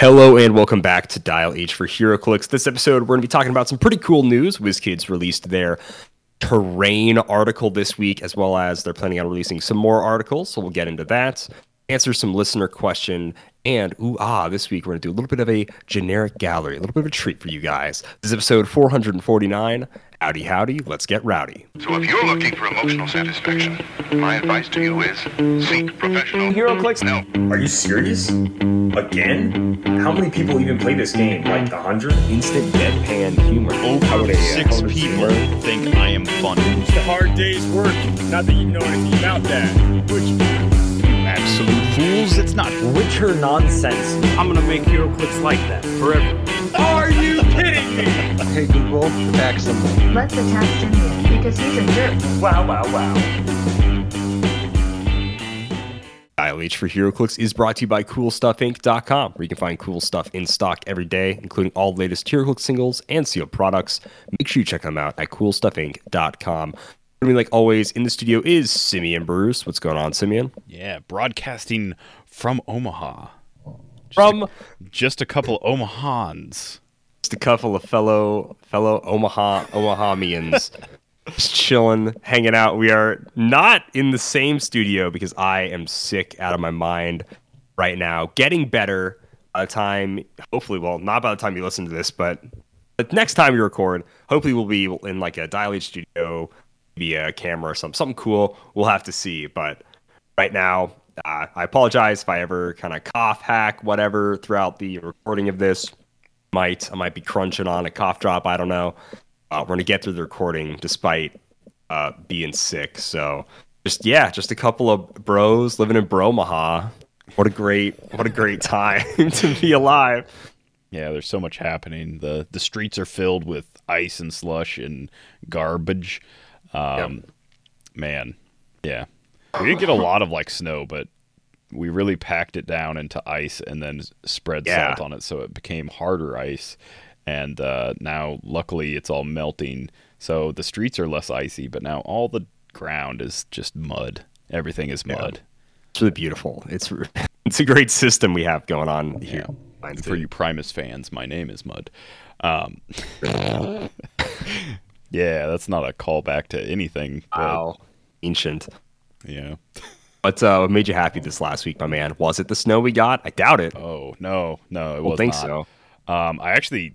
Hello and welcome back to Dial H for HeroClix. This episode, we're going to be talking about some pretty cool news. WizKids released their terrain article this week, as well as they're planning on releasing some more articles. So we'll get into that, answer some listener question, and ooh ah, this week we're going to do a little bit of a generic gallery, a little bit of a treat for you guys. This is episode 449. Howdy, howdy, let's get rowdy. So if you're looking for emotional satisfaction, my advice to you is seek professional. HeroClix? No. Are you serious? Again? How many people even play this game? Like a hundred? Instant deadpan humor. Oh, Over six people think I am funny. It's a hard day's work. Not that you know anything about that. Which you Absolute fools, it's not. Witcher nonsense. I'm gonna make HeroClix like that forever. Are you kidding me? Hey Google, back some. Let's attack Simeon because he's a jerk. Wow, wow, wow. Dial H for HeroClix is brought to you by CoolStuffInc.com, where you can find cool stuff in stock every day, including all the latest HeroClix singles and sealed products. Make sure you check them out at CoolStuffInc.com. I mean, like always, in the studio is Simeon Bruce. What's going on, Simeon? Yeah, broadcasting from Omaha. From Just a couple Omahans. A couple of fellow fellow Omaha Omahamians just chilling, hanging out. We are not in the same studio because I am sick out of my mind right now. Getting better by the time, hopefully, well, not by the time you listen to this, but the next time we record, hopefully we'll be in like a Dial H studio, maybe a camera or something, something cool. We'll have to see. But right now, uh, I apologize if I ever kind of cough, hack, whatever throughout the recording of this might I might be crunching on a cough drop. I don't know. Uh, we're gonna get through the recording despite uh, being sick. So just yeah, just a couple of bros living in Bromaha. What a great what a great time to be alive. Yeah, there's so much happening. The the streets are filled with ice and slush and garbage. Um, Man, yeah. We didn't get a lot of like snow, but we really packed it down into ice and then spread Yeah. salt on it so it became harder ice. And uh, now, luckily, it's all melting. So the streets are less icy, but now all the ground is just mud. Everything is mud. It's really beautiful. It's it's a great system we have going on here. And for you Primus fans, my name is Mud. Um, yeah, that's not a callback to anything. But, Wow, ancient. Yeah. What uh, what made you happy this last week, my man? Was it the snow we got? I doubt it. Oh no, no, it don't was think not. so. Um, I actually,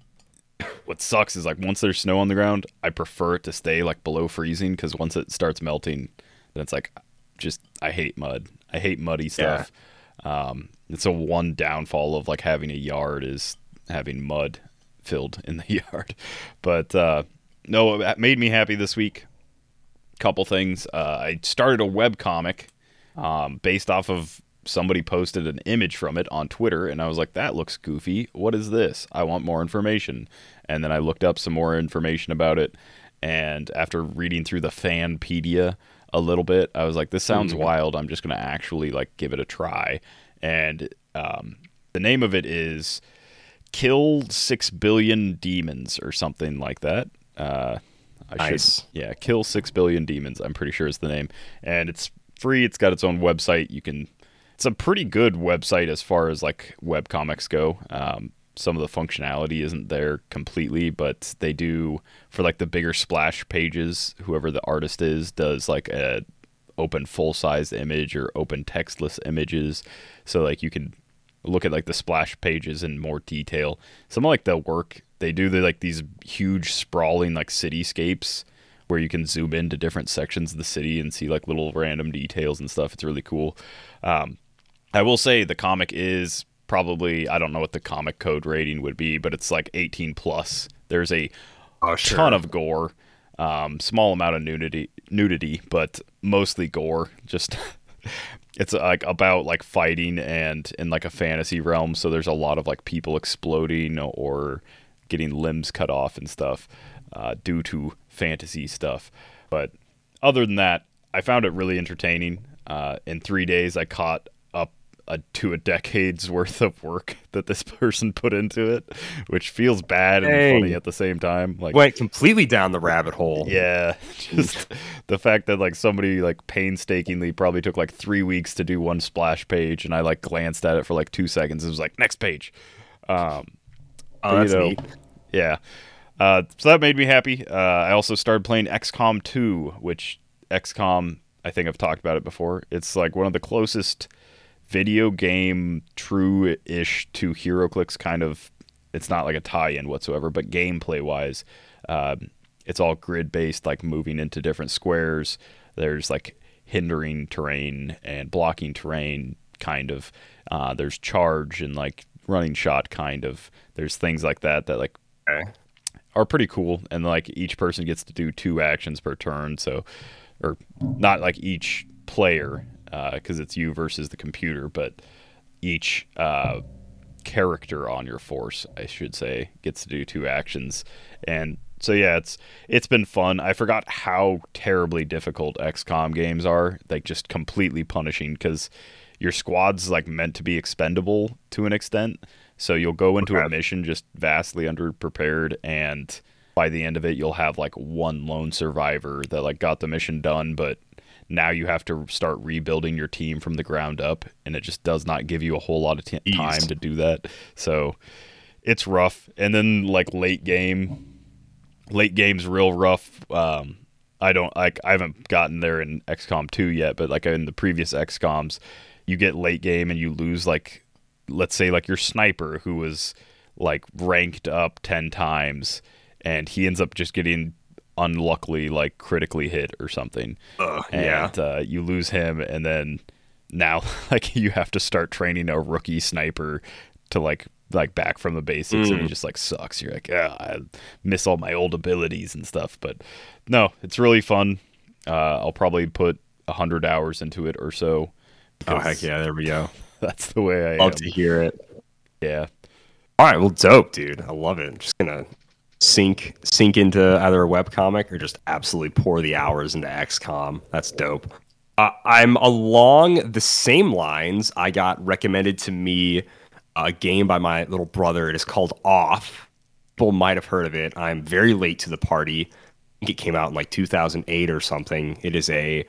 what sucks is like once there's snow on the ground, I prefer it to stay like below freezing because once it starts melting, then it's like just I hate mud. I hate muddy stuff. Um, it's a one downfall of like having a yard is having mud filled in the yard. But uh, no, it made me happy this week. Couple things. Uh, I started a web comic um, based off of somebody posted an image from it on Twitter, and I was like, that looks goofy. What is this? I want more information. And then I looked up some more information about it, and after reading through the Fanpedia a little bit, I was like, this sounds wild. I'm just gonna actually like give it a try. And um, the name of it is Kill Six Billion Demons or something like that. Uh, I Nice. should, yeah, Kill Six Billion Demons. I'm pretty sure is the name, and it's free. It's got its own website. You can. It's a pretty good website as far as like web comics go. Um, some of the functionality isn't there completely, but they do for like the bigger splash pages. Whoever the artist is does like a open full size image or open textless images, so like you can look at like the splash pages in more detail. Some of like the work they do, they like these huge sprawling like cityscapes where you can zoom into different sections of the city and see like little random details and stuff. It's really cool. Um, I will say the comic is probably I don't know what the comic code rating would be, but it's like 18 plus. There's a Oh, sure. ton of gore, um, small amount of nudity, nudity, but mostly gore. Just it's like about like fighting and in like a fantasy realm. So there's a lot of like people exploding or getting limbs cut off and stuff uh, due to fantasy stuff. But other than that, I found it really entertaining. Uh, in three days, I caught up a, to a decade's worth of work that this person put into it, which feels bad and Dang. funny at the same time. Like, Went completely down the rabbit hole. yeah, just the fact that like somebody like painstakingly probably took like three weeks to do one splash page, and I like glanced at it for like two seconds. It was like next page. Um, Oh, that's you know, neat. Yeah. Uh, so that made me happy. Uh, I also started playing XCOM 2, which XCOM, I think I've talked about it before. It's like one of the closest video game true ish to HeroClix kind of. It's not like a tie in whatsoever, but gameplay wise, um, it's all grid based, like moving into different squares. There's like hindering terrain and blocking terrain, kind of. Uh, there's charge and like running shot, kind of. There's things like that that like Okay. Are pretty cool and like each person gets to do two actions per turn so or not like each player because it's you versus the computer but each uh, character on your force i should say gets to do two actions. And so yeah it's it's been fun. I forgot how terribly difficult xcom games are like just completely punishing because your squad's like meant to be expendable to an extent so you'll go into a mission just vastly underprepared and by the end of it you'll have like one lone survivor that like got the mission done but now you have to start rebuilding your team from the ground up and it just does not give you a whole lot of t- time to do that. So it's rough. And then like late game late game's real rough. Um i don't like i haven't gotten there in xcom 2 yet but like in the previous xcoms you get late game and you lose like let's say like your sniper who was like ranked up 10 times and he ends up just getting unluckily like critically hit or something yeah. and uh, you lose him and then now like you have to start training a rookie sniper to like like back from the basics and it just like sucks you're like yeah i miss all my old abilities and stuff but no it's really fun uh, i'll probably put 100 hours into it or so Oh heck yeah! There we go. That's the way i Love am to hear it. yeah All right, well, dope, dude. I love it. I'm just gonna sink sink into either a webcomic or just absolutely pour the hours into XCOM. That's dope. Uh, I'm along the same lines. I got recommended to me a game by my little brother. It is called Off. People might have heard of it. I'm very late to the party. I think it came out in like 2008 or something. It is a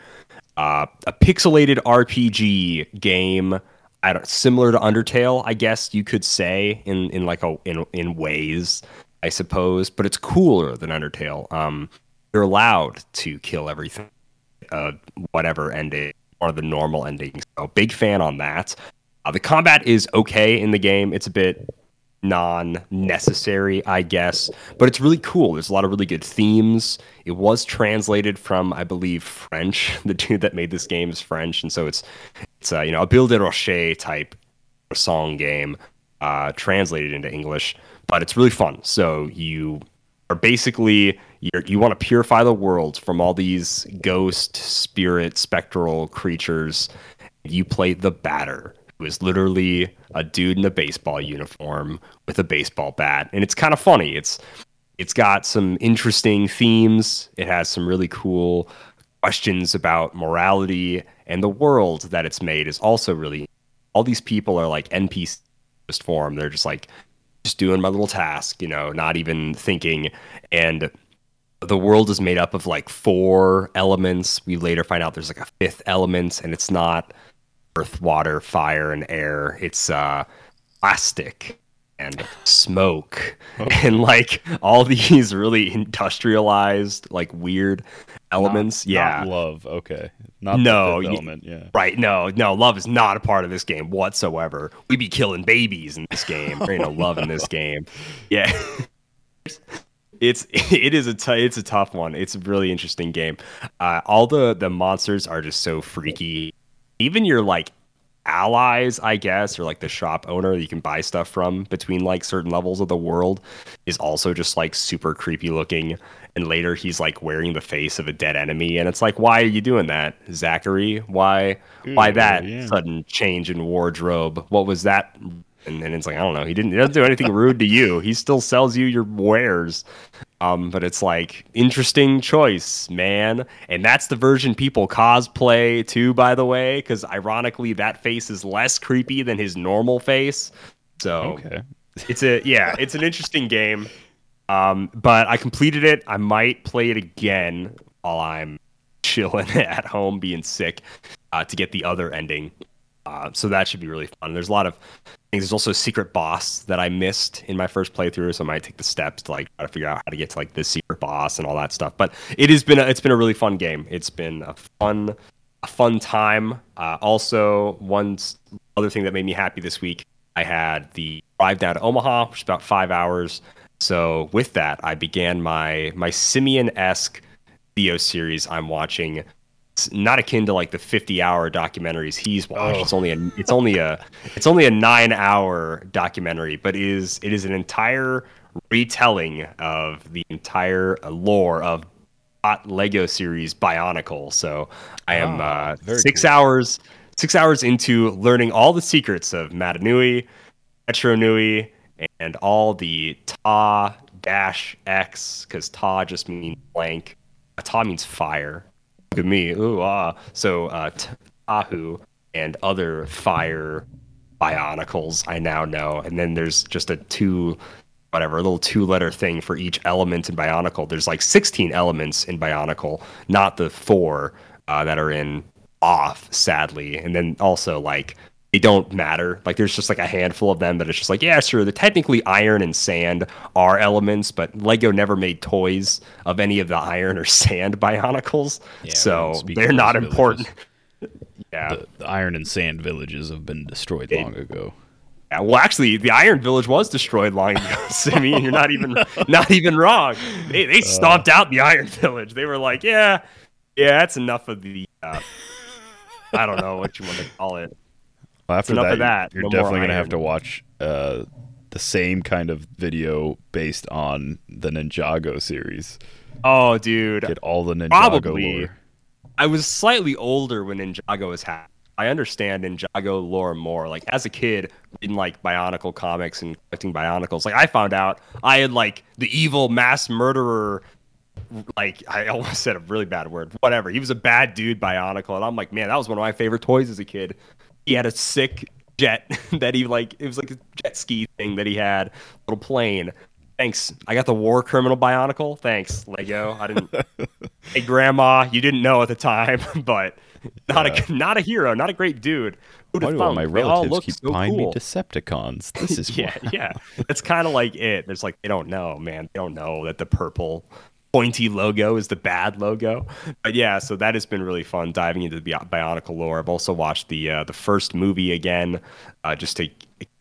uh, a pixelated RPG game. I don't similar to Undertale, I guess you could say in in like a in in ways, I suppose. But it's cooler than Undertale. Um, you're allowed to kill everything, uh, whatever ending or the normal ending. So big fan on that. Uh, the combat is okay in the game. It's a bit non-necessary, I guess, but it's really cool. There's a lot of really good themes. It was translated from, I believe, French. The dude that made this game is French, and so it's it's uh, you know a Bill de Rocher type song game uh, translated into English, but it's really fun. So you are basically you want to purify the world from all these ghost, spirit, spectral creatures. You play the batter, who is literally a dude in a baseball uniform with a baseball bat, and it's kind of funny. It's it's got some interesting themes. It has some really cool questions about morality and the world that it's made is also really all these people are like NPC form. They're just like just doing my little task, you know, not even thinking. And the world is made up of like four elements. We later find out there's like a fifth element, and it's not earth, water, fire, and air. It's uh, plastic and smoke and like all these really industrialized, like weird elements. Not- yeah. not love okay not No, element yeah Right. No, no, love is not a part of this game whatsoever. We be killing babies in this game. There ain't no love in this game. Yeah. It's it is a t- it's a tough one. It's a really interesting game. Uh, all the the monsters are just so freaky. Even your like allies, I guess, or like the shop owner that you can buy stuff from between like certain levels of the world is also just like super creepy looking. And later he's like wearing the face of a dead enemy, and it's like, why are you doing that, Zachary? Why why that yeah. sudden change in wardrobe? What was that? And then it's like, I don't know. He didn't he doesn't do anything rude to you. He still sells you your wares. Um, but it's like interesting choice, man. And that's the version people cosplay too, by the way, because ironically that face is less creepy than his normal face. So okay it's a yeah, it's an interesting game. Um, but I completed it. I might play it again while I'm chilling at home, being sick, uh, to get the other ending. Uh, so that should be really fun. There's a lot of things. There's also a secret boss that I missed in my first playthrough, so I might take the steps to like try to figure out how to get to like the secret boss and all that stuff. But it has been a, it's been a really fun game. It's been a fun a fun time. Uh, also, one other thing that made me happy this week, I had the drive down to Omaha, which is about five hours. So with that, I began my my Simeon esque video series I'm watching. It's not akin to like the 50 hour documentaries he's watched. It's only a it's only a it's only a nine hour documentary, but it is it is an entire retelling of the entire lore of hot Lego series Bionicle. So I am Ah, uh, six cool. hours six hours into learning all the secrets of Matanui, Metru Nui, and all the Ta dash X because Ta just means blank. Ta means fire. Look at me. Ooh ah. So uh, Tahu and other fire bionicles I now know. And then there's just a two whatever, a little two letter thing for each element in Bionicle. There's like 16 elements in Bionicle, not the four uh, that are in off, sadly. And then also like they don't matter. Like there's just like a handful of them that it's just like, yeah, sure, the technically iron and sand are elements, but Lego never made toys of any of the iron or sand Bionicles. Yeah, so they're not important. yeah. The, the iron and sand villages have been destroyed long ago. Yeah, well, actually, the Iron Village was destroyed long ago, Simi. You're not even not even wrong. They they stomped out the Iron Village. They were like, yeah, yeah, that's enough of the. Uh, I don't know what you want to call it. Well, after that, that. you're definitely gonna have to watch uh, the same kind of video based on the Ninjago series. Oh, dude, Get all the Ninjago Probably. lore. I was slightly older when Ninjago was happening. I understand Ninjago lore more. Like as a kid, reading like Bionicle comics and collecting Bionicles, like I found out I had like the evil mass murderer. Like I almost said a really bad word. Whatever. He was a bad dude, Bionicle, and I'm like, man, that was one of my favorite toys as a kid. He had a sick jet that he like. It was like a jet ski thing that he had, little plane. Thanks. I got the war criminal Bionicle. Thanks, Lego. I didn't. hey, Grandma, you didn't know at the time, but not a not a hero, not a great dude. Who'd Why have do all my relatives keep so buying cool. me Decepticons? This is yeah, yeah. That's kind of like it. It's like they don't know, man. They don't know that the purple pointy logo is the bad logo. But yeah, so that has been really fun diving into the Bi- Bionicle lore. I've also watched the uh, the first movie again, uh, just to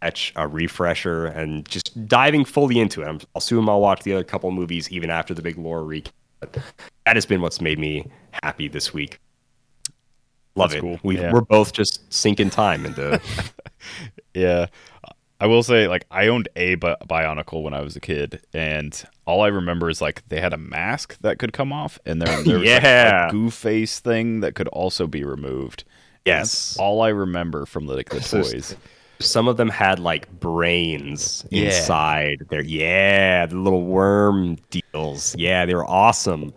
catch a refresher and just diving fully into it. I'm, I'll assume I'll watch the other couple movies even after the big lore recap. But that has been what's made me happy this week. Love That's it. cool. We, Yeah. We're both just sinking time into. Yeah. I will say, like, I owned a Bi- Bionicle when I was a kid, and all I remember is like they had a mask that could come off, and there, there was like, a goo face thing that could also be removed. yes. All I remember from the, like, the toys. some of them had like brains Yeah. inside there. Yeah, the little worm deals. Yeah, they were awesome.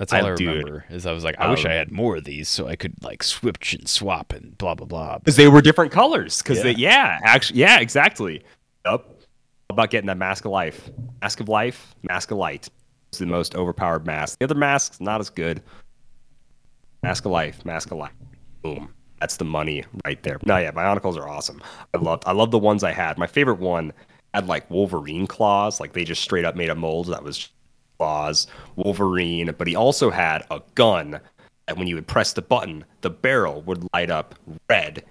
That's all I- I, dude. remember. Is I was like, I wish Um, I had more of these so I could like switch and swap and blah blah blah. Because they were different colors. Because Yeah. they, yeah, actually, yeah, exactly. Yep. About getting that mask of life. Mask of life, mask of light. It's the most overpowered mask. The other masks, not as good. Mask of life, mask of light. Boom. That's the money right there. No, yeah, Bionicles are awesome. I love I love the ones I had. My favorite one had like Wolverine claws. Like they just straight up made a mold that was claws, Wolverine, but he also had a gun that when you would press the button, the barrel would light up red,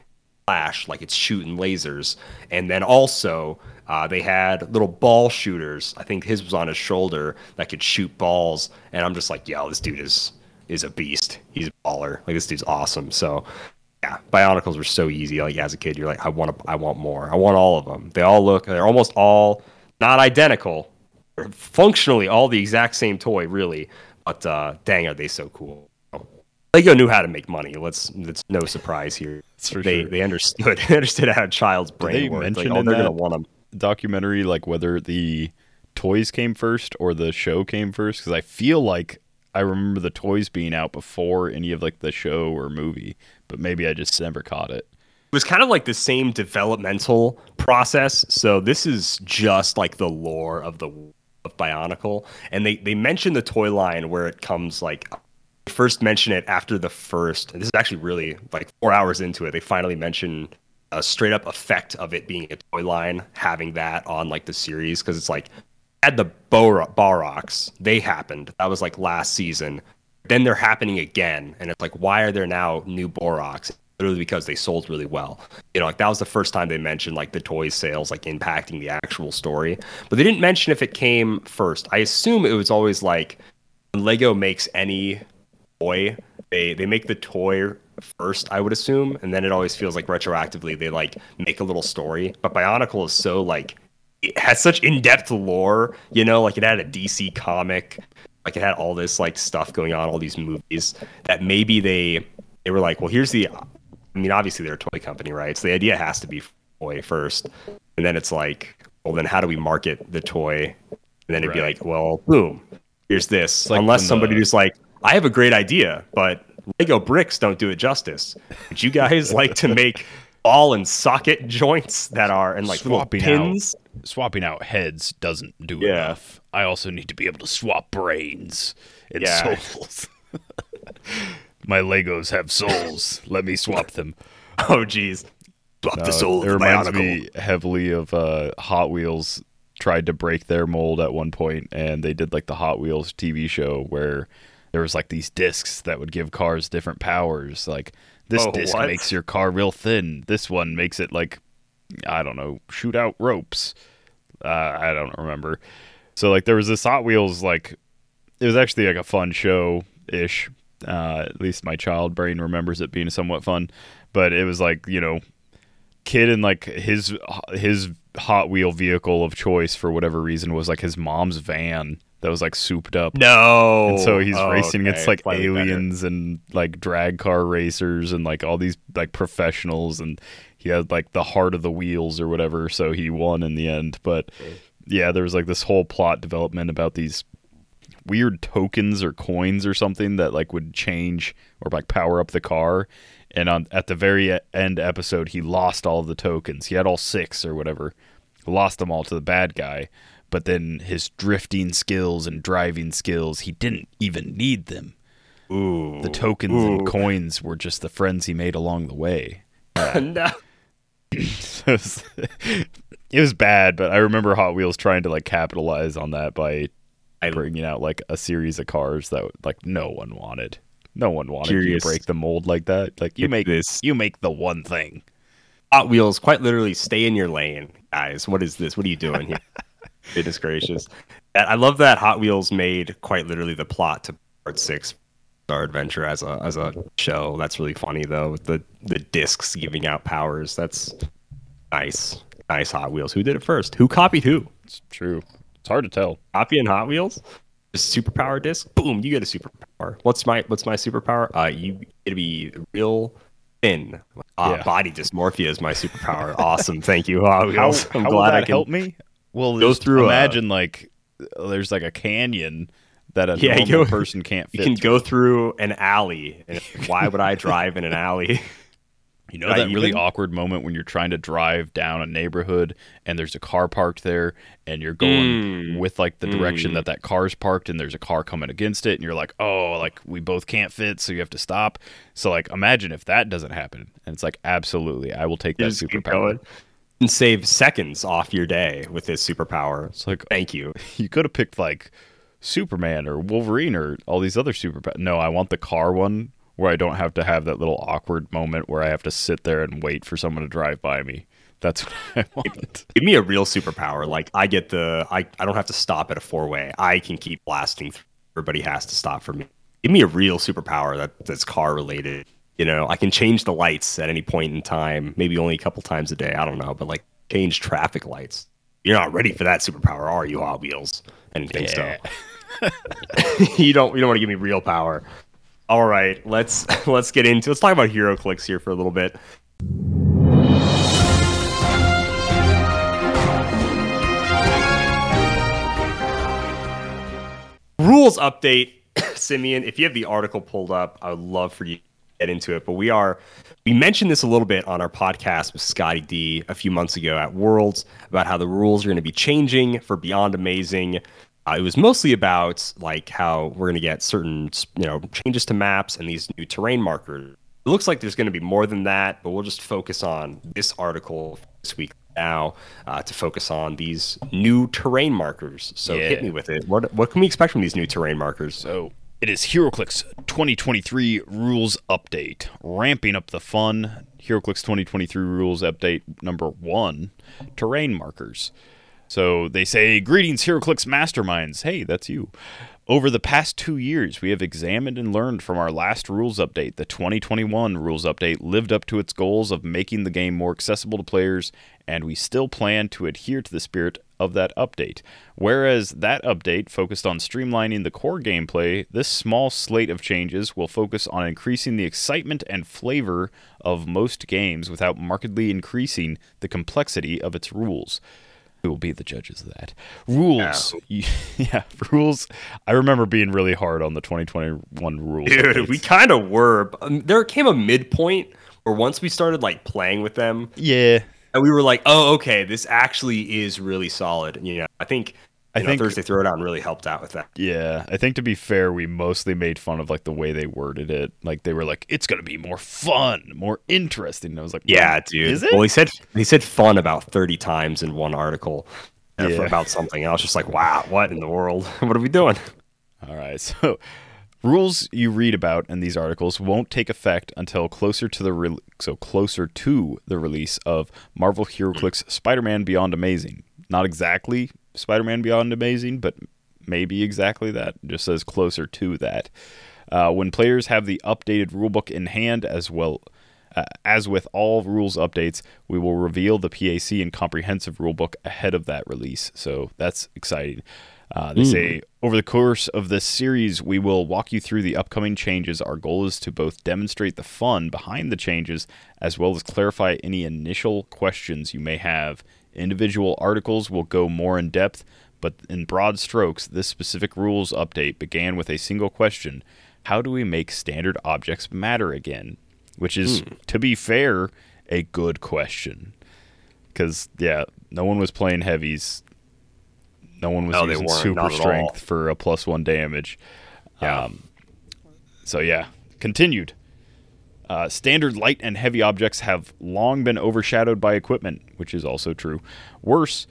flash like it's shooting lasers. And then also, uh, they had little ball shooters. I think his was on his shoulder that could shoot balls. And I'm just like, yo, this dude is is a beast. He's a baller. Like this dude's awesome. So yeah, Bionicles were so easy. Like as a kid, you're like, I want to, I want more. I want all of them. They all look, they're almost all not identical, functionally all the exact same toy, really. But uh, dang, are they so cool? Lego knew how to make money. Let's, it's no surprise here. they, sure. they understood, they understood how a child's brain works. Like, oh, they're gonna want them. documentary like whether the toys came first or the show came first because i feel like i remember the toys being out before any of like the show or movie but maybe i just never caught it it was kind of like the same developmental process. So this is just like the lore of the of Bionicle, and they they mention the toy line where it comes like first mention it after the first. This is actually really like four hours into it. They finally mention a straight up effect of it being a toy line, having that on like the series because it's like had the Bor- Bohroks. They happened. That was like last season. Then they're happening again, and it's like, why are there now new Bohroks? Literally because they sold really well. You know, like that was the first time they mentioned like the toy sales like impacting the actual story. But they didn't mention if it came first. I assume it was always like Lego makes any toy, they they make the toy first, I would assume, and then it always feels like retroactively they like make a little story. But Bionicle is so like it has such in-depth lore, you know, like it had a DC comic, like it had all this like stuff going on, all these movies that maybe they they were like, well, here's the I mean, obviously they're a toy company, right? So the idea has to be toy first. And then it's like, well, then how do we market the toy? And then it'd be like, well, boom, here's this. like Unless somebody the- who's like, I have a great idea, but Lego bricks don't do it justice. Would you guys like to make ball and socket joints that are and like Swapping pins? out swapping out heads doesn't do Yeah. enough. I also need to be able to swap brains and Yeah. souls. My Legos have souls. Let me swap them. Oh, geez. Swap the Uh, soul it the reminds me heavily of uh, Hot Wheels tried to break their mold at one point, and they did like the Hot Wheels TV show where there was like these discs that would give cars different powers. Like this Oh, disc what? makes your car real thin. This one makes it like I don't know, shoot out ropes. Uh, I don't remember. So like there was this Hot Wheels like it was actually like a fun show ish. Uh, at least my child brain remembers it being somewhat fun. But it was like you know, kid in like his his Hot Wheel vehicle of choice for whatever reason was like his mom's van that was like souped up. No. And so he's Oh, racing okay. against like Slightly better. aliens and like drag car racers and like all these like professionals and he had like the heart of the wheels or whatever so he won in the end but yeah there was like this whole plot development about these weird tokens or coins or something that like would change or like power up the car. And on at the very end episode he lost all of the tokens. He had all six or whatever. Lost them all to the bad guy. But then his drifting skills and driving skills he didn't even need them. Ooh. the tokens and coins were just the friends he made along the way. No. so it was, it was bad but i remember hot wheels trying to like capitalize on that by I- bringing out like a series of cars that like no one wanted no one wanted you to break the mold like that like you If make this- you make the one thing Hot Wheels, quite literally, stay in your lane, guys. What is this? What are you doing here? Goodness gracious! I love that Hot Wheels made quite literally the plot to Part Six, Star Adventure as a as a show. That's really funny though. The the discs giving out powers. That's nice, nice Hot Wheels. Who did it first? Who copied who? it's true it's hard to tell Copying Hot Wheels. Just superpower disc. Boom! You get a superpower. What's my What's my superpower? Uh, you get to be real thin. Uh, Yeah. Body dysmorphia is my superpower. awesome. Thank you, Hot how, I'm how glad will that I can help me well go just through a- imagine like there's like a canyon that a Yeah, normal go- person can't You fit can through. go through an alley. And why would I drive in an alley? You know that really awkward moment when you're trying to drive down a neighborhood and there's a car parked there and you're going Mm. with like the direction Mm. that that car's parked and there's a car coming against it and you're like, "Oh, like we both can't fit, so you have to stop." So like imagine if that doesn't happen. And it's like, "Absolutely, I will take that superpower." And save seconds off your day with this superpower. It's like Thank you. you could have picked like Superman or Wolverine or all these other superpowers. No, I want the car one where I don't have to have that little awkward moment where I have to sit there and wait for someone to drive by me. That's what I want. Give me a real superpower. Like I get the I, I don't have to stop at a four way. I can keep blasting through. Everybody has to stop for me. Give me a real superpower that, that's car related. You know, I can change the lights at any point in time, maybe only a couple times a day. I don't know, but like change traffic lights. You're not ready for that superpower, are you, Hot Wheels? I didn't think so. you don't you don't want to give me real power. All right, let's let's get into let's talk about HeroClix here for a little bit. Rules update, Simeon. If you have the article pulled up, I would love for you to get into it. But we are we mentioned this a little bit on our podcast with Scotty D a few months ago at Worlds about how the rules are going to be changing for Beyond Amazing. Uh, it was mostly about like how we're going to get certain you know changes to maps and these new terrain markers. It looks like there's going to be more than that, but we'll just focus on this article this week now uh, to focus on these new terrain markers. So Yeah. hit me with it. What what can we expect from these new terrain markers? So it is HeroClix 2023 rules update, ramping up the fun. HeroClix 2023 rules update number one, terrain markers. So they say, Greetings, HeroClix masterminds. Hey, that's you. Over the past two years, we have examined and learned from our last rules update. The 2021 rules update lived up to its goals of making the game more accessible to players, and we still plan to adhere to the spirit of that update. Whereas that update focused on streamlining the core gameplay, this small slate of changes will focus on increasing the excitement and flavor of most games without markedly increasing the complexity of its rules. We will be the judges of that. Rules. Yeah, rules. I remember being really hard on the 2021 rules. Dude, updates. we kind of were. Um, there came a midpoint where once we started like playing with them, Yeah. and we were like, "Oh, okay, this actually is really solid." You know, I think I know, think- Thursday Throwdown really helped out with that. Yeah, I think to be fair, we mostly made fun of like the way they worded it. Like they were like, "It's gonna be more fun, more interesting." And I was like, Yeah, dude. Is it?" Well, he said he said fun about thirty times in one article uh, for Yeah. about something. I was just like, "Wow, what in the world? what are we doing?" All right, so rules you read about in these articles won't take effect until closer to the re- so closer to the release of Marvel HeroClix Spider-Man Beyond Amazing. Not exactly Spider-Man Beyond Amazing, but maybe exactly that. It just says closer to that. Uh, when players have the updated rulebook in hand, as well uh, as with all rules updates, we will reveal the PAC and comprehensive rulebook ahead of that release. So that's exciting. Uh, they say over the course of this series, we will walk you through the upcoming changes. Our goal is to both demonstrate the fun behind the changes as well as clarify any initial questions you may have. Individual articles will go more in depth, but in broad strokes, this specific rules update began with a single question How do we make standard objects matter again? Which is, to be fair, a good question. Because, yeah, no one was playing heavies. No one was No, using super at all. strength for a plus one damage. Yeah. Um, so yeah, continued. Uh, standard light and heavy objects have long been overshadowed by equipment, which is also true. Worse,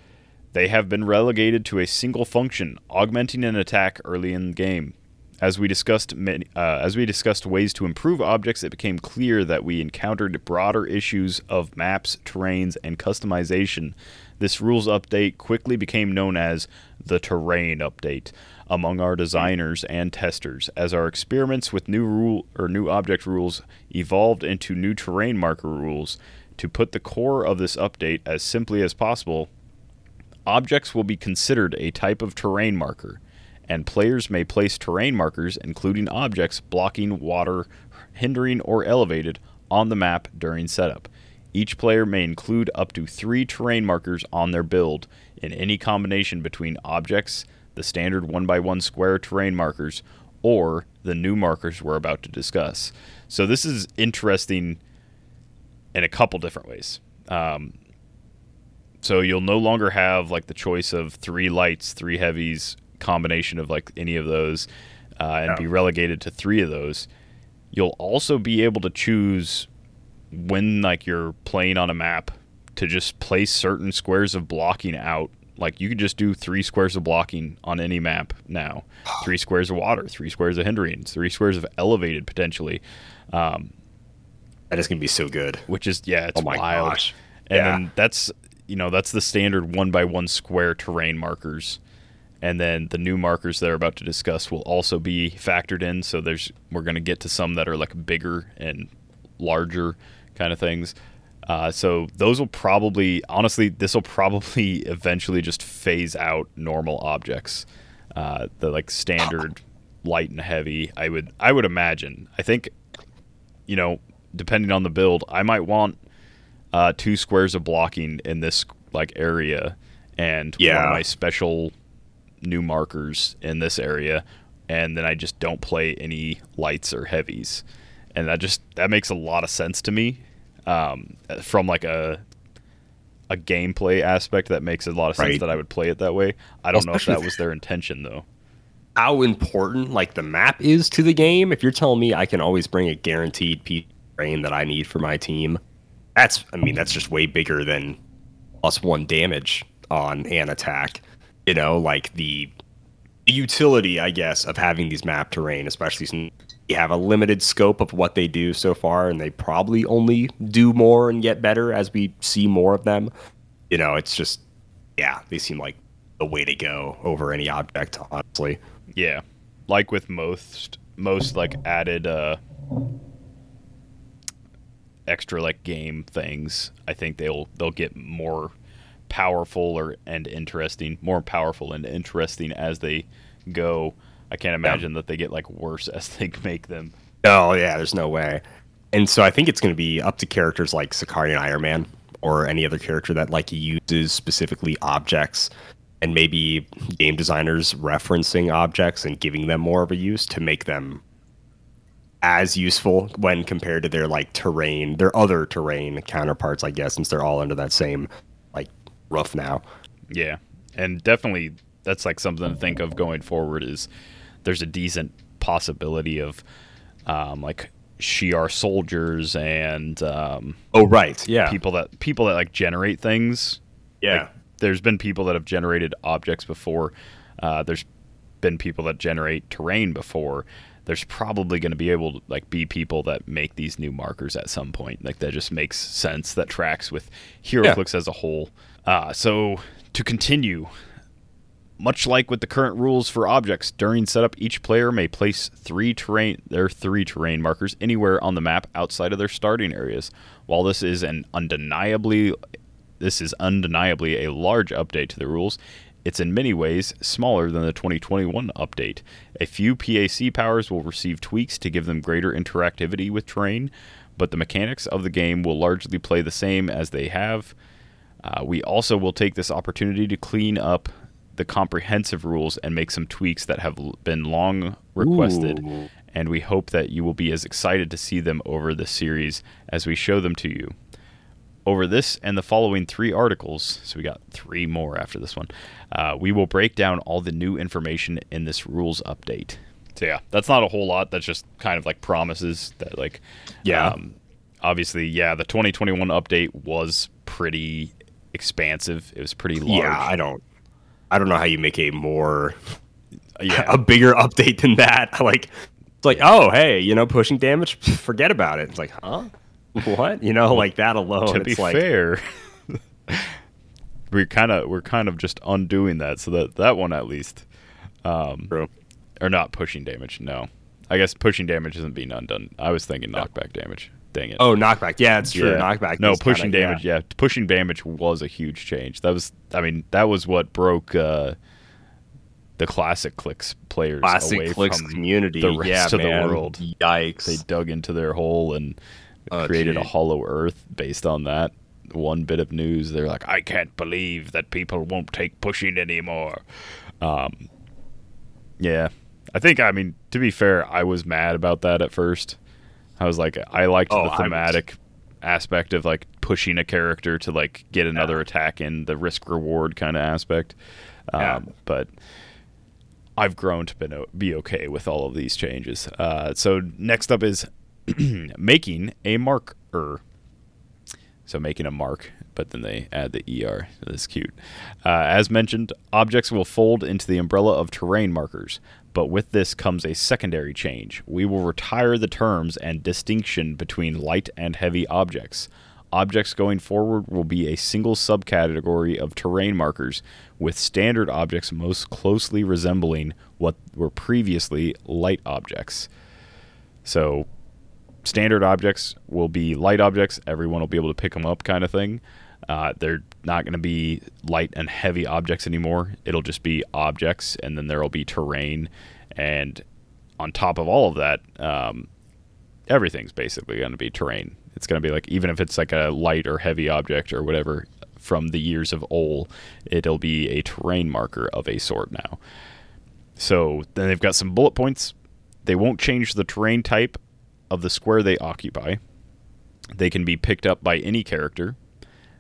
they have been relegated to a single function, augmenting an attack early in the game. As we discussed, uh, as we discussed ways to improve objects, it became clear that we encountered broader issues of maps, terrains, and customization. This rules update quickly became known as the Terrain Update among our designers and testers, as our experiments with new rule or new object rules evolved into new terrain marker rules. To put the core of this update as simply as possible, objects will be considered a type of terrain marker, and players may place terrain markers, including objects blocking water, hindering, or elevated, on the map during setup. Each player may include up to three terrain markers on their build in any combination between objects, the standard 1x1 square terrain markers, or the new markers we're about to discuss. So, this is interesting in a couple different ways. Um, so you'll no longer have like the choice of three lights, three heavies, combination of like any of those, uh, and be relegated to three of those. You'll also be able to choose when like you're playing on a map to just place certain squares of blocking out. Like you could just do three squares of blocking on any map now. Three squares of water, three squares of hindering, three squares of elevated potentially. Um, That is gonna be so good. which is yeah, it's Oh my wild. gosh. And Yeah. then that's you know that's the standard one by one square terrain markers, and then the new markers that are about to discuss will also be factored in. So there's we're gonna get to some that are like bigger and larger kind of things. Uh, so those will probably honestly this will probably eventually just phase out normal objects, uh, the like standard light and heavy. I would I would imagine. I think you know, depending on the build, I might want uh, two squares of blocking in this like area, and one of my special new markers in this area, and then I just don't play any lights or heavies, and that just that makes a lot of sense to me, um, from like a a gameplay aspect that makes a lot of sense Right. that I would play it that way. I don't know if that was their intention though. how important like the map is to the game. If you're telling me I can always bring a guaranteed piece of terrain that I need for my team, that's I mean that's just way bigger than plus one damage on an attack. You know, like the the utility, I guess, of having these map terrain, especially since you have a limited scope of what they do so far, and they probably only do more and get better as we see more of them. You know, it's just yeah, they seem like the way to go over any object, honestly. Yeah. Like with most most like added uh extra like game things, I think they'll they'll get more powerful or and interesting, more powerful and interesting as they go. I can't imagine that they get like worse as they make them. Oh yeah, there's no way. And so I think it's going to be up to characters like Sakari and Iron Man or any other character that like uses specifically objects and maybe game designers referencing objects and giving them more of a use to make them as useful when compared to their like terrain, their other terrain counterparts, I guess, since they're all under that same like roof now. Yeah, and definitely that's like something to think of going forward. Is there's a decent possibility of um, like Shi'ar soldiers and um, Oh right, yeah, people that people that like generate things. yeah, Like, there's been people that have generated objects before. Uh, there's been people that generate terrain before. There's probably going to be able to like be people that make these new markers at some point. Like that just makes sense. That tracks with HeroClix as a whole. Uh, so to continue, much like with the current rules for objects, during setup, each player may place three terrain their three terrain markers anywhere on the map outside of their starting areas. While this is an undeniably this is undeniably a large update to the rules. It's in many ways smaller than the 2021 update. A few PAC powers will receive tweaks to give them greater interactivity with terrain, but the mechanics of the game will largely play the same as they have. Uh, we also will take this opportunity to clean up the comprehensive rules and make some tweaks that have been long requested. Ooh. And we hope that you will be as excited to see them over the series as we show them to you. Over this and the following three articles, so we got three more after this one, uh, we will break down all the new information in this rules update. So, yeah, that's not a whole lot. That's just kind of like promises that, like, Yeah. um, obviously, yeah, the 2021 update was pretty expansive. It was pretty large. yeah. I don't, I don't know how you make a more yeah. a bigger update than that. Like, it's like, oh, hey, you know, pushing damage, forget about it. It's like, huh? What? You know, like that alone. to be like, fair, we're kind of we're kind of just undoing that. So that that one at least, um, True. or not pushing damage. No, I guess pushing damage isn't being undone. I was thinking knockback damage. Dang it. Oh, knockback. Yeah, it's true. Yeah. Knockback. No, pushing kinda- damage. Yeah. pushing damage was a huge change. That was, I mean, that was what broke uh, the classic clicks players Classic away clicks from community. the rest yeah, of the world. Yikes. They dug into their hole and Oh, created a hollow earth based on that one bit of news. They're like, I can't believe that people won't take pushing anymore. Um, yeah, I think. I mean, to be fair, I was mad about that at first. I was like, I liked Oh, the thematic aspect of like pushing a character to like get another attack in the risk reward kind of aspect. Um, Yeah. But I've grown to be, be okay with all of these changes. Uh, so next up is making a marker. So making a mark, but then they add the ER. That's cute. Uh, as mentioned, objects will fold into the umbrella of terrain markers, but with this comes a secondary change. We will retire the terms and distinction between light and heavy objects. Objects going forward will be a single subcategory of terrain markers, with standard objects most closely resembling what were previously light objects. So standard objects will be light objects. Everyone will be able to pick them up, kind of thing. Uh, they're not going to be light and heavy objects anymore. It'll just be objects, and then there will be terrain. And on top of all of that, um, everything's basically going to be terrain. It's going to be like, even if it's like a light or heavy object or whatever from the years of old, it'll be a terrain marker of a sort now. So then they've got some bullet points. They won't change the terrain type of the square they occupy. They can be picked up by any character.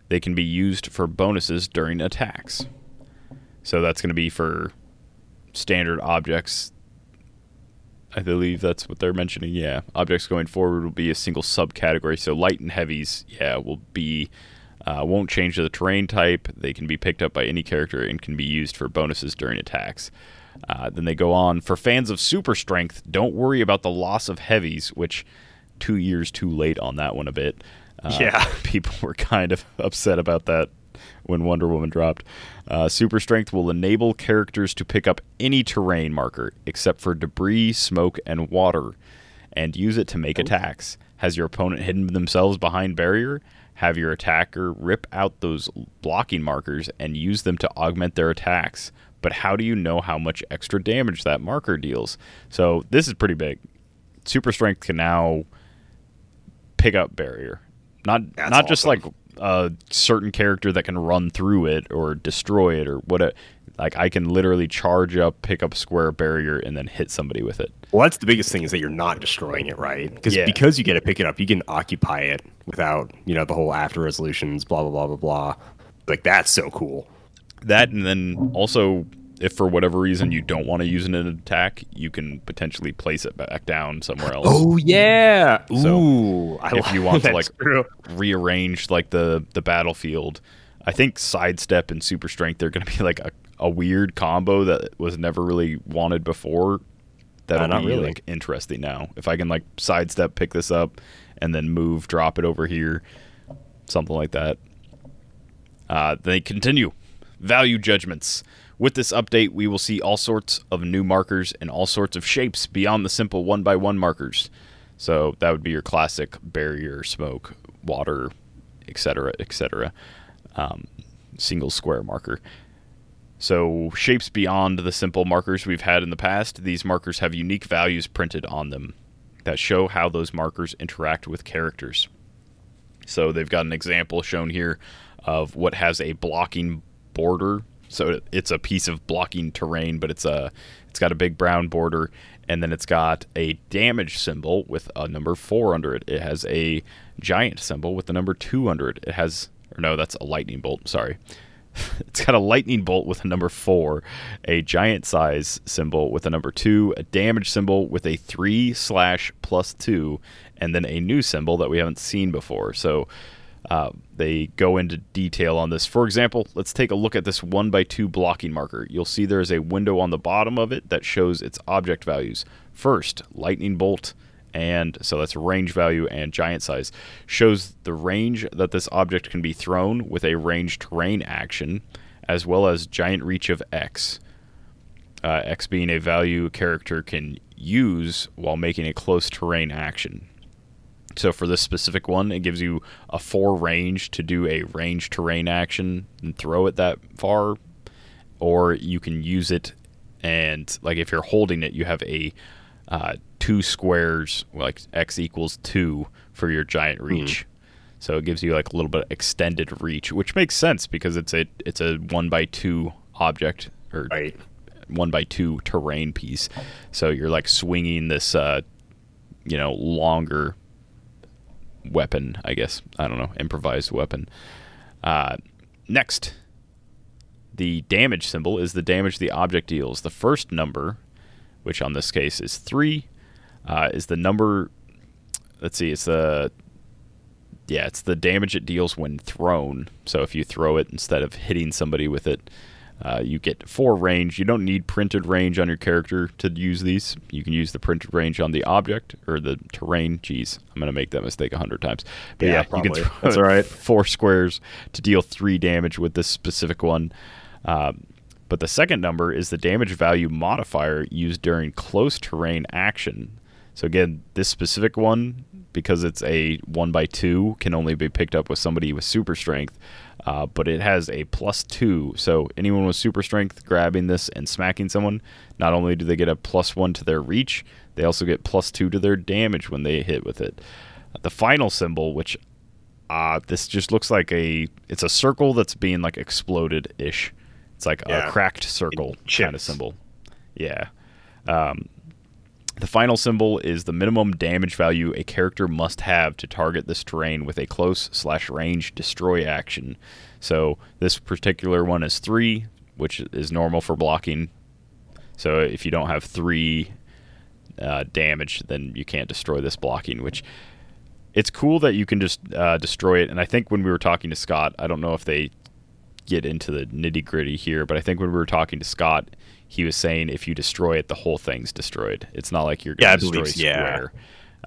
They can be used for bonuses during attacks. So that's going to be for standard objects. I believe that's what they're mentioning. Yeah, objects going forward will be a single subcategory. So light and heavies, yeah, will be uh, won't change the terrain type. They can be picked up by any character and can be used for bonuses during attacks. Uh, then they go on for fans of super strength. Don't worry about the loss of heavies, which two years too late on that one a bit. Uh, Yeah. people were kind of upset about that when Wonder Woman dropped. Uh, super strength will enable characters to pick up any terrain marker except for debris, smoke, and water, and use it to make attacks. Has your opponent hidden themselves behind barrier? Have your attacker rip out those blocking markers and use them to augment their attacks. But how do you know how much extra damage that marker deals? So this is pretty big. Super strength can now pick up barrier. Not That's not just awesome. like a certain character that can run through it or destroy it or what. A, like I can literally charge up, pick up square barrier, and then hit somebody with it. Well, that's the biggest thing is that you're not destroying it, right? Because Yeah. because you get to pick it up, you can occupy it without you know the whole after resolutions, blah blah blah blah blah. Like that's so cool. That and then also, if for whatever reason you don't want to use it in an attack, you can potentially place it back down somewhere else. Oh yeah. So, Ooh, I if you want to like true. rearrange like the the battlefield. I think sidestep and super strength they're going to be like a, a weird combo that was never really wanted before. That'll Uh, not be really. like interesting now. If I can like sidestep, pick this up, and then move, drop it over here, something like that. Uh, they continue. Value judgments. With this update, we will see all sorts of new markers and all sorts of shapes beyond the simple one by one markers. So that would be your classic barrier, smoke, water, etc., etc. Um, single square marker. So shapes beyond the simple markers we've had in the past. These markers have unique values printed on them that show how those markers interact with characters. So they've got an example shown here of what has a blocking border. So it's a piece of blocking terrain, but it's a it's got a big brown border, and then it's got a damage symbol with a number four under it. It has a giant symbol with the number two under it. It has or no, that's a lightning bolt. Sorry. It's got a lightning bolt with a number four, a giant size symbol with a number two, a damage symbol with a three slash plus two, and then a new symbol that we haven't seen before. So uh, they go into detail on this. For example, let's take a look at this one by two blocking marker. You'll see there is a window on the bottom of it that shows its object values. First, lightning bolt, and so that's range value and giant size shows the range that this object can be thrown with a range terrain action as well as giant reach of x uh, x being a value a character can use while making a close terrain action so for this specific one it gives you a four range to do a range terrain action and throw it that far. Or you can use it and like if you're holding it you have a uh, two squares like x equals two for your giant reach. So it gives you like a little bit of extended reach which makes sense because it's a it's a one by two object or Right. one by two terrain piece. So you're like swinging this uh you know longer weapon i guess i don't know improvised weapon uh next the damage symbol is the damage the object deals. The first number, which on this case is three, uh, is the number. Let's see, it's the yeah, it's the damage it deals when thrown. So if you throw it instead of hitting somebody with it, uh, you get four range. You don't need printed range on your character to use these. You can use the printed range on the object or the terrain. Jeez, I'm gonna make that mistake a hundred times. But Yeah, yeah, you probably. can throw That's all right. four squares to deal three damage with this specific one. Um, but the second number is the damage value modifier used during close terrain action. So again, this specific one, because it's a one by two, can only be picked up with somebody with super strength. Uh, but it has a plus two. So anyone with super strength grabbing this and smacking someone, not only do they get a plus one to their reach, they also get plus two to their damage when they hit with it. The final symbol, which uh, this just looks like a it's a circle that's being like exploded ish. It's like Yeah. a cracked circle kind of symbol. Yeah. Um, The final symbol is the minimum damage value a character must have to target this terrain with a close slash range destroy action. So this particular one is three, which is normal for blocking. So if you don't have three uh, damage, then you can't destroy this blocking. Which it's cool that you can just uh, destroy it. And I think when we were talking to Scott, I don't know if they get into the nitty gritty here, but I think when we were talking to Scott, he was saying if you destroy it, the whole thing's destroyed. It's not like you're Yeah, going to destroy believe so, yeah. square.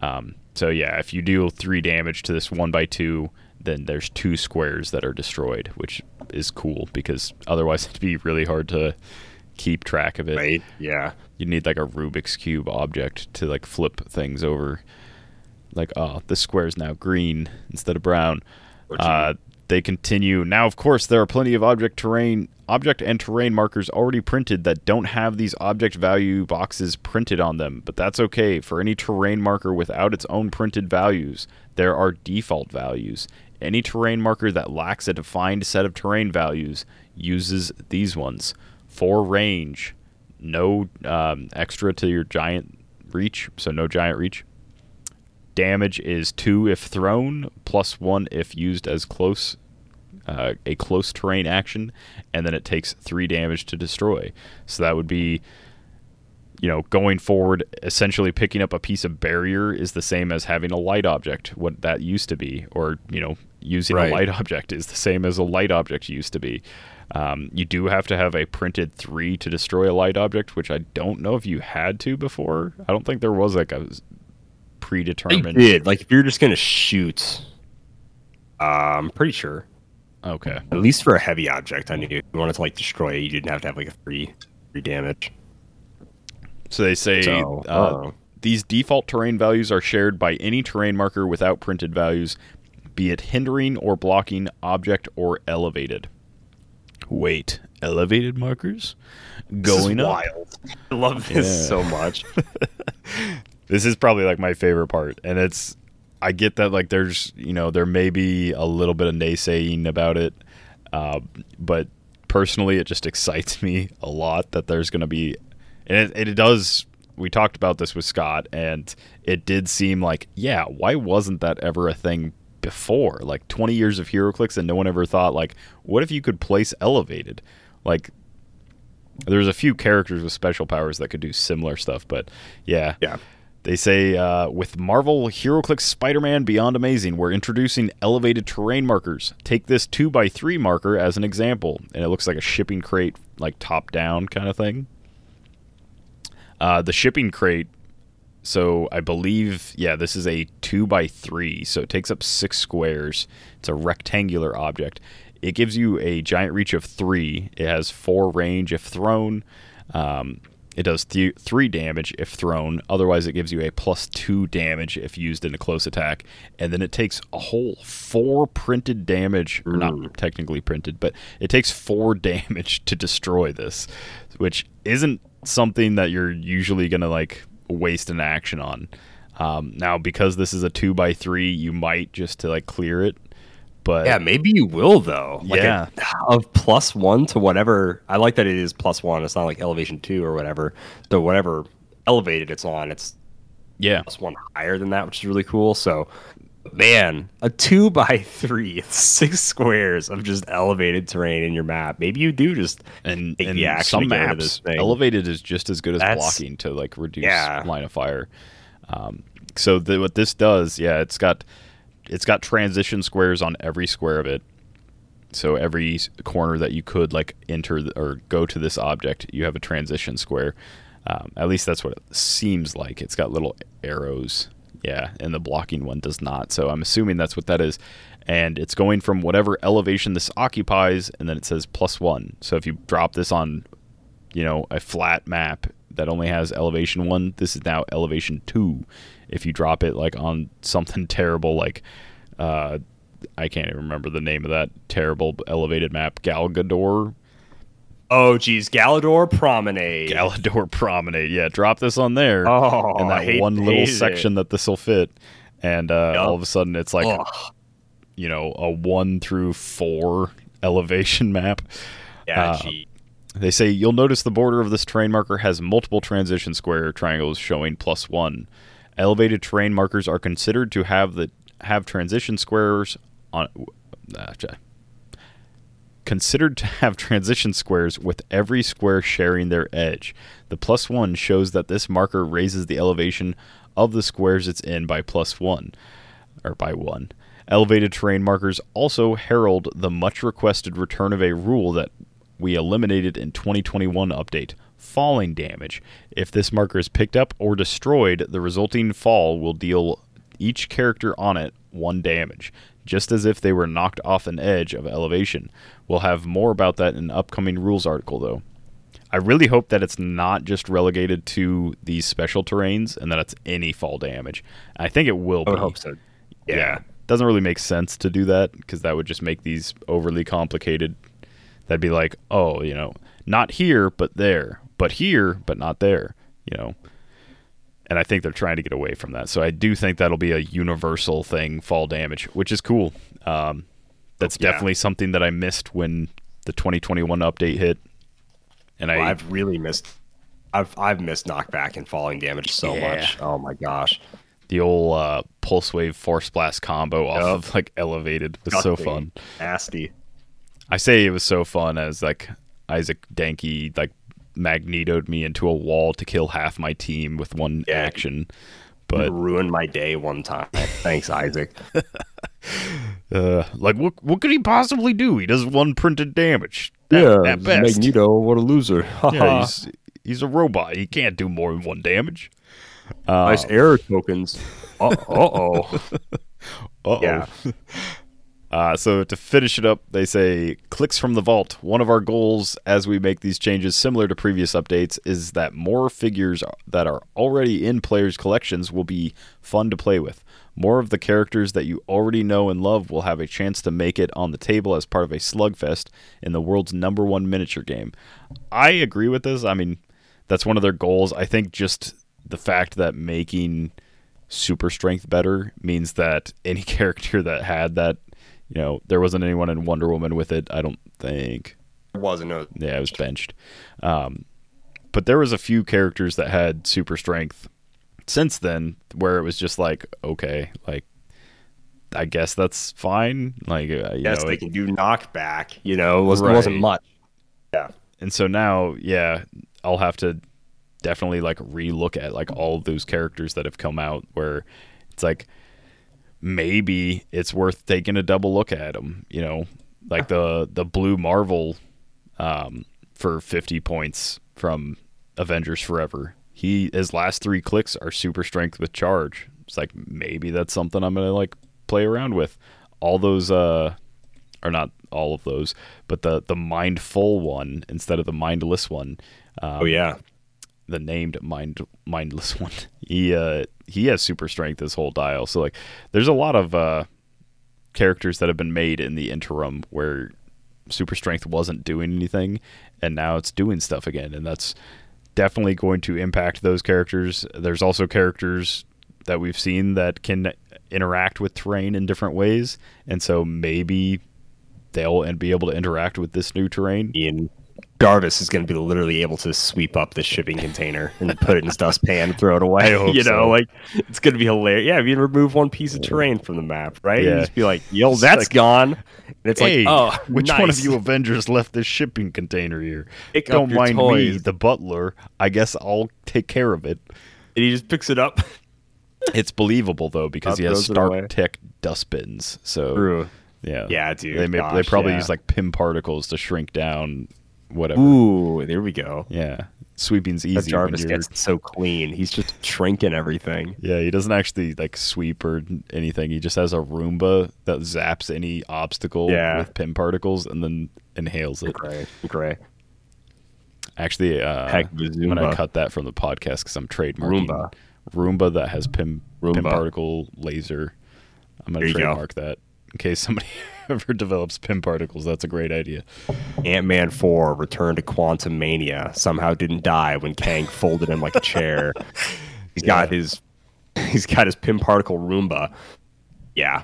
Um, so yeah, if you deal three damage to this one by two, then there's two squares that are destroyed, which is cool because otherwise it'd be really hard to keep track of it. Right? Yeah. You need like a Rubik's cube object to like flip things over. Like, oh, this square is now green instead of brown. Uh, they continue. Now, of course, there are plenty of object terrain, object and terrain markers already printed that don't have these object value boxes printed on them, but that's okay. For any terrain marker without its own printed values, there are default values. Any terrain marker that lacks a defined set of terrain values uses these ones. For range, no um, extra to your giant reach, so no giant reach. Damage is two if thrown, plus one if used as close, uh, a close terrain action, and then it takes three damage to destroy. So that would be, you know, going forward, essentially picking up a piece of barrier is the same as having a light object, what that used to be, or you know, using Right. a light object is the same as a light object used to be. Um, you do have to have a printed three to destroy a light object, which I don't know if you had to before. I don't think there was like a predetermined. did. Like, if you're just going to shoot, uh, I'm pretty sure. Okay. At least for a heavy object, I knew if you wanted to, like, destroy it, you didn't have to have, like, a three, three damage. So they say So, uh, these default terrain values are shared by any terrain marker without printed values, be it hindering or blocking object or elevated. Wait, elevated markers going this is up. wild. I love this Yeah. so much. This is probably like my favorite part, and it's I get that like there's you know there may be a little bit of naysaying about it, uh, but personally it just excites me a lot that there's going to be, and it, it does. We talked about this with Scott, and it did seem like yeah, why wasn't that ever a thing before? Like 20 years of HeroClix, and no one ever thought like, what if you could place elevated, like. There's a few characters with special powers that could do similar stuff, but yeah, yeah. They say uh, with Marvel HeroClix Spider-Man Beyond Amazing, we're introducing elevated terrain markers. Take this two by three marker as an example, and it looks like a shipping crate, like top down kind of thing. Uh, the shipping crate. So I believe, yeah, this is a two by three, so it takes up six squares. It's a rectangular object. It gives you a giant reach of three. It has four range if thrown. Um, it does th- three damage if thrown. Otherwise, it gives you a plus two damage if used in a close attack. And then it takes a whole four printed damage, or not technically printed, but it takes four damage to destroy this, which isn't something that you're usually going to like waste an action on. Um, now, because this is a two by three, you might just to like clear it. But Yeah, maybe you will though. Like Yeah. a, of plus one to whatever. I like that it is plus one. It's not like elevation two or whatever. So whatever elevated it's on, it's yeah, plus one higher than that, which is really cool. So, man, a two by three, six squares of just elevated terrain in your map. Maybe you do just and, take and the action some to get rid of maps elevated is just as good as That's- blocking to like reduce Yeah. line of fire um, so the, what this does yeah it's got it's got transition squares on every square of it. So every corner that you could like enter or go to this object you have a transition square. Um, at least that's what it seems like. It's got little arrows. Yeah and the blocking one does not. So i'm assuming that's what that is. And it's going from whatever elevation this occupies and then it says plus one. So if you drop this on you know a flat map that only has elevation one this is now elevation two if you drop it like on something terrible like uh i can't even remember the name of that terrible elevated map galgador oh geez, Galador Promenade. galador promenade yeah drop this on there Oh, and that hate- one little hated it. section that this will fit and uh, Yup. all of a sudden it's like Ugh. you know a one through four elevation map yeah, uh. They say you'll notice the border of this terrain marker has multiple transition square triangles showing plus one. Elevated terrain markers are considered to have the have transition squares on. Uh, considered to have transition squares with every square sharing their edge. The plus one shows that this marker raises the elevation of the squares it's in by plus one, or by one. Elevated terrain markers also herald the much requested return of a rule that we eliminated in 2021 update falling damage. If this marker is picked up or destroyed, the resulting fall will deal each character on it one damage, just as if they were knocked off an edge of elevation. We'll have more about that in an upcoming rules article, though. I really hope that it's not just relegated to these special terrains and that it's any fall damage. I think it will I be. would hope so. Yeah. Doesn't really make sense to do that because that would just make these overly complicated. That'd be like, oh, you know, not here, but there, but here, but not there, you know. And I think they're trying to get away from that. So I do think that'll be a universal thing, fall damage, which is cool. Um, that's Yeah. definitely something that I missed when the 2021 update hit. And Well, I, I've really missed. I've I've missed knockback and falling damage so Yeah. much. Oh my gosh. the old uh, pulse wave force blast combo off of like elevated was so fun. Nasty. I say it was so fun as like Isaac Danke like magnetoed me into a wall to kill half my team with one Yeah. action. But But ruined my day one time. Thanks, Isaac. uh, like what what could he possibly do? He does one printed damage. At, at best. Magneto, what a loser. Yeah, he's he's a robot. He can't do more than one damage. nice error tokens. Uh oh. Uh-oh. Yeah. Uh, so to finish it up, they say clicks from the vault. One of our goals as we make these changes, similar to previous updates, is that more figures that are already in players' collections will be fun to play with. More of the characters that you already know and love will have a chance to make it on the table as part of a slugfest in the world's number one miniature game. I agree with this. I mean, that's one of their goals. I think just the fact that making super strength better means that any character that had that, you know, there wasn't anyone in Wonder Woman with it. I don't think. It wasn't a Yeah, it was benched. Um, but there was a few characters that had super strength since then, where it was just like, okay, like I guess that's fine. Like, uh, you yes, know, they it- can do knockback. You know, it wasn't, Right. it wasn't much. Yeah. and so now, yeah, I'll have to definitely like relook at like all of those characters that have come out where it's like maybe it's worth taking a double look at them. You know, like the the blue Marvel um, for fifty points from Avengers Forever. He his last three clicks are super strength with charge. It's like maybe that's something I'm gonna like play around with. All those uh or not all of those, but the the mindful one instead of the mindless one. Um, Oh yeah. The named mind mindless one. He uh he has super strength this whole dial. So like there's a lot of uh characters that have been made in the interim where super strength wasn't doing anything and now it's doing stuff again and that's definitely going to impact those characters. There's also characters that we've seen that can interact with terrain in different ways and so maybe they'll and be able to interact with this new terrain. Ian Jarvis is going to be literally able to sweep up the shipping container and put it in his dustpan and throw it away. I hope you know, so. like it's going to be hilarious. Yeah, if you remove one piece of terrain from the map, right? Yeah. You just be like, "Yo, It's that's like, gone." And it's hey, like, "Oh, which one of you Avengers left this shipping container here? Pick Don't your mind me, the butler. I guess I'll take care of it. And he just picks it up. It's believable though because Up he has goes it away. Stark Tech dustbins. So True. yeah, Yeah, dude, They may, they probably yeah. use like Pym particles to shrink down whatever. Ooh, there we go. Yeah, sweeping's easy when Jarvis gets so clean. He's just shrinking everything. Yeah, he doesn't actually like sweep or anything. He just has a Roomba that zaps any obstacle Yeah. with Pym particles and then inhales it. Gray, gray. Actually, uh, Heck I'm gonna cut that from the podcast because I'm trademarking Roomba. Roomba that has Pym Pym Roomba. particle laser. I'm gonna you go. trademark that in case somebody ever develops Pym particles. That's a great idea. Ant Man 4 returned to Quantumania. Somehow didn't die when Kang folded him like a chair. He's got his he's got his Pym particle Roomba. Yeah.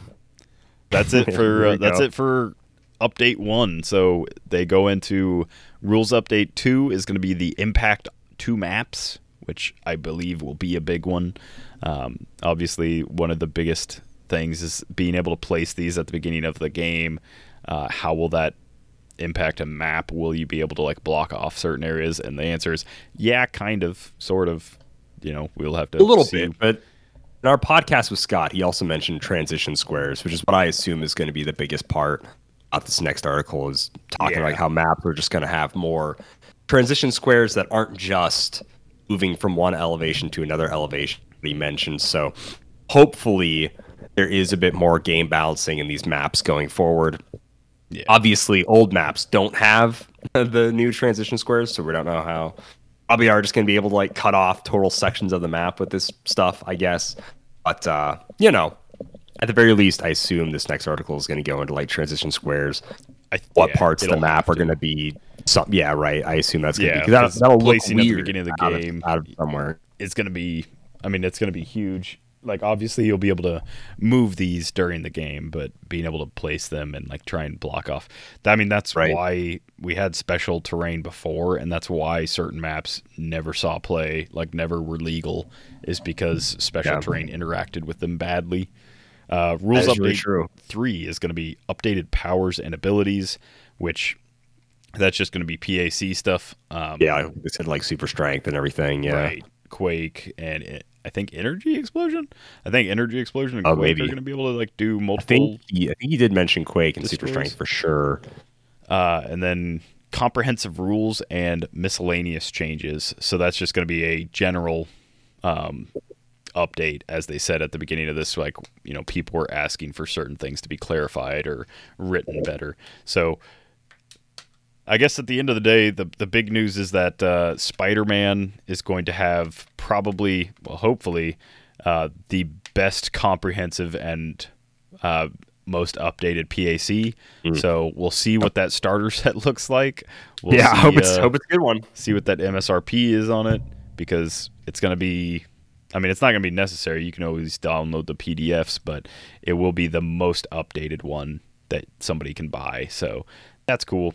That's it for uh, that's go. it for update one. So they go into rules update two is going to be the impact two maps, which I believe will be a big one. Um, obviously, one of the biggest things is being able to place these at the beginning of the game. Uh, how will that impact a map? Will you be able to like block off certain areas? And the answer is yeah, kind of, sort of. You know, we'll have to a little see. bit, but in our podcast with Scott, he also mentioned transition squares, which is what I assume is going to be the biggest part of this next article is talking Yeah. like how maps are just going to have more transition squares that aren't just moving from one elevation to another elevation that he mentioned. So hopefully there is a bit more game balancing in these maps going forward. Yeah. Obviously, old maps don't have the new transition squares, so we don't know how. Probably are just going to be able to like cut off total sections of the map with this stuff, I guess. But uh, you know, at the very least, I assume this next article is going to go into like transition squares. I, What yeah, parts of the map are going to be some? Yeah, right. I assume that's going to Yeah, be because that'll, that'll look placing at the weird beginning of the out game- out of somewhere. it's going to be i mean it's going to be huge like obviously you'll be able to move these during the game but being able to place them and like try and block off i mean that's Right. why we had special terrain before and that's why certain maps never saw play like never were legal is because special Yeah. terrain interacted with them badly uh, rules is really update true. three is going to be updated powers and abilities which that's just going to be PAC stuff um, Yeah, they said like super strength and everything. Yeah, Right. Quake and it, I think Energy Explosion. I think Energy Explosion and Oh, Quake maybe. are going to be able to like do I multiple. think he, I think he did mention Quake and super strength for sure. uh, and then comprehensive rules and miscellaneous changes. So that's just going to be a general um, update, as they said at the beginning of this. Like you know, people were asking for certain things to be clarified or written better. So I guess at the end of the day, the the big news is that uh, Spider Man is going to have probably, well, hopefully, uh, the best comprehensive and uh, most updated PAC. So we'll see what that starter set looks like. We'll yeah, I hope it's uh, hope it's a good one. see what that MSRP is on it because it's going to be. I mean, it's not going to be necessary. You can always download the PDFs, but it will be the most updated one that somebody can buy. So that's cool.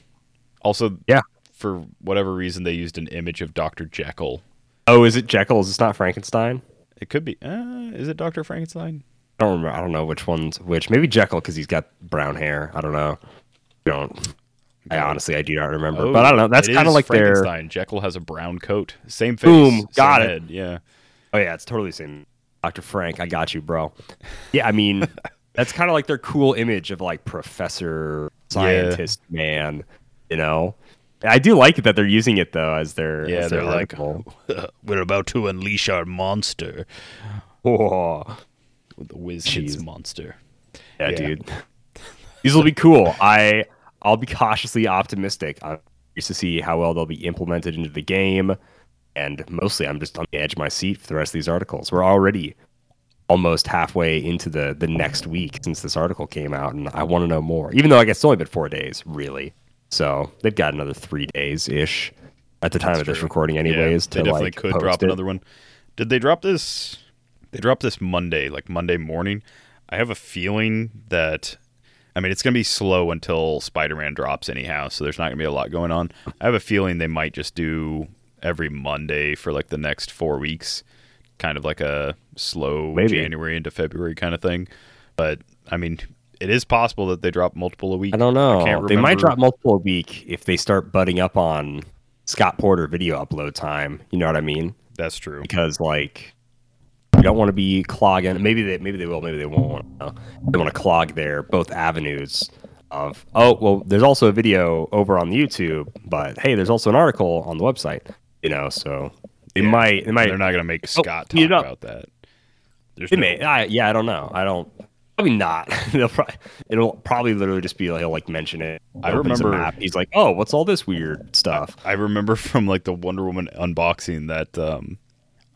Also, Yeah. for whatever reason, they used an image of Dr. Jekyll. Oh, is it Jekyll? Is this not Frankenstein? It could be. Uh, is it Dr. Frankenstein? I don't remember. I don't know which one's which. Maybe Jekyll because he's got brown hair. I don't know. Don't. I honestly I do not remember. but I don't know. That's Oh, kind of like their. Frankenstein. Jekyll has a brown coat. Same face. Boom, same got it. head, Yeah. Oh yeah, it's totally the same. Dr. Frank, I got you, bro. Yeah, I mean, that's kind of like their cool image of like professor scientist man. You know, I do like it that they're using it though as their Yeah, as their they're like. We're about to unleash our monster. Oh, The WizKids monster. yeah, Yeah. dude. These will be cool. I I'll be cautiously optimistic. I'm curious to see how well they'll be implemented into the game, and mostly I'm just on the edge of my seat for the rest of these articles. We're already almost halfway into the the next week since this article came out, and I want to know more. Even though I guess it's only been four days, really. So they've got another three days ish at the time of this recording, anyways. they to definitely like, could drop it. another one. Did they drop this? They dropped this Monday, like Monday morning. I have a feeling that, I mean, it's gonna be slow until Spider-Man drops anyhow. So there's not gonna be a lot going on. I have a feeling they might just do every Monday for like the next four weeks, kind of like a slow Maybe. January into February kind of thing. But I mean, it is possible that they drop multiple a week. I don't know. can't they might drop multiple a week if they start butting up on Scott Porter video upload time. You know what I mean? That's true. Because like you don't want to be clogging. Maybe they maybe they will. Maybe they won't. They want to clog their both avenues of oh well. There's also a video over on YouTube, but hey, there's also an article on the website. You know, so it Yeah. might. It might. They're not gonna make Oh, Scott it talk about that. There's They no- may. I, yeah, I don't know. I don't. Probably not. They'll probably, it'll probably literally just be like he'll like mention it. I remember- map. He's like, oh, what's all this weird stuff? I remember from like the Wonder Woman unboxing that um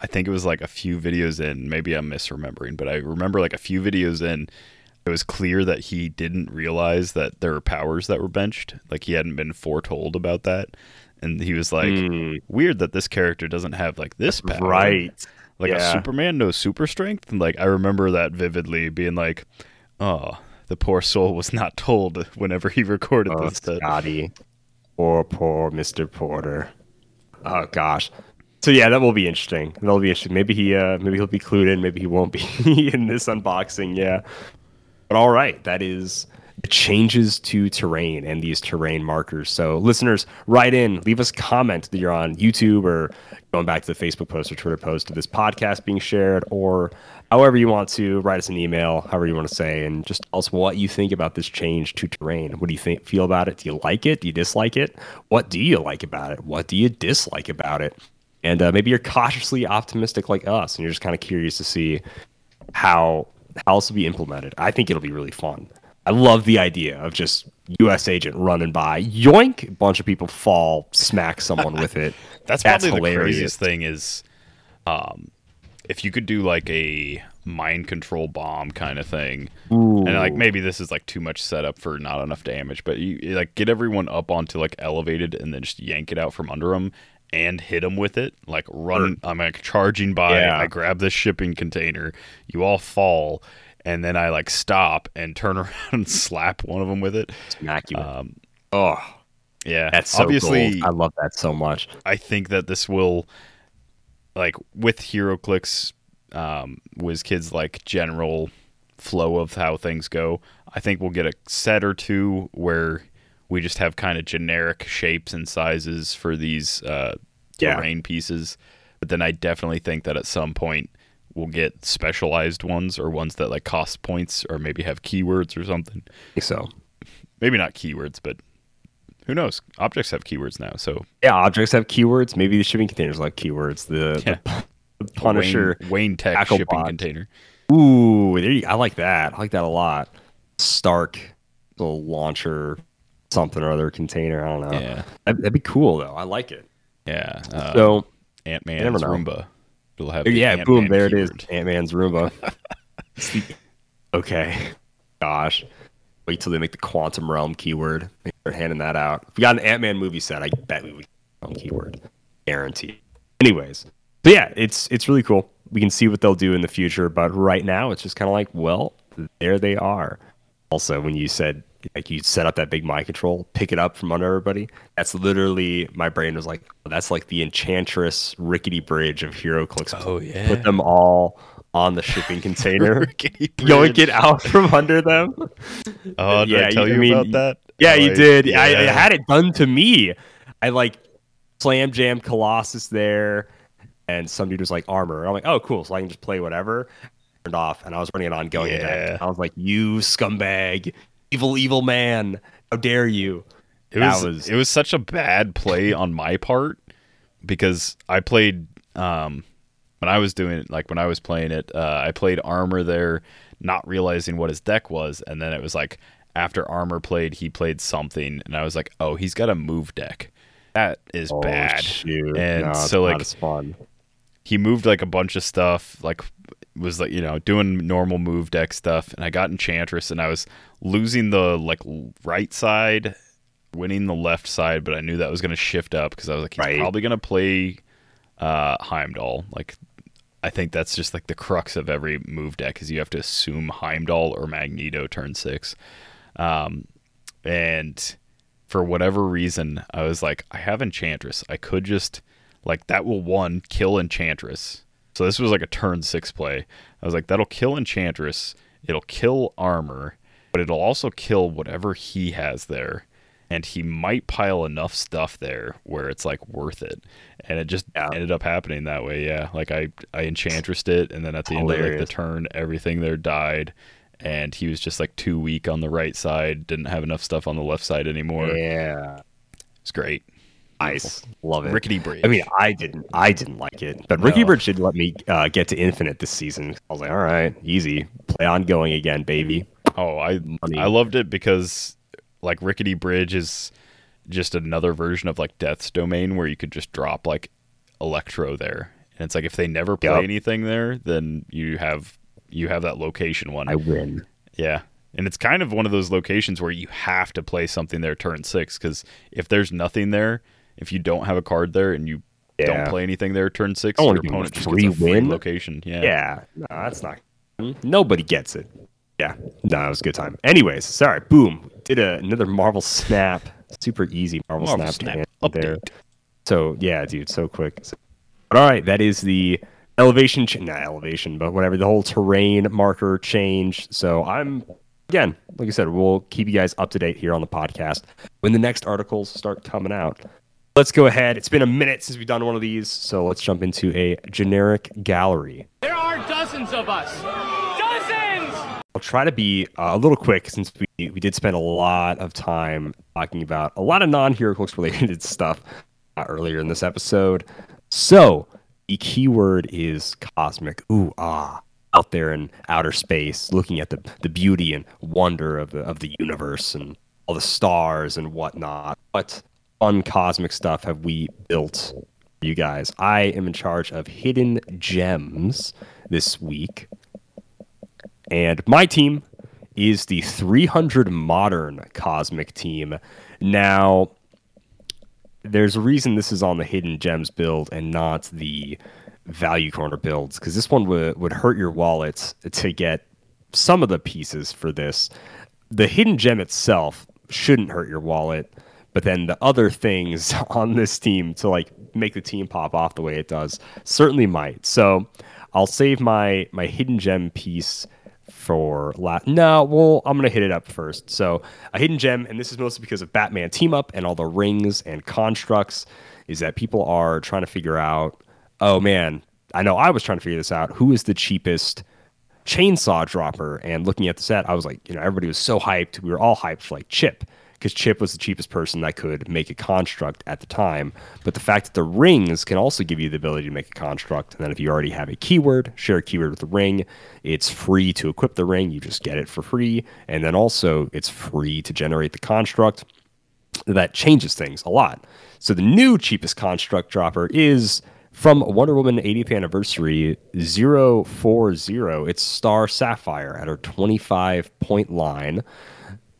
I think it was like a few videos in, maybe I'm misremembering, but I remember like a few videos in it was clear that he didn't realize that there were powers that were benched. Like he hadn't been foretold about that. And he was like, Hmm. weird that this character doesn't have like this power. Right. Like a Superman, no super strength. And like I remember that vividly being like, oh, the poor soul was not told whenever he recorded Oh, this. Scotty. Poor, poor Mr. Porter. Oh gosh. So yeah, that will be interesting. That'll be interesting. Maybe he uh maybe he'll be clued in, maybe he won't be in this unboxing, yeah. But all right, that is changes to terrain and these terrain markers. So listeners, write in, leave us a comment that you're on YouTube or going back to the Facebook post or Twitter post of this podcast being shared, or however you want to write us an email, however you want to say, and just tell us what you think about this change to terrain. What do you think feel about it? Do you like it? Do you dislike it? What do you like about it? What do you dislike about it? And uh, maybe you're cautiously optimistic like us, and you're just kind of curious to see how how this will be implemented. I think it'll be really fun. I love the idea of just U.S. agent running by, yoink, a bunch of people fall, smack someone with it. That's probably the craziest thing is, um, if you could do like a mind control bomb kind of thing, and like maybe this is like too much setup for not enough damage, but you you, like get everyone up onto like elevated and then just yank it out from under them and hit them with it. Like run, I'm like charging by, Yeah. I grab this shipping container, you all fall. And then I like stop and turn around and slap one of them with it. Smack you. Um, oh, yeah, that's so obviously gold. I love that so much. I think that this will, like, with HeroClix, um, WizKids, like, general flow of how things go, I think we'll get a set or two where we just have kind of generic shapes and sizes for these uh, Yeah. terrain pieces. But then I definitely think that at some point we'll get specialized ones or ones that, like, cost points or maybe have keywords or something. I think so. Maybe not keywords, but who knows? Objects have keywords now, so Yeah, objects have keywords. Maybe the shipping containers like keywords. The, Yeah. the Punisher. Wayne, Wayne Tech shipping container. Ooh, there you, I like that. I like that a lot. Stark, little launcher, something or other container. I don't know. Yeah. That'd, that'd be cool though. I like it. Yeah. Uh, so Ant Man's know. Roomba. It'll have yeah, Ant-Man boom, there it is. Ant Man's Roomba. The- okay, gosh, wait till they make the quantum realm keyword. They start handing that out. If we got an Ant Man movie set, I bet we would get realm keyword, guarantee. Anyways, so yeah, it's it's really cool. We can see what they'll do in the future, but right now it's just kind of like, well, there they are. Also, when you said like you set up that big mind control, pick it up from under everybody, that's literally my brain was like, that's like the enchantress rickety bridge of HeroClix. Oh, yeah. Put them all on the shipping container. Bridge. it out from under them. Oh, did Yeah, I tell you- you, mean, about that? Yeah, Oh, you did. I, I had it done to me. I like slam jam Colossus there, and some dude was like armor. I'm like, oh, cool. So I can just play whatever. Turned off, and I was running it on going Yeah. I was like, you scumbag, evil, evil man. How dare you? It was, was- it was such a bad play on my part because I played um when I was doing it like when I was playing it uh, I played armor there not realizing what his deck was and then it was like after armor played he played something and I was like oh he's got a move deck that is Oh, bad shoot. and No, so not like as fun. he moved like a bunch of stuff like was like you know doing normal move deck stuff and i got enchantress and i was losing the like right side winning the left side but i knew that was going to shift up because i was like he's Right. probably going to play uh heimdall like i think that's just like the crux of every move deck is you have to assume heimdall or magneto turn six um and for whatever reason, I was like, I have Enchantress. I could just like that will one kill Enchantress. So this was like a turn six play. I was like, that'll kill Enchantress. It'll kill armor, but it'll also kill whatever he has there. And he might pile enough stuff there where it's like worth it. And it just Yeah. ended up happening that way. Yeah. Like I, I enchantressed it and then at the end of like the turn, everything there died. And he was just like too weak on the right side, didn't have enough stuff on the left side anymore. Yeah, It's great. Nice. Love it. Rickety Bridge. I mean, I didn't, I didn't like it, but Ricky No. Bridge did let me uh, get to infinite this season. I was like, all right, easy, play on going again, baby. Oh, I Money. I loved it because like Rickety Bridge is just another version of like Death's Domain where you could just drop like Electro there. And it's like if they never play Yep. anything there, then you have you have that location one. I win. yeah. And it's kind of one of those locations where you have to play something there turn 6 cuz if there's nothing there, if you don't have a card there and you Yeah. don't play anything there turn 6, your wanna give them a opponent just free gets a free win. location. Yeah. Yeah, no, that's not. Nobody gets it. Yeah, no, it was a good time. Anyways, sorry. Boom, did a, another Marvel Snap. Super easy Marvel, Marvel Snap, Snap to update. there. So yeah, dude, so quick. So- but all right, that is the elevation, ch- not elevation, but whatever the whole terrain marker change. So I'm again, like I said, we'll keep you guys up to date here on the podcast when the next articles start coming out. Let's go ahead. It's been a minute since we've done one of these, so let's jump into a generic gallery. There are dozens of us. Dozens! I'll try to be uh, a little quick since we, we did spend a lot of time talking about a lot of non HeroClix related stuff uh, earlier in this episode. So the keyword is cosmic. Ooh, ah. Out there in outer space, looking at the, the beauty and wonder of the of the universe and all the stars and whatnot. What fun cosmic stuff have we built you guys? I am in charge of hidden gems this week. And my team is the 300 Modern Cosmic team. Now, there's a reason this is on the Hidden Gems build and not the Value Corner builds, because this one would, would hurt your wallet to get some of the pieces for this. The Hidden Gem itself shouldn't hurt your wallet, but then the other things on this team to like make the team pop off the way it does certainly might. So I'll save my my hidden gem piece for last. No, well, I'm gonna hit it up first. So a hidden gem, and this is mostly because of Batman team up and all the rings and constructs, is that people are trying to figure out. Oh man, I know I was trying to figure this out. Who is the cheapest? chainsaw dropper and looking at the set i was like you know everybody was so hyped we were all hyped for like chip because chip was the cheapest person that could make a construct at the time but the fact that the rings can also give you the ability to make a construct and then if you already have a keyword share a keyword with the ring it's free to equip the ring you just get it for free and then also it's free to generate the construct that changes things a lot. So the new cheapest construct dropper is from Wonder Woman 80th anniversary 040. It's Star Sapphire at her 25 point line.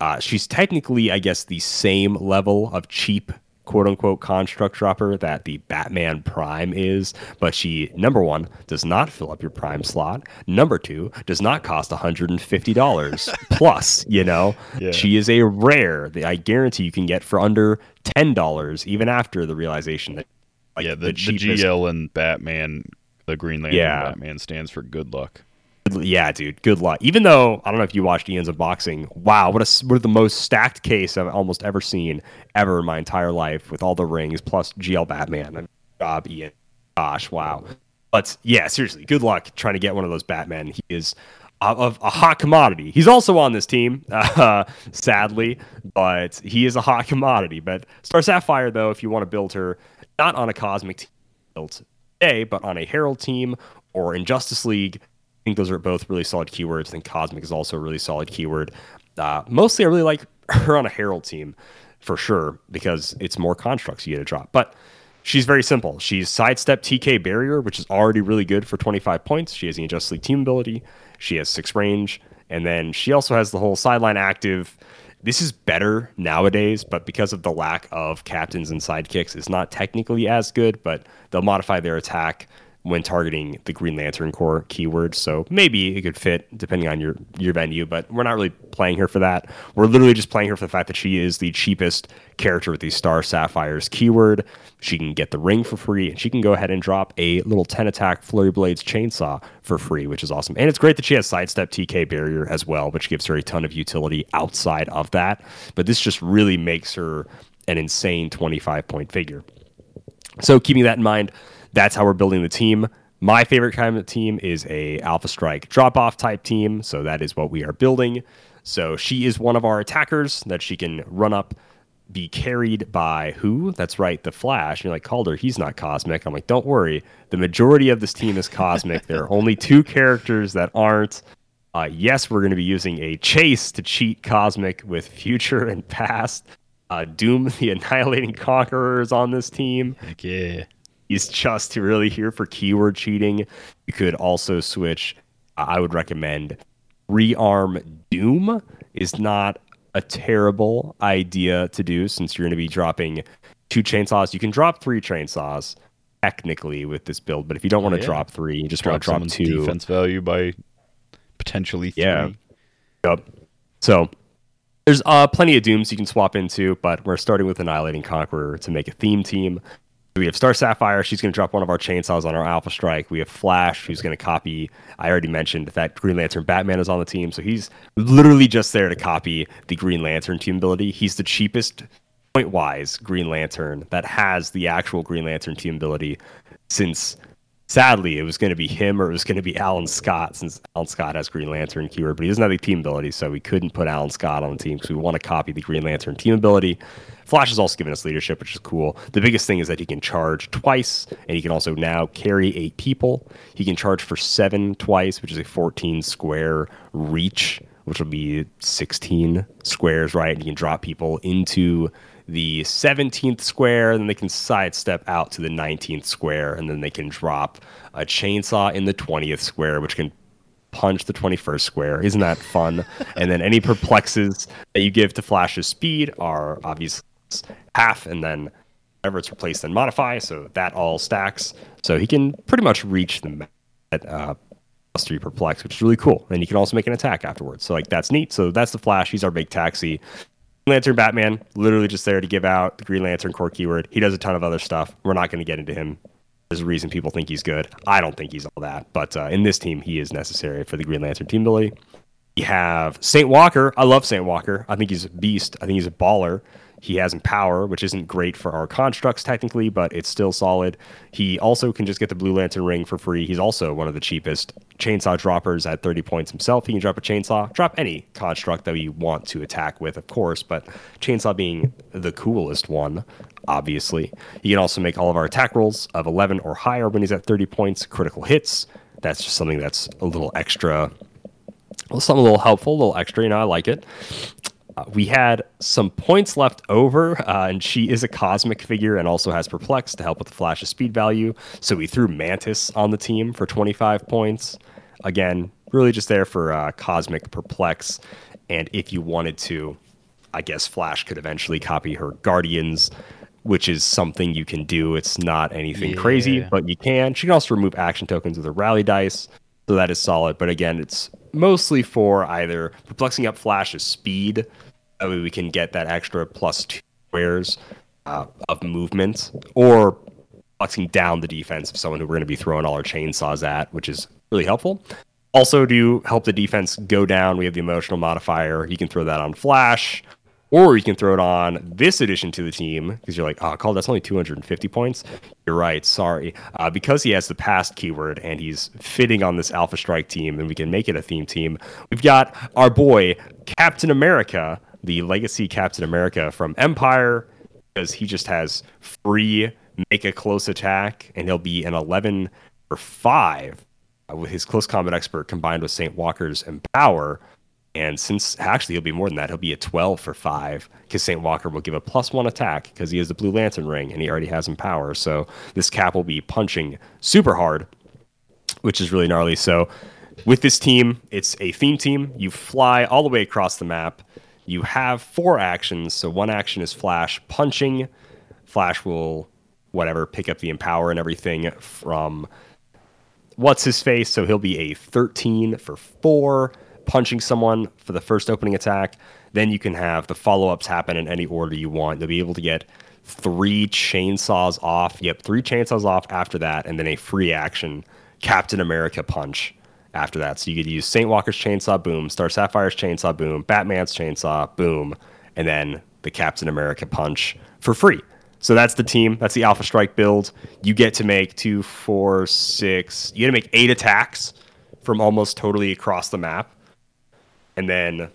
Uh, she's technically, I guess, the same level of cheap quote unquote construct dropper that the Batman Prime is, but she, number one, does not fill up your Prime slot. Number two, does not cost $150 plus, you know? Yeah. She is a rare that I guarantee you can get for under $10, even after the realization that like, yeah, the, the, cheapest- GL and Batman, the Green Lantern Yeah. Batman stands for good luck. Yeah, dude. Good luck. Even though I don't know if you watched Ian's unboxing. Wow, what a what the most stacked case I've almost ever seen ever in my entire life with all the rings plus GL Batman. Job, Ian. Gosh, wow. But yeah, seriously, good luck trying to get one of those Batmen. He is of a, a hot commodity. He's also on this team, uh, sadly, but he is a hot commodity. But Star Sapphire, though, if you want to build her, not on a cosmic team built today, but on a Herald team or in Justice League. Think those are both really solid keywords. I think Cosmic is also a really solid keyword. Uh, mostly, I really like her on a Herald team for sure because it's more constructs you get to drop. But she's very simple. She's sidestep TK barrier, which is already really good for 25 points. She has the Justice League team ability. She has six range, and then she also has the whole sideline active. This is better nowadays, but because of the lack of captains and sidekicks, it's not technically as good. But they'll modify their attack when targeting the Green Lantern Corps keyword. So maybe it could fit depending on your your venue, but we're not really playing her for that. We're literally just playing her for the fact that she is the cheapest character with the Star Sapphires keyword. She can get the ring for free, and she can go ahead and drop a little 10 attack Flurry Blades chainsaw for free, which is awesome. And it's great that she has sidestep TK barrier as well, which gives her a ton of utility outside of that. But this just really makes her an insane 25 point figure. So keeping that in mind, that's how we're building the team. My favorite kind of team is a Alpha Strike drop off type team, so that is what we are building. So she is one of our attackers that she can run up, be carried by who? That's right, the Flash. And you're like, Calder, he's not cosmic. I'm like, don't worry. The majority of this team is cosmic. there are only two characters that aren't. Uh, yes, we're going to be using a chase to cheat cosmic with future and past. Uh, Doom, the Annihilating conquerors on this team. Heck yeah. He's just really here for keyword cheating. You could also switch. I would recommend rearm Doom is not a terrible idea to do since you're going to be dropping two chainsaws. You can drop three chainsaws technically with this build, but if you don't want to yeah. drop three, you just want to drop two. defense value by potentially three. Yeah. Yep. So there's uh, plenty of dooms you can swap into, but we're starting with Annihilating Conqueror to make a theme team. We have Star Sapphire. She's going to drop one of our chainsaws on our Alpha Strike. We have Flash, who's going to copy. I already mentioned that Green Lantern Batman is on the team, so he's literally just there to copy the Green Lantern team ability. He's the cheapest point wise Green Lantern that has the actual Green Lantern team ability since sadly it was going to be him or it was going to be Alan Scott since Alan Scott has Green Lantern keyword, but he doesn't have the team ability, so we couldn't put Alan Scott on the team because we want to copy the Green Lantern team ability. Flash has also given us leadership, which is cool. The biggest thing is that he can charge twice, and he can also now carry eight people. He can charge for seven twice, which is a 14 square reach, which will be 16 squares, right? And you can drop people into the 17th square, and then they can sidestep out to the 19th square, and then they can drop a chainsaw in the 20th square, which can punch the 21st square. Isn't that fun? and then any perplexes that you give to Flash's speed are obviously half, and then whenever it's replaced, and modify. So that all stacks. So he can pretty much reach the map at uh, plus three perplex, which is really cool. And he can also make an attack afterwards. So like that's neat. So that's the Flash. He's our big taxi. Lantern Batman, literally just there to give out the Green Lantern Corps keyword. He does a ton of other stuff. We're not going to get into him. There's a reason people think he's good. I don't think he's all that, but uh, in this team, he is necessary for the Green Lantern team ability. We have Saint Walker. I love Saint Walker. I think he's a beast. I think he's a baller. He has Empower, which isn't great for our constructs technically, but it's still solid. He also can just get the Blue Lantern ring for free. He's also one of the cheapest chainsaw droppers at 30 points himself. He can drop a chainsaw, drop any construct that you want to attack with, of course, but chainsaw being the coolest one, obviously. He can also make all of our attack rolls of 11 or higher when he's at 30 points, critical hits. That's just something that's a little extra, well, something a little helpful, a little extra. You know, I like it. Uh, we had some points left over, uh, and she is a cosmic figure and also has perplex to help with the flash's speed value. So we threw Mantis on the team for 25 points. Again, really just there for uh, cosmic perplex. And if you wanted to, I guess Flash could eventually copy her Guardians, which is something you can do. It's not anything crazy, but you can. She can also remove action tokens with her rally dice. So that is solid. But again, it's mostly for either perplexing up Flash's speed. That way we can get that extra plus two squares uh, of movement, or flexing down the defense of someone who we're going to be throwing all our chainsaws at, which is really helpful. Also, to help the defense go down, we have the emotional modifier. You can throw that on Flash, or you can throw it on this addition to the team because you're like, oh, Call, that's only 250 points. You're right. Sorry. Uh, because he has the past keyword and he's fitting on this Alpha Strike team, and we can make it a theme team. We've got our boy, Captain America, the legacy Captain America from Empire, because he just has free make a close attack, and he'll be an 11 or 5 uh, with his close combat expert combined with St. Walker's Empower. And since actually he'll be more than that, he'll be a 12 for 5 because St. Walker will give a plus one attack because he has the Blue Lantern ring and he already has Empower. So this cap will be punching super hard, which is really gnarly. So with this team, it's a theme team. You fly all the way across the map. You have four actions. So one action is Flash punching. Flash will, whatever, pick up the Empower and everything from what's his face. So he'll be a 13 for four, punching someone for the first opening attack. Then you can have the follow ups happen in any order you want. You'll be able to get three chainsaws off. Yep, three chainsaws off after that, and then a free action Captain America punch after that. So you could use St. Walker's chainsaw boom, Star Sapphire's chainsaw boom, Batman's chainsaw boom, and then the Captain America punch for free. So that's the team. That's the Alpha Strike build. You get to make two, four, six. You get to make eight attacks from almost totally across the map. And then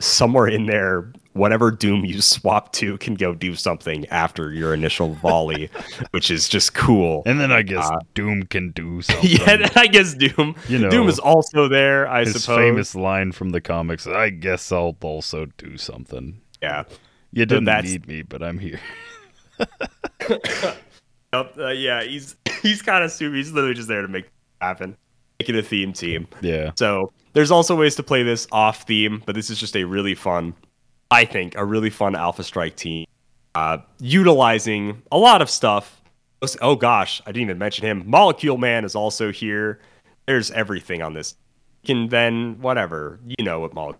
somewhere in there, whatever Doom you swap to can go do something after your initial volley, which is just cool. And then I guess Doom can do something. Uh, yeah, I guess Doom. You know, Doom is also there. I His suppose. famous line from the comics, I guess I'll also do something. Yeah. You didn't need me, but I'm here. Yep, uh, yeah, he's he's kind of super. He's literally just there to make it happen, make it a theme team. Yeah. So there's also ways to play this off theme, but this is just a really fun, I think, a really fun Alpha Strike team, uh, utilizing a lot of stuff. Oh gosh, I didn't even mention him. Molecule Man is also here. There's everything on this. can then whatever you know what Maul.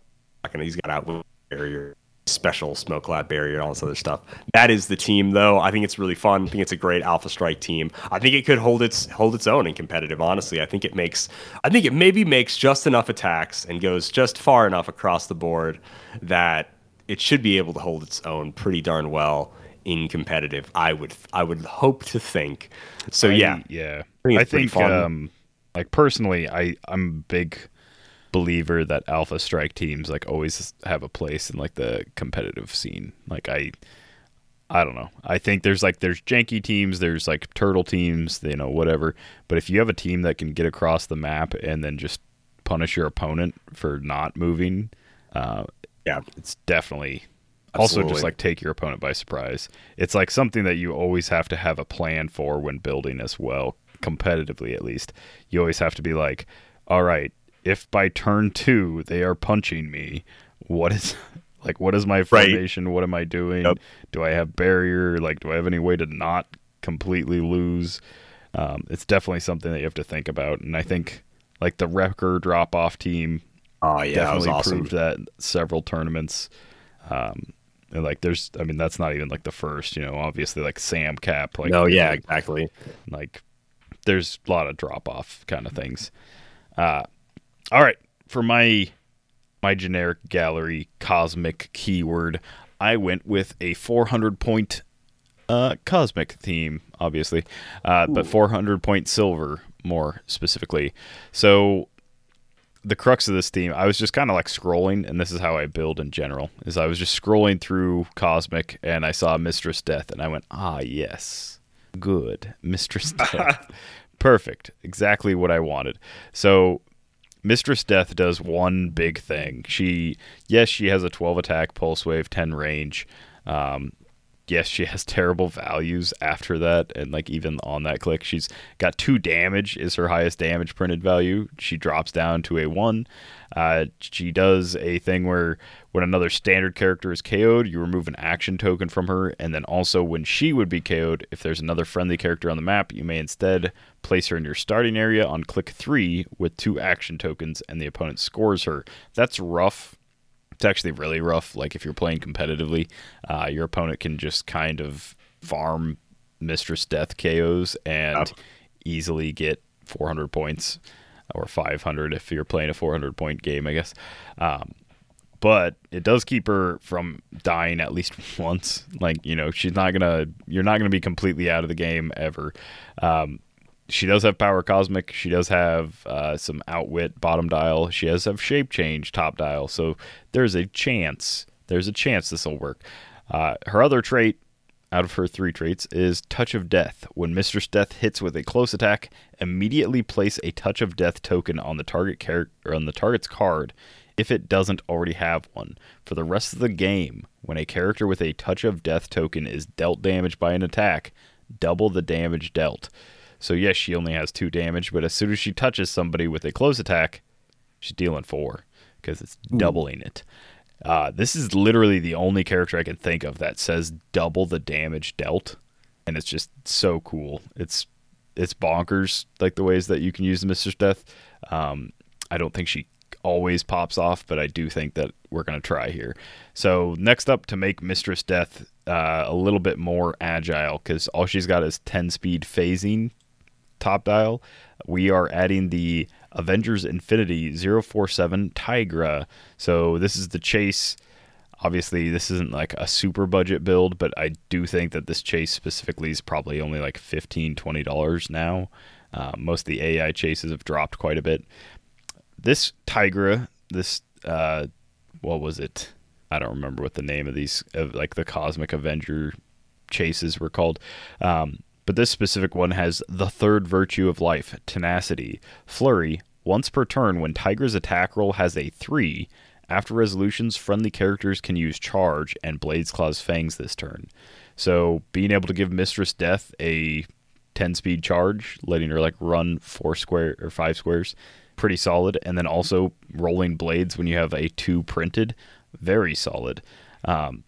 He's got out barrier, special smoke lab barrier, all this other stuff. That is the team, though. I think it's really fun. I think it's a great Alpha Strike team. I think it could hold its hold its own in competitive. Honestly, I think it makes. I think it maybe makes just enough attacks and goes just far enough across the board that it should be able to hold its own pretty darn well in competitive. I would I would hope to think. So I- yeah, yeah. think I think, um, like personally, I I'm a big believer that Alpha Strike teams like always have a place in like the competitive scene. Like I, I don't know. I think there's like there's janky teams, there's like turtle teams, you know, whatever. But if you have a team that can get across the map and then just punish your opponent for not moving, uh, yeah. it's definitely also just like take your opponent by surprise. It's like something that you always have to have a plan for when building as well, competitively at least. You always have to be like, all right, if by turn two they are punching me, what is like what is my Right. formation? What am I doing? Yep. Do I have barrier? Like do I have any way to not completely lose? Um, it's definitely something that you have to think about. And I think like the wrecker drop off team Oh yeah, that was definitely awesome. proved that several tournaments. Um, and like there's, I mean, that's not even like the first, you know, obviously like Sam Cap, like no, yeah, exactly. like there's a lot of drop off kind of things. Uh, all right, for my my generic gallery cosmic keyword, I went with a 400 point uh, cosmic theme, obviously, uh, but 400 point silver more specifically. So the crux of this theme, I was just kind of like scrolling, and this is how I build in general. Is I was just scrolling through Cosmic, and I saw Mistress Death, and I went, ah, yes, good, Mistress Death, perfect, exactly what I wanted. So Mistress Death does one big thing. She, yes, she has a 12 attack, pulse wave, 10 range. Um, yes, she has terrible values after that, and like even on that click, she's got two damage is her highest damage printed value. She drops down to a one. Uh, she does a thing where when another standard character is KO'd, you remove an action token from her, and then also when she would be KO'd, if there's another friendly character on the map, you may instead place her in your starting area on click three with two action tokens, and the opponent scores her. That's rough it's actually really rough. Like if you're playing competitively, uh, your opponent can just kind of farm Mistress Death KOs and easily get 400 points or 500 if you're playing a 400 point game, I guess. Um, but it does keep her from dying at least once. Like you know, she's not gonna. You're not gonna be completely out of the game ever. Um, she does have power cosmic. She does have uh, some outwit bottom dial. She does have shape change top dial. So there's a chance. There's a chance this will work. Uh, her other trait out of her three traits is touch of death. When Mistress Death hits with a close attack, immediately place a touch of death token on the target character on the target's card if it doesn't already have one. For the rest of the game, when a character with a touch of death token is dealt damage by an attack, double the damage dealt. So yes, she only has two damage, but as soon as she touches somebody with a close attack, she's dealing four because it's doubling it. Uh, this is literally the only character I can think of that says double the damage dealt, and it's just so cool. It's it's bonkers like the ways that you can use the Mistress Death. Um, I don't think she always pops off, but I do think that we're gonna try here. So next up to make Mistress Death uh, a little bit more agile because all she's got is 10 speed phasing top dial, we are adding the Avengers Infinity 047 Tigra. So this is the chase. Obviously, this isn't like a super budget build, but I do think that this chase specifically is probably only like $15, $20 now. Uh, most of the AI chases have dropped quite a bit. This Tigra, this, uh, what was it? I don't remember what the name of these, of like the Cosmic Avenger chases were called. Um, but this specific one has the third virtue of life, tenacity. Flurry, once per turn, when Tigra's attack roll has a 3, after resolutions, friendly characters can use charge and Blades Claw's Fangs this turn. So being able to give Mistress Death a 10 speed charge, letting her like run four square or five squares, pretty solid. And then also rolling blades when you have a 2 printed, very solid. Um,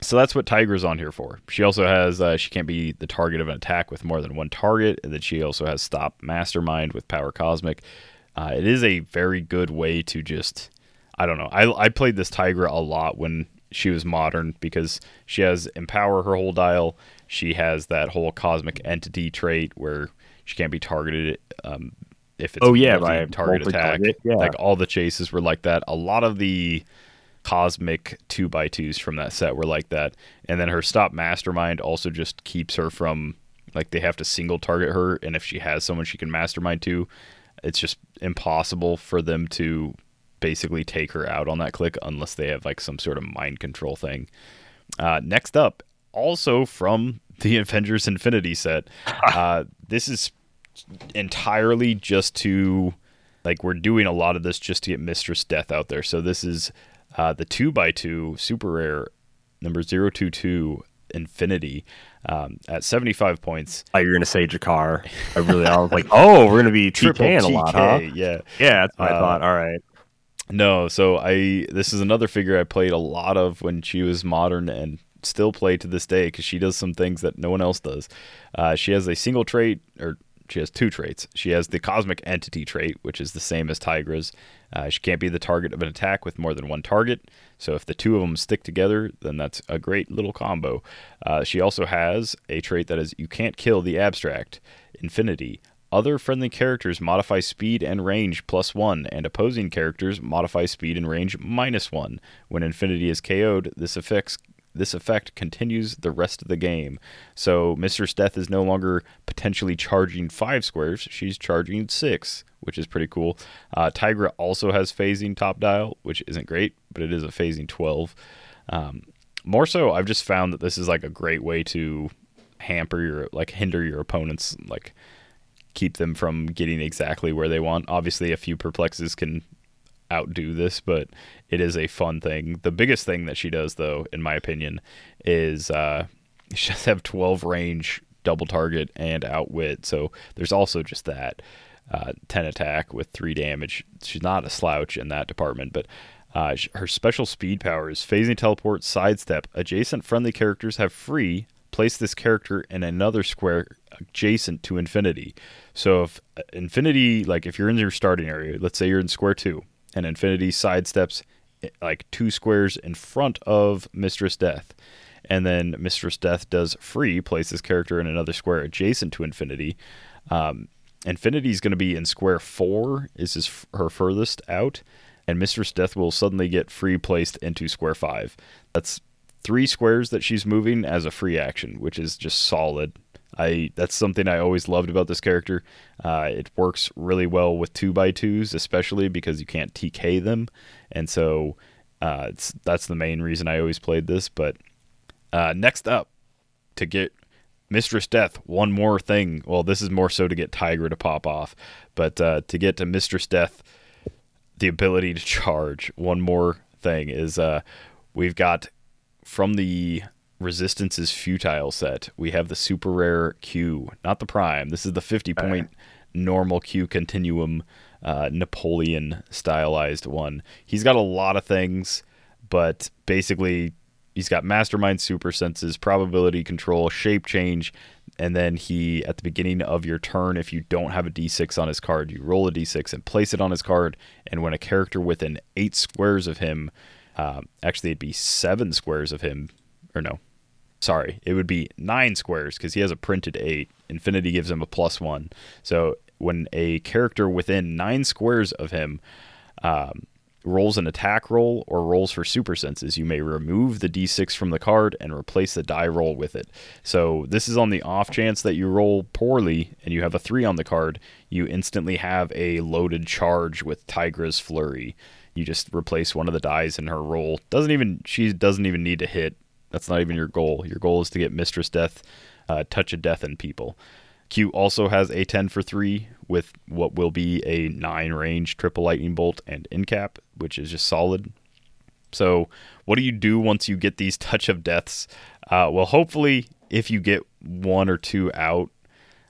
so that's what Tigra's on here for. She also has uh, she can't be the target of an attack with more than one target, and then she also has Stop Mastermind with Power Cosmic. Uh, it is a very good way to just, I don't know. I, I played this Tigra a lot when she was modern because she has Empower her whole dial. She has that whole Cosmic Entity trait where she can't be targeted um, if it's Oh, yeah, a by target attack. multi-target, yeah. Like all the chases were like that. A lot of the cosmic two by twos from that set were like that. And then her stop mastermind also just keeps her from like they have to single target her and if she has someone she can mastermind to, it's just impossible for them to basically take her out on that click unless they have like some sort of mind control thing. Uh, next up, also from the Avengers Infinity set, uh, this is entirely just to like we're doing a lot of this just to get Mistress Death out there. So this is uh, the two by two super rare number 022 Infinity um, at 75 points. Thought you're gonna say Jakar. I really I was like, oh, we're gonna be Triple TKing a lot, huh? TK, yeah. Yeah, that's what I Uh, thought. All right. No, so I this is another figure I played a lot of when she was modern and still play to this day because she does some things that no one else does. Uh, she has a single trait, or she has two traits. She has the cosmic entity trait, which is the same as Tigra's. Uh, she can't be the target of an attack with more than one target. So if the two of them stick together, then that's a great little combo. Uh, she also has a trait that is you can't kill the abstract infinity. Other friendly characters modify speed and range plus one, and opposing characters modify speed and range minus one. When Infinity is KO'd, this affects this effect continues the rest of the game. So Mistress Death is no longer potentially charging five squares; she's charging six, which is pretty cool. Uh, Tigra also has phasing top dial, which isn't great, but it is a phasing twelve. Um, more so, I've just found that this is like a great way to hamper your like hinder your opponents like keep them from getting exactly where they want. Obviously, a few perplexes can outdo this, but it is a fun thing. The biggest thing that she does, though, in my opinion, is uh, she does have 12 range, double target, and outwit. So there's also just that uh, 10 attack with 3 damage. She's not a slouch in that department, but. Uh, her special speed power is phasing teleport, sidestep. Adjacent friendly characters have free. Place this character in another square adjacent to infinity. So if uh, infinity, like if you're in your starting area, let's say you're in square two, and infinity sidesteps eh, like two squares in front of Mistress Death, and then Mistress Death does free, place this character in another square adjacent to infinity. Um, infinity is going to be in square four. Is her furthest out, and Mistress Death will suddenly get free placed into square five. That's three squares that she's moving as a free action, which is just solid. I that's something I always loved about this character. Uh, it works really well with two by twos, especially because you can't TK them, and so uh, that's the main reason I always played this. But uh, next up, to get Mistress Death, one more thing. Well, this is more so to get Tigra to pop off, but uh, to get to Mistress Death, the ability to charge. One more thing is uh, we've got from the Resistance is Futile set, we have the super rare Q, not the Prime. This is the 50 point normal Q continuum uh, Napoleon stylized one. He's got a lot of things, but basically, he's got Mastermind super senses, probability control, shape change, and then he, at the beginning of your turn, if you don't have a d6 on his card, you roll a d6 and place it on his card. And when a character within eight squares of him, um, actually, it'd be seven squares of him, or no, sorry, it would be nine squares because he has a printed eight. Infinity gives him a plus one. So when a character within nine squares of him um, rolls an attack roll or rolls for super senses, you may remove the d6 from the card and replace the die roll with it. So this is on the off chance that you roll poorly and you have a three on the card, you instantly have a loaded charge with Tigra's Flurry. You just replace one of the dies in her roll. Doesn't even she doesn't even need to hit. That's not even your goal. Your goal is to get Mistress Death, uh, Touch of Death, and people. Q also has a 10 for 3 with what will be a 9 range triple lightning bolt and incap, which is just solid. So, what do you do once you get these touch of deaths? Uh, well, hopefully, if you get one or two out,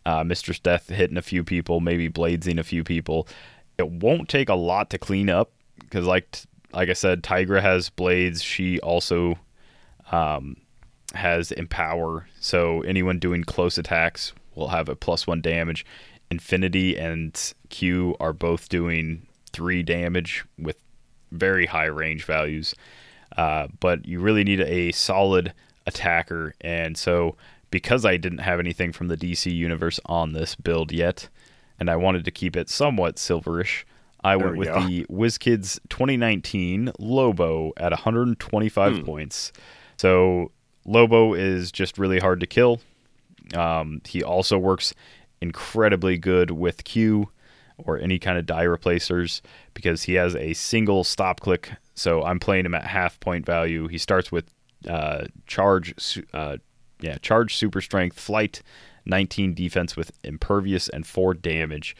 uh, Mistress Death hitting a few people, maybe bladesing a few people, it won't take a lot to clean up because, like like I said, Tigra has blades. She also um, has empower, so anyone doing close attacks will have a plus one damage. Infinity and Q are both doing three damage with very high range values. Uh, but you really need a solid attacker. And so, because I didn't have anything from the DC universe on this build yet, and I wanted to keep it somewhat silverish, I There went we with go. the WizKids 2019 Lobo at 125 Hmm. points. So, Lobo is just really hard to kill. Um, he also works incredibly good with Q or any kind of die replacers because he has a single stop click. So I'm playing him at half point value. He starts with uh, charge, uh, yeah, charge, super strength, flight, 19 defense with impervious and four damage.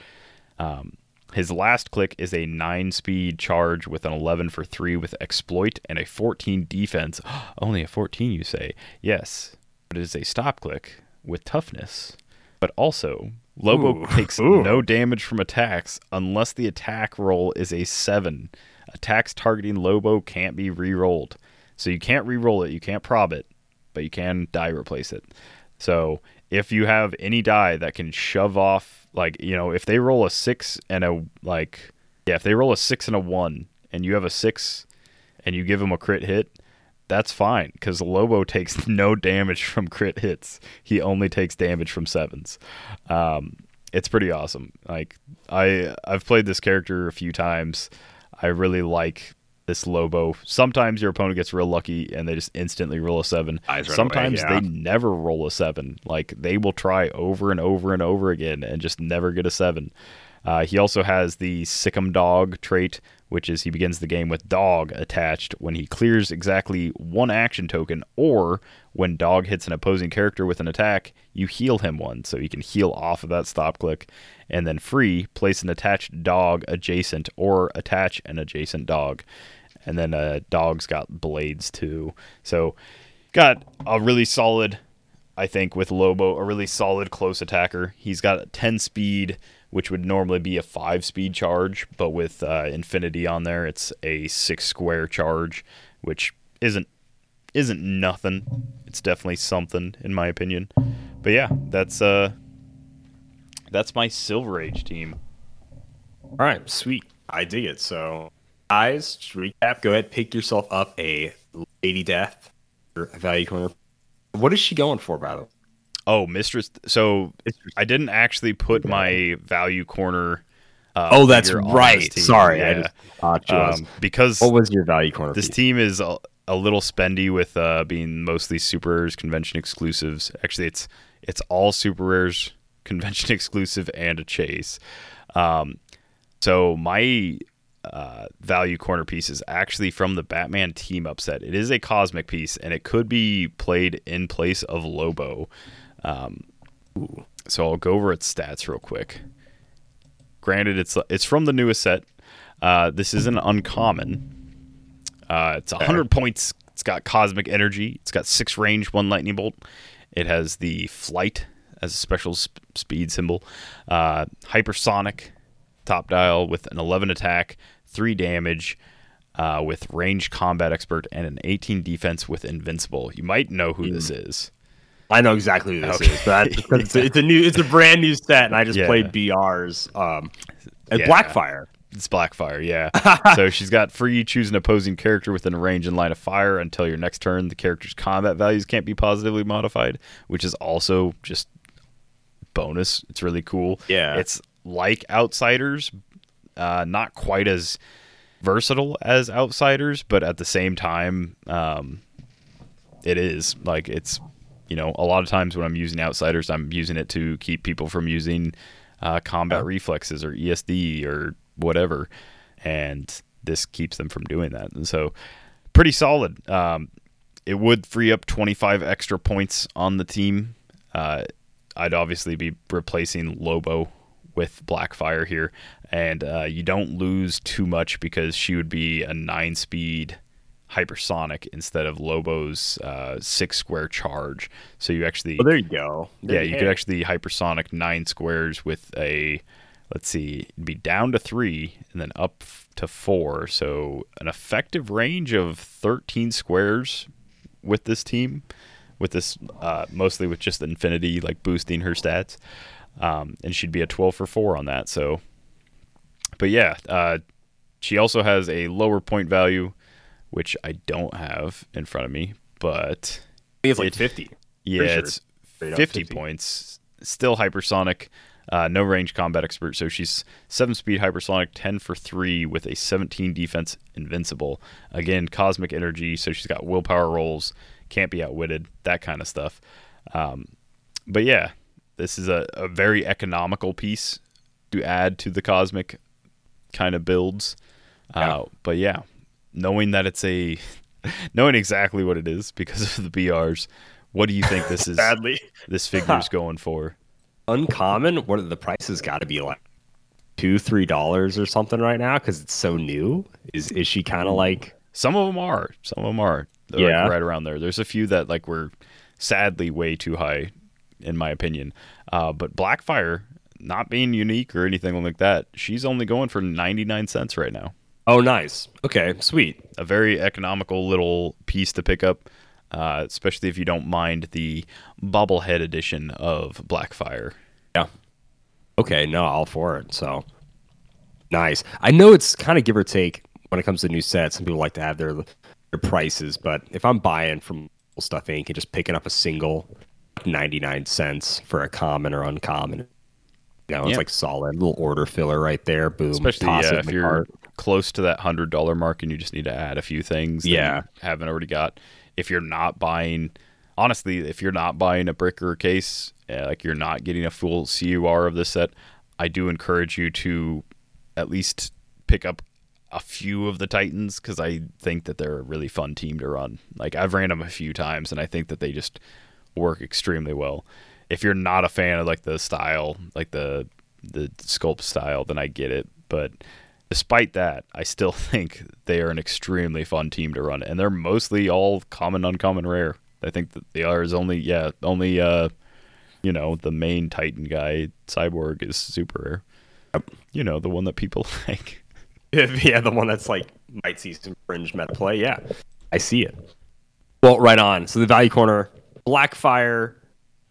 Um, his last click is a 9 speed charge with an 11 for 3 with exploit and a 14 defense. Only a 14, you say? Yes, but it is a stop click with toughness. But also, Lobo Ooh. takes Ooh. no damage from attacks unless the attack roll is a 7. Attacks targeting Lobo can't be re rolled. So you can't re roll it, you can't prob it, but you can die replace it. So if you have any die that can shove off, like you know, if they roll a six and a like, yeah, if they roll a six and a one, and you have a six, and you give them a crit hit, that's fine because Lobo takes no damage from crit hits. He only takes damage from sevens. Um, it's pretty awesome. Like I, I've played this character a few times. I really like this Lobo. Sometimes your opponent gets real lucky and they just instantly roll a seven. Right away, Sometimes yeah. they never roll a seven. Like they will try over and over and over again and just never get a seven. Uh, he also has the Sick'em Dog trait, which is he begins the game with Dog attached when he clears exactly one action token, or when Dog hits an opposing character with an attack, you heal him one, so he can heal off of that stop click. And then free, place an attached dog adjacent, or attach an adjacent dog. And then uh, Dog's got blades too. So got a really solid I think with Lobo, a really solid close attacker. He's got a 10 speed, which would normally be a 5 speed charge, but with uh, Infinity on there, it's a 6 square charge, which isn't isn't nothing. It's definitely something in my opinion. But yeah, that's uh that's my Silver Age team. All right, sweet. I dig it. So, guys, just recap. Go ahead, pick yourself up a Lady Death value corner. What is she going for, by the way? Oh, Mistress. So I didn't actually put my value corner. Uh, Oh, that's right. Sorry, I just um, because What was your value corner? this team is a, a little spendy with uh, being mostly super rares convention exclusives. Actually, it's it's all super rares convention exclusive and a chase. Um, so my uh, value corner piece is actually from the Batman Team Up set. It is a cosmic piece, and it could be played in place of Lobo. Um, so I'll go over its stats real quick. Granted, it's it's from the newest set. Uh, this is an uncommon. Uh, it's 100 points. It's got cosmic energy. It's got six range, one lightning bolt. It has the flight as a special sp- speed symbol. Uh, hypersonic top dial with an 11 attack, three damage, uh, with range combat expert and an 18 defense with invincible. You might know who this is. I know exactly who this Okay. is, but because it's, a, it's a new, it's a brand new set, and I just Yeah. played BRs. Um, Yeah. Blackfire. It's Blackfire, yeah. so she's got free choose an opposing character within a range and line of fire until your next turn. The character's combat values can't be positively modified, which is also just bonus. It's really cool. Yeah. It's like Outsiders, uh, not quite as versatile as Outsiders, but at the same time, um, it is like it's you know a lot of times when I'm using Outsiders, I'm using it to keep people from using uh, combat reflexes or ESD or whatever, and this keeps them from doing that. And so, pretty solid. Um, it would free up 25 extra points on the team. Uh, I'd obviously be replacing Lobo with Blackfire here, and uh, you don't lose too much because she would be a nine speed hypersonic instead of Lobo's uh, six square charge. So you actually Oh, there you go. yeah, you could actually hypersonic nine squares with a, let's see, it'd be down to three and then up to four. So an effective range of 13 squares with this team, with this, uh, mostly with just Infinity, like boosting her stats. Um, and she'd be a 12 for four on that. So, but yeah, uh, she also has a lower point value, which I don't have in front of me, but it's like It- 50. yeah, sure it's 50, 50. points. Still hypersonic, uh, no range combat expert. So she's seven speed hypersonic, 10 for three with a 17 defense invincible. Again, cosmic energy. So she's got willpower rolls, can't be outwitted, that kind of stuff. Um, but yeah, this is a, a very economical piece to add to the cosmic kind of builds. Uh, but yeah, knowing that it's a, knowing exactly what it is because of the BRs, what do you think this is? Badly. this figure's going for? Uncommon, what are the prices got to be like? Two, three dollars or something right now because it's so new. Is is she kind of like Some of them are. Some of them are. They're like Yeah. right around there. There's a few that like were sadly way too high, in my opinion. Uh, but Blackfire, not being unique or anything like that, she's only going for 99 cents right now. Oh, nice. Okay, sweet. A very economical little piece to pick up, uh, especially if you don't mind the bobblehead edition of Blackfire. Yeah. Okay, no, all for it. So nice. I know it's kind of give or take when it comes to new sets. Some people like to have their their prices, but if I'm buying from Stuff Inc. and just picking up a single, ninety nine cents for a common or uncommon, you know, it's Yeah. like solid little order filler right there. Boom. Especially toss yeah, if you're cart. close to that hundred dollar mark and you just need to add a few things. that Yeah. you haven't already got. If you're not buying, honestly, if you're not buying a brick or a case, uh, like you're not getting a full CUR of this set, I do encourage you to at least pick up a few of the Titans because I think that they're a really fun team to run. Like I've ran them a few times and I think that they just work extremely well. If you're not a fan of like the style, like the the sculpt style, then I get it. But despite that, I still think they are an extremely fun team to run, and they're mostly all common, uncommon, rare. I think that the R is only yeah only uh you know the main Titan guy Cyborg is super rare. You know the one that people like. yeah, the one that's like might see some fringe meta play. Yeah, I see it. Well, right on. So the value corner, Blackfire,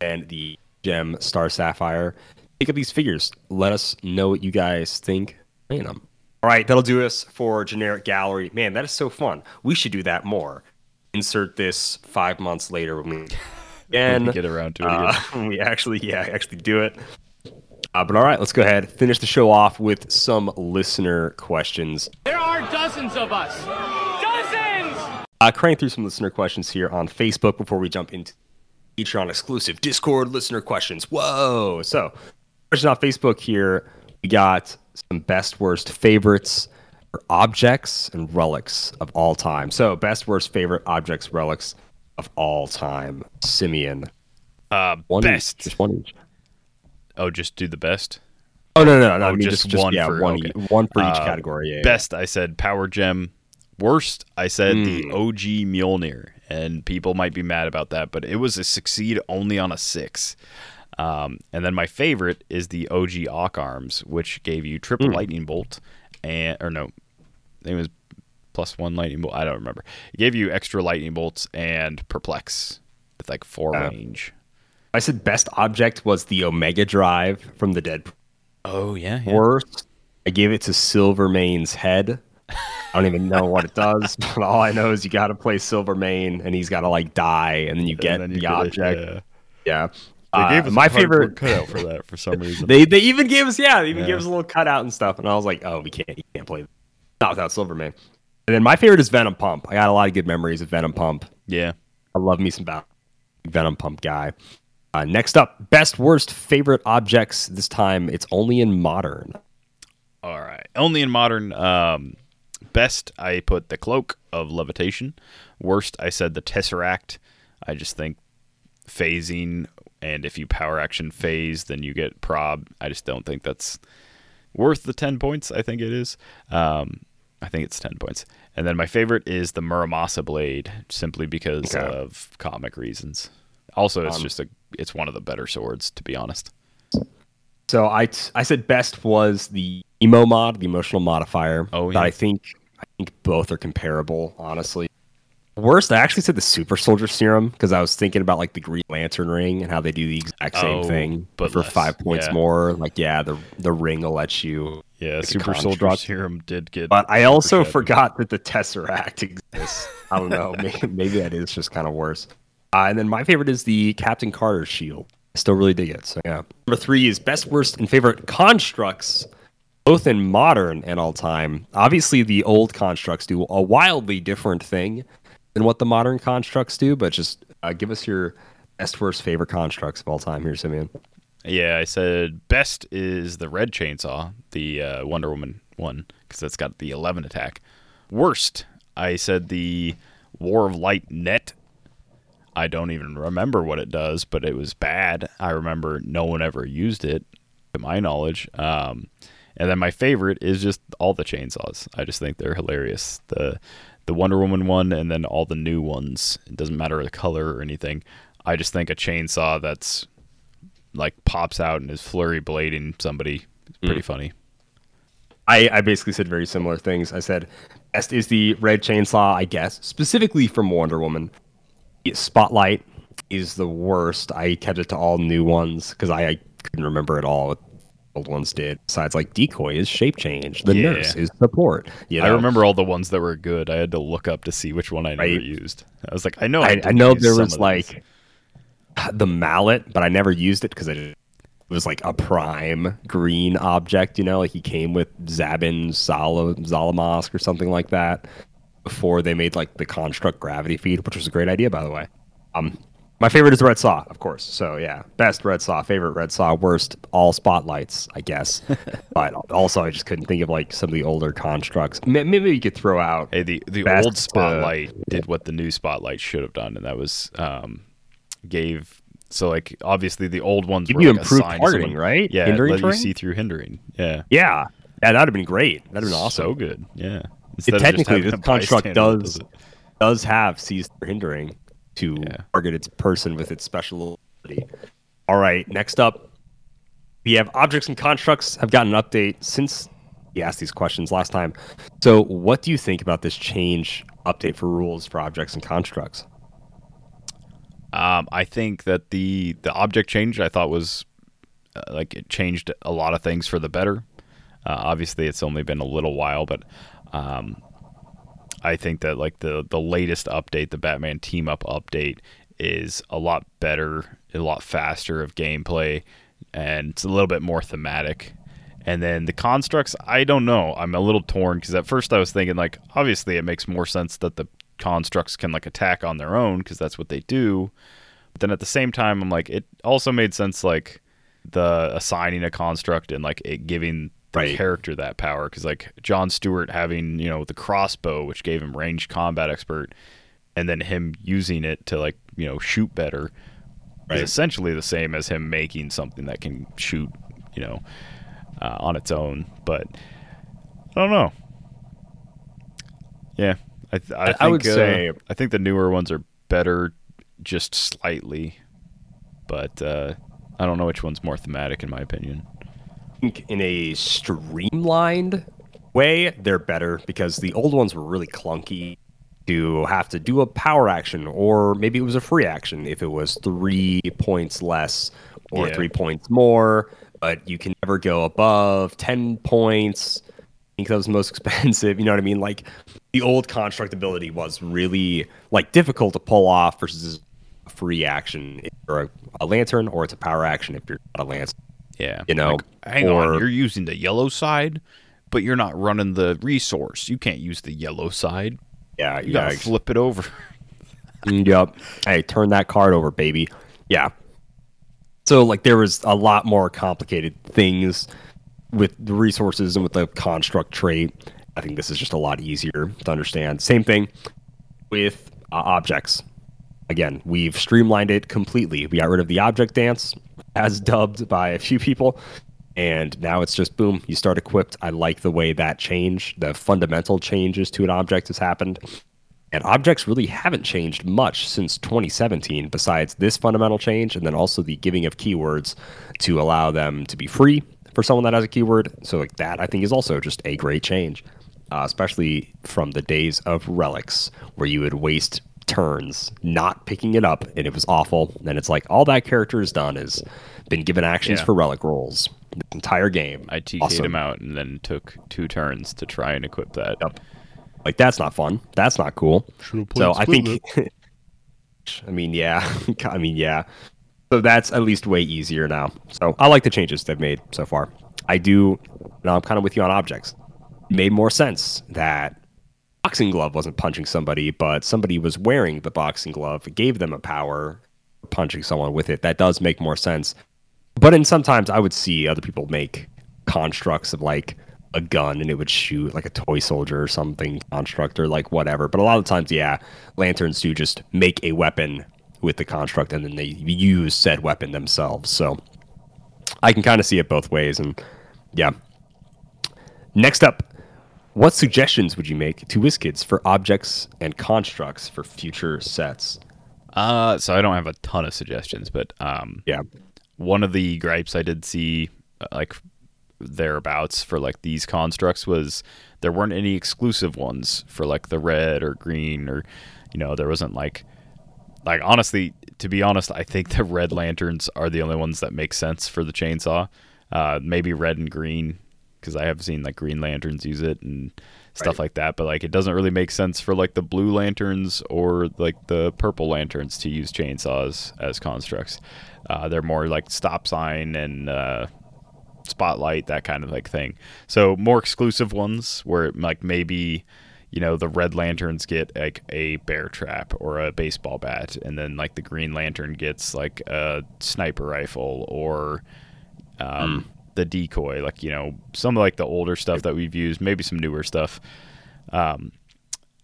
and the Gem Star Sapphire. Pick up these figures. Let us know what you guys think. Playing them. All right, that'll do us for generic gallery. Man, that is so fun. We should do that more. Insert this five months later when we again get around to it uh, when we actually yeah actually do it. Uh, but all right, let's go ahead finish the show off with some listener questions. There are dozens of us. Dozens! Uh, crank through some listener questions here on Facebook before we jump into Patreon exclusive Discord listener questions. Whoa! So, question on Facebook here, we got some best worst favorites for objects and relics of all time. So, best worst favorite objects relics of all time. Simeon, Uh, one best. each, just one each. Oh, just do the best. Oh no no no! I Oh, mean just just, just one yeah for- one okay. each, one for each Uh, category. Yeah, yeah. Best, I said Power Gem. Worst, I said Hmm. the OG Mjolnir, and people might be mad about that, but it was a succeed only on a six. Um, and then my favorite is the OG Ock Arms, which gave you triple Hmm. lightning bolt, and or no, I think it was plus one lightning bolt. I don't remember. It gave you extra lightning bolts and perplex with like four Oh. range. I said best object was the Omega Drive from the Dead Oh yeah, Worst, I gave it to Silvermane's head. I don't even know what it does, but all I know is you got to play Silvermane, and he's got to like die, and then you get then you the get it, object. yeah. yeah. They Uh, gave us my a favorite. cutout for that for some reason. They they even gave us yeah, they even Yeah. gave us a little cutout and stuff, and I was like, oh, we can't, you can't play not without Silvermane. And then my favorite is Venom Pump. I got a lot of good memories of Venom Pump. yeah. I love me some Venom Pump guy. Uh, next up, best worst favorite objects. This time, it's only in modern. All right. Only in modern. Um, best, I put the cloak of levitation. Worst, I said the tesseract. I just think phasing, and if you power action phase, then you get prob. I just don't think that's worth the ten points. I think it is. Um, I think it's ten points. And then my favorite is the Muramasa blade, simply because Okay. of comic reasons. Also, it's Um, just a. It's one of the better swords, to be honest. So I, t- I said best was the emo mod, the emotional modifier. Oh, yeah. I think I think both are comparable, honestly. Worst, I actually said the super soldier serum because I was thinking about like the Green Lantern ring and how they do the exact same Oh, thing, but for less, five points yeah. more. Like, yeah, the the ring will let you. Yeah, Super Soldier. Serum did get. But I also forgot that the Tesseract exists. I don't know. Maybe, maybe that is just kind of worse. Uh, and then my favorite is the Captain Carter shield. I still really dig it. So yeah. Number three is best, worst, and favorite constructs, both in modern and all time. Obviously, the old constructs do a wildly different thing than what the modern constructs do. But just uh, give us your best, worst, favorite constructs of all time here, Simeon. Yeah, I said best is the red chainsaw, the uh, Wonder Woman one, because that's got the 11 attack. Worst, I said the War of Light net. I don't even remember what it does, but it was bad. I remember no one ever used it, to my knowledge. Um, and then my favorite is just all the chainsaws. I just think they're hilarious. The the Wonder Woman one, and then all the new ones. It doesn't matter the color or anything. I just think a chainsaw that's like pops out and is flurry blading somebody. is pretty mm. funny. I, I basically said very similar things. I said best is the red chainsaw, I guess, specifically from Wonder Woman. Spotlight is the worst. I kept it to all new ones because I, I couldn't remember at all old ones did. Besides, like decoy is shape change. The Yeah. nurse is support. You I remember all the ones that were good. I had to look up to see which one I never used. I was like, I know. I, did I know there was these. like the mallet, but I never used it because it was like a prime green object. You know, like he came with Zabin Zalamask or something like that before they made like the construct gravity feed, which was a great idea, by the way. Um, my favorite is red saw, of course. So yeah, best red saw, favorite red saw, worst all spotlights, I guess. but also, I just couldn't think of like some of the older constructs. Maybe you could throw out. Hey, the the best, old uh, spotlight did what the new spotlight should have done, and that was um, gave so like obviously the old ones Give were you like improved assigned to targeting, someone- right? Yeah, Hindering let you see through hindering. Yeah, Yeah, yeah, that'd have been great. That'd have been awesome. so good. Yeah, It, Instead of technically, having this construct bystander that does does have seized for hindering to Yeah. target its person with its special ability. All right, next up, we have objects and constructs have gotten an update since we asked these questions last time. So, what do you think about this change update for rules for objects and constructs? Um, I think that the the object change I thought was uh, like it changed a lot of things for the better. Uh, obviously, it's only been a little while, but um, I think that like the the latest update, the Batman Team Up update, is a lot better, a lot faster of gameplay, and it's a little bit more thematic. And then the constructs, I don't know. I'm a little torn because at first I was thinking like, obviously it makes more sense that the constructs can like attack on their own because that's what they do. But then at the same time, I'm like, it also made sense like the assigning a construct and like it giving the Right. character that power because like John Stewart having you know the crossbow which gave him ranged combat expert and then him using it to like you know shoot better Right. is essentially the same as him making something that can shoot you know uh, on its own but I don't know yeah I, th- I, I- think, I would uh, say- I think the newer ones are better just slightly but uh, I don't know which one's more thematic in my opinion think in a streamlined way, they're better because the old ones were really clunky to have to do a power action, or maybe it was a free action if it was three points less or Yeah. three points more, but you can never go above 10 points. I think that was the most expensive. You know what I mean? Like the old construct ability was really like difficult to pull off versus a free action if you're a, a lantern, or it's a power action if you're not a lantern. Yeah. You know, Like, hang or- on, you're using the yellow side, but you're not running the resource. You can't use the yellow side. Yeah, You yeah, gotta flip it over. Yep. Hey, turn that card over, baby. Yeah. So like there was a lot more complicated things with the resources and with the construct trait. I think this is just a lot easier to understand. Same thing with uh, objects. Again, we've streamlined it completely. We got rid of the object dance, as dubbed by a few people, and now it's just boom. You start equipped. I like the way that change, the fundamental changes to an object has happened. And objects really haven't changed much since 2017, besides this fundamental change, and then also the giving of keywords to allow them to be free for someone that has a keyword. So, like that, I think is also just a great change. uh, especially from the days of relics, where you would waste turns not picking it up, and it was awful. And it's like all that character has done is been given actions Yeah. for relic rolls the entire game. I TK'd Awesome. him out and then took two turns to try and equip that. Yep. Like that's not fun. That's not cool. So I think, I mean, yeah, I mean, yeah. So that's at least way easier now. So I like the changes they've made so far. I do. Now I'm kind of with you on objects. It made more sense that boxing glove wasn't punching somebody, but somebody was wearing the boxing glove. Gave them a power punching someone with it. That does make more sense. But in sometimes I would see other people make constructs of like a gun and it would shoot like a toy soldier or something construct or like whatever. But a lot of times, yeah, lanterns do just make a weapon with the construct and then they use said weapon themselves. So I can kind of see it both ways. And yeah. Next up, what suggestions would you make to WizKids for objects and constructs for future sets? Uh, so I don't have a ton of suggestions, but um, Yeah. one of the gripes I did see, uh, like thereabouts for like these constructs was there weren't any exclusive ones for like the red or green or you know there wasn't like like honestly to be honest I think the red lanterns are the only ones that make sense for the chainsaw. Uh, maybe red and green because I have seen like green lanterns use it and stuff like that. But like it doesn't really make sense for like the blue lanterns or like the purple lanterns to use chainsaws as constructs. Uh, they're more like stop sign and uh, spotlight that kind of like thing. So more exclusive ones where like maybe you know the red lanterns get like a bear trap or a baseball bat and then like the green lantern gets like a sniper rifle or um, the decoy like you know some of like the older stuff that we've used maybe some newer stuff um,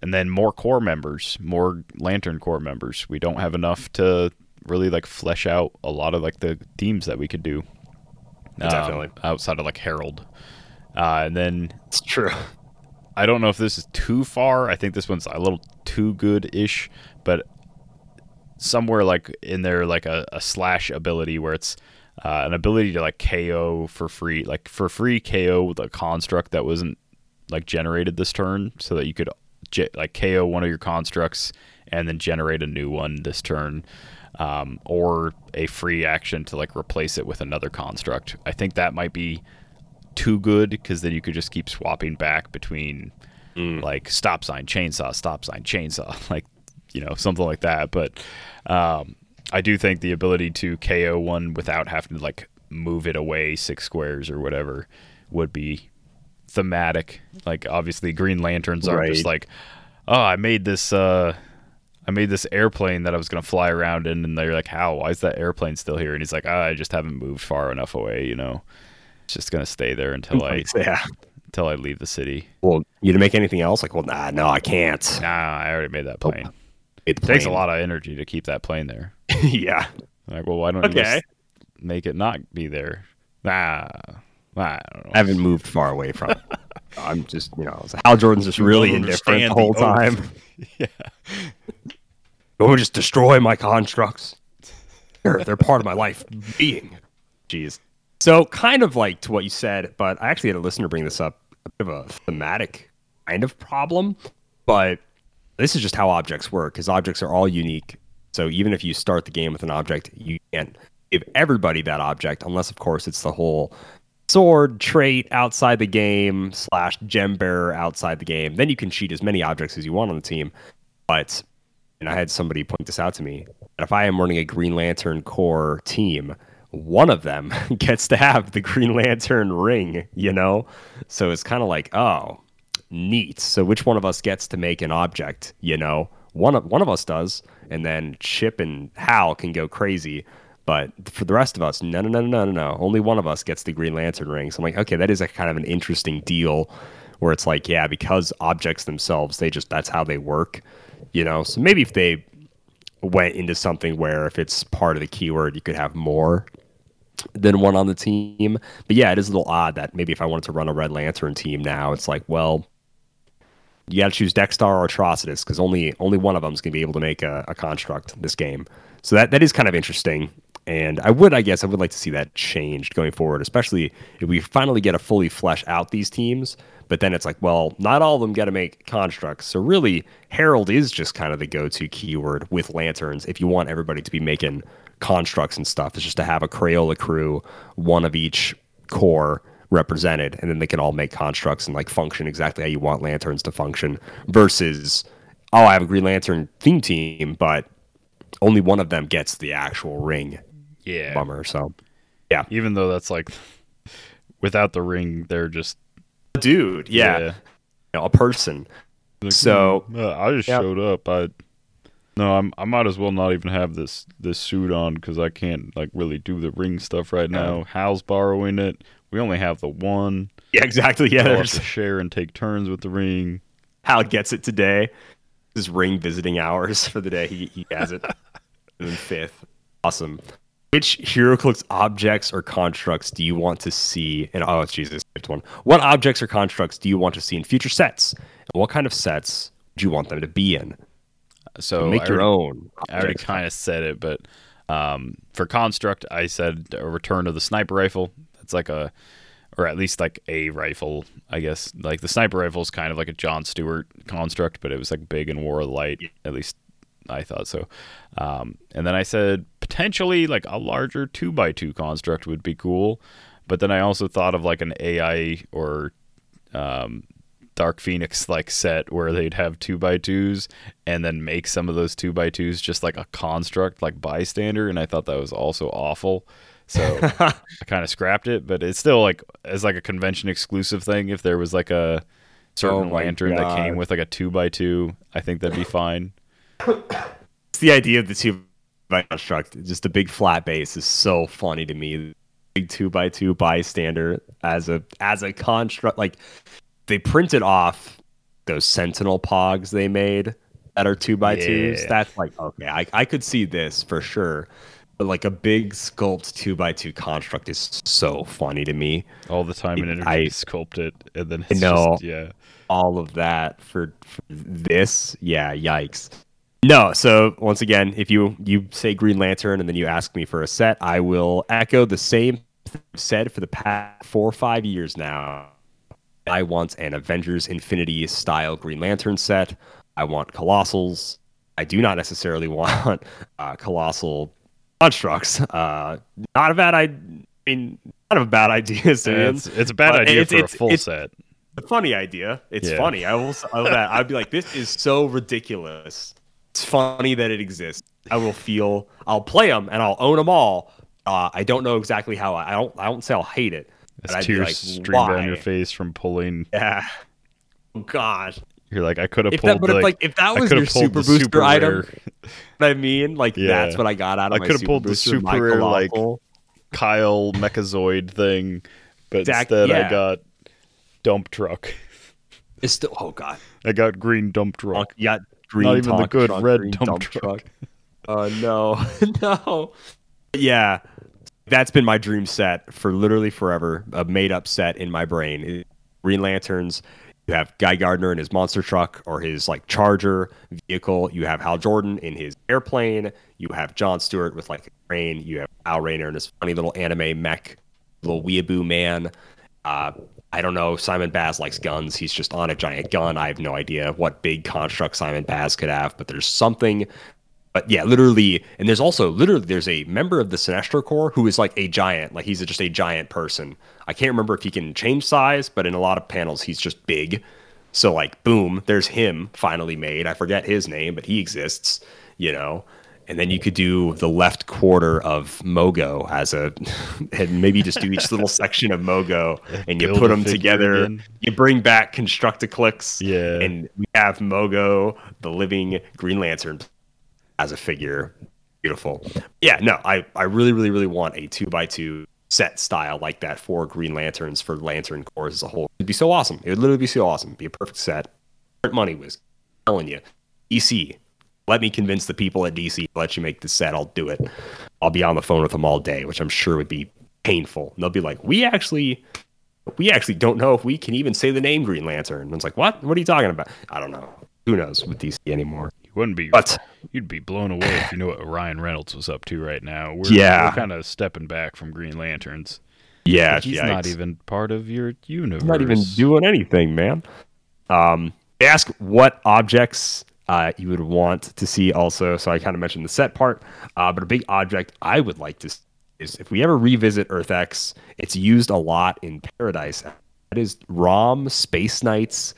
and then more core members more lantern Corps members we don't have enough to really like flesh out a lot of like the themes that we could do um, Definitely. outside of like herald uh, and then It's true. I don't know if this is too far. I think this one's a little too good ish, but somewhere like in there, like a, a slash ability where it's uh, an ability to like KO for free, like for free KO with a construct that wasn't like generated this turn, so that you could ge- like KO one of your constructs and then generate a new one this turn. Um, or a free action to like replace it with another construct. I think that might be too good because then you could just keep swapping back between like stop sign chainsaw stop sign chainsaw like you know something like that but um, i do think the ability to ko one without having to like move it away six squares or whatever would be thematic like obviously green lanterns are just like oh i made this uh I made this airplane that I was gonna fly around in, and they're like, "How? Why is that airplane still here?" And he's like, ah, "I just haven't moved far enough away, you know. It's just gonna stay there until I yeah. until I leave the city. Well, you to make anything else? Like, well, nah, no, I can't. Nah, I already made that plane. It It takes a lot of energy to keep that plane there. yeah. Like, well, why don't you Okay. just make it not be there? Nah, I don't know. I haven't moved far away from it. I'm just, you know, Hal Jordan's just really indifferent the whole the oath. time. Don't just destroy my constructs. They're, they're part of my life being. Jeez. So, kind of like to what you said, but I actually had a listener bring this up, a bit of a thematic kind of problem. But this is just how objects work, because objects are all unique. So, even if you start the game with an object, you can't give everybody that object, unless, of course, it's the whole sword trait outside the game slash gem bearer outside the game. Then you can cheat as many objects as you want on the team. But and I had somebody point this out to me. If I am running a Green Lantern Corps team, one of them gets to have the Green Lantern ring, you know? So it's kind of like, oh, neat. So which one of us gets to make an object, you know? One of one of us does, and then Ch'p and Hal can go crazy. But for the rest of us, no, no, no, no, no, no. Only one of us gets the Green Lantern ring. So I'm like, okay, that is a kind of an interesting deal, where it's like, yeah, because objects themselves, they just that's how they work, you know. So maybe if they went into something where if it's part of the keyword, you could have more than one on the team. But yeah, it is a little odd that maybe if I wanted to run a Red Lantern team now, it's like, well, you got to choose Dex-Starr or Atrocitus because only only one of them is going to be able to make a, a construct this game. So that that is kind of interesting. And I would, I guess, I would like to see that changed going forward, especially if we finally get to fully flesh out these teams. But then it's like, well, not all of them got to make constructs. So really, Herald is just kind of the go-to keyword with lanterns if you want everybody to be making constructs and stuff. It's just to have a Crayola crew, one of each core represented, and then they can all make constructs and like function exactly how you want lanterns to function. Versus, oh, I have a Green Lantern theme team, but only one of them gets the actual ring. Yeah. Bummer. So, yeah Even though that's like without the ring, they're just a dude, yeah, you know, a person. So Uh, I just Yep. showed up. I no, I'm I might as well not even have this this suit on because I can't like really do the ring stuff right now. Hal's borrowing it. We only have the one. yeah, exactly. Yeah, we'll there's to share and take turns with the ring. Hal gets it today. His ring visiting hours for the day. He, he has it. and then fifth. Awesome. Which HeroClix objects or constructs do you want to see? And oh, Jesus, fifth one. What objects or constructs do you want to see in future sets? And what kind of sets do you want them to be in? So Make I your already- own. I already kind of said it, but um, for construct, I said a return of the sniper rifle. It's like a, or at least like a rifle, I guess. Like the sniper rifle is kind of like a John Stewart construct, but it was like big and wore a light. At least I thought so. Um, and then I said potentially like a larger two by two construct would be cool. But then I also thought of like an AI or um, Dark Phoenix like set where they'd have two by twos and then make some of those two by twos just like a construct like bystander and I thought that was also awful. So I kind of scrapped it, but it's still like as like a convention exclusive thing. If there was like a certain Oh lantern that came with like a two by two, I think that'd be fine. It's the idea of the two by construct. Just a big flat base is so funny to me. Big two by two bystander as a as a construct. Like they printed off those Sentinel pogs they made that are two by twos. Yeah. That's like okay, I, I could see this for sure. But like a big sculpt two by two construct is so funny to me. All the time and energy I- sculpt it, and then it's know. just yeah. all of that for, for this yeah yikes no so once again if you you say green lantern and then you ask me for a set i will echo the same thing said for the past four or five years now i want an avengers infinity style green lantern set i want colossals i do not necessarily want uh, colossal constructs uh not a bad idea I mean, not a bad idea, Yeah, it's, it's a bad idea it's- for it's- a full it's- set. a funny idea. It's Yeah. funny. I will. I will that. I'd be like, this is so ridiculous. It's funny that it exists. I will feel. I'll play them and I'll own them all. Uh, I don't know exactly how. I, I don't. I don't say I'll hate it. but As I'd be tears like, stream down your face from pulling. Yeah. Oh gosh. You're like, I could have pulled that, but if, like, like if that was your super booster super item, what I mean, like Yeah. that's what I got out of I coulda super pulled the super rare, like. Kyle Mechazoid thing, but instead I got dump truck. It's still. Oh god. I got green dump truck. Got green. Not even the good truck, red green dump truck. Oh no, no. Yeah, that's been my dream set for literally forever. A made up set in my brain. Green Lanterns. You have Guy Gardner in his monster truck or his like Charger vehicle. You have Hal Jordan in his airplane. You have John Stewart with like a crane. You have Al Rayner in his funny little anime mech, little weeaboo man. Uh, I don't know. Simon Baz likes guns. He's just on a giant gun. I have no idea what big construct Simon Baz could have, but there's something. But yeah, literally, and there's also literally there's a member of the Sinestro Corps who is like a giant, like he's just a giant person. I can't remember if he can change size, but in a lot of panels he's just big. So like, boom, there's him finally made. I forget his name, but he exists. You know, and then you could do the left quarter of Mogo as a, and maybe just do each little section of Mogo, and you Build put them together. again. You bring back Constructiclix, Yeah. and we have Mogo, the living Green Lantern, as a figure. Beautiful. Yeah, no, I, I really, really, really want a two by two set style like that for Green Lanterns for Lantern Corps as a whole. It'd be so awesome. It would literally be so awesome. Be a perfect set. Money was telling you. DC. Let me convince the people at DC to let you make the set. I'll do it. I'll be on the phone with them all day, which I'm sure would be painful. And they'll be like, "We actually, we actually don't know if we can even say the name Green Lantern." And it's like, "What? What are you talking about?" I don't know. Who knows with DC anymore? Wouldn't be. But You'd be blown away if you know what Ryan Reynolds was up to right now. We're, Yeah. we're kind of stepping back from Green Lanterns. yeah, He's not even part of your universe. not even doing anything, man. Um, ask what objects uh, you would want to see also. So I kind of mentioned the set part, uh, but a big object I would like to see is if we ever revisit Earth X, it's used a lot in Paradise. That is Rom Space Knight's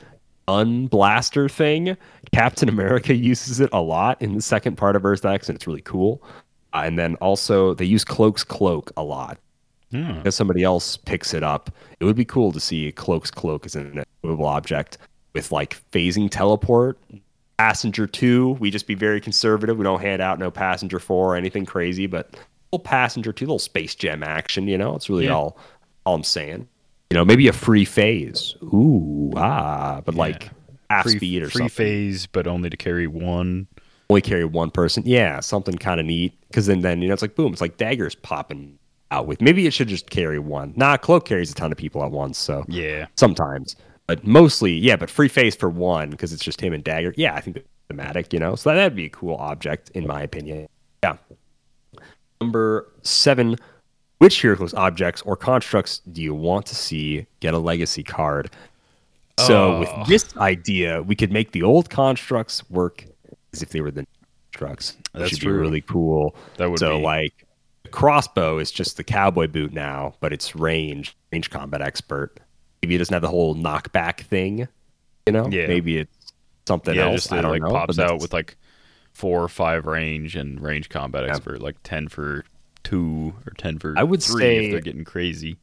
unblaster thing. Captain America uses it a lot in the second part of Earth X, and it's really cool. Uh, and then also they use Cloak's cloak a lot Hmm. because somebody else picks it up. It would be cool to see Cloak's cloak as an movable object with like phasing teleport. Passenger two, we just be very conservative. We don't hand out no passenger four or anything crazy, but little passenger two, little space gem action. You know, it's really Yeah. all all I'm saying. You know, maybe a free phase. Ooh, ah, but like half free, speed or free something. phase, but only to carry one. Only carry one person. Yeah, something kind of neat. Because then, then you know, it's like boom, it's like daggers popping out with. Maybe it should just carry one. Nah, cloak carries a ton of people at once, so Yeah. sometimes, but mostly, yeah. But free phase for one because it's just him and dagger. Yeah, I think that's thematic. You know, so that'd be a cool object in my opinion. Yeah. Number seven. Which Heroes objects or constructs do you want to see get a legacy card? So Oh. with this idea, we could make the old constructs work as if they were the new constructs. That That's should true. be really cool. That would so be. like the crossbow is just the cowboy boot now, but it's range range combat expert. Maybe it doesn't have the whole knockback thing. You know? Yeah. Maybe it's something yeah, else. just I it like know. pops out with like four or five range and range combat expert, like ten for two or ten for I would three say- if they're getting crazy.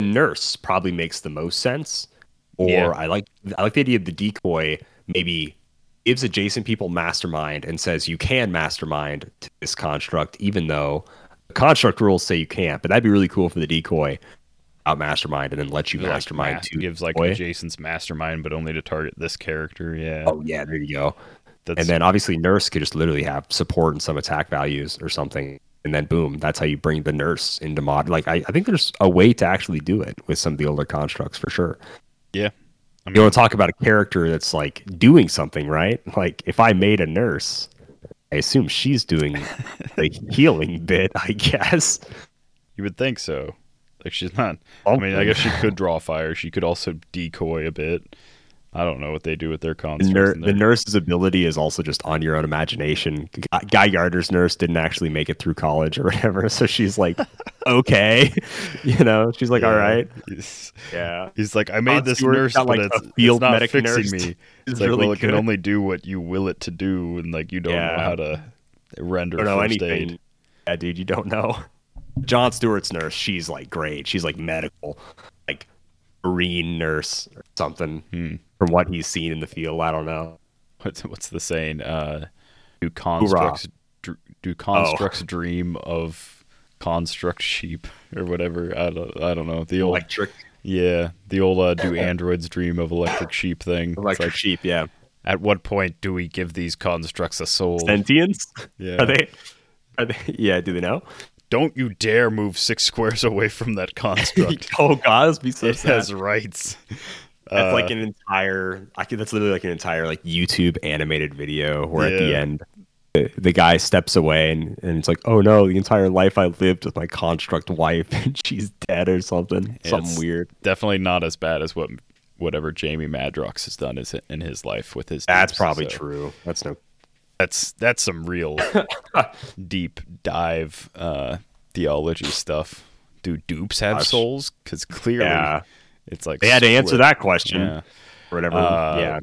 nurse probably makes the most sense. Or Yeah. I like I like the idea of the decoy maybe gives adjacent people mastermind and says you can mastermind to this construct, even though the construct rules say you can't. But that'd be really cool for the decoy out mastermind and then let you Like, mastermind mas- to gives like decoy. Jason's mastermind, but only to target this character. Yeah, Oh yeah, there you go. that's And then obviously nurse could just literally have support and some attack values or something. And then boom, that's how you bring the nurse into mod. Like I, I think there's a way to actually do it with some of the older constructs for sure. Yeah. I you mean, want to talk about a character that's like doing something, right? Like if I made a nurse, I assume she's doing the healing bit, I guess. you would think so. Like she's not. I mean, I guess she could draw fire. She could also decoy a bit. I don't know what they do with their The, constructs. nur- in the nurse's ability is also just on your own imagination. Guy- Gardner's nurse didn't actually make it through college or whatever, so she's like, okay, you know, she's like, all Yeah. right, He's, yeah. he's like, I made this Stewart nurse, got, but like, a it's, field it's not medic fixing nurse. me. It's like, really well, it can only do what you will it to do, and like you don't know how to render don't know first anything. aid. Yeah, dude, you don't know. John Stewart's nurse, she's like great. She's like medical, marine nurse or something. Hmm. From what he's seen in the field, I don't know. What's what's the saying? Uh, do constructs do constructs Oh. dream of construct sheep or whatever? I don't I don't know. The old Electric, yeah, the old uh, do androids dream of electric sheep thing. Electric like, sheep. Yeah, at what point do we give these constructs a soul? sentience. Yeah. Are they? Are they? Yeah. Do they know? Don't you dare move six squares away from that construct. oh God, that'd be so it sad. has rights. That's Uh, like an entire. I could. That's literally like an entire like YouTube animated video where at the end. The, the guy steps away and, and it's like, oh no, the entire life I lived with my construct wife and she's dead or something. Something It's weird. Definitely not as bad as what whatever Jamie Madrox has done is in his life with his. That's dupes, probably so true. That's no. That's that's some real deep dive uh, theology stuff. Do dupes have Gosh. souls? Because clearly, Yeah. it's like They had to answer that question Yeah. or whatever. Uh, yeah.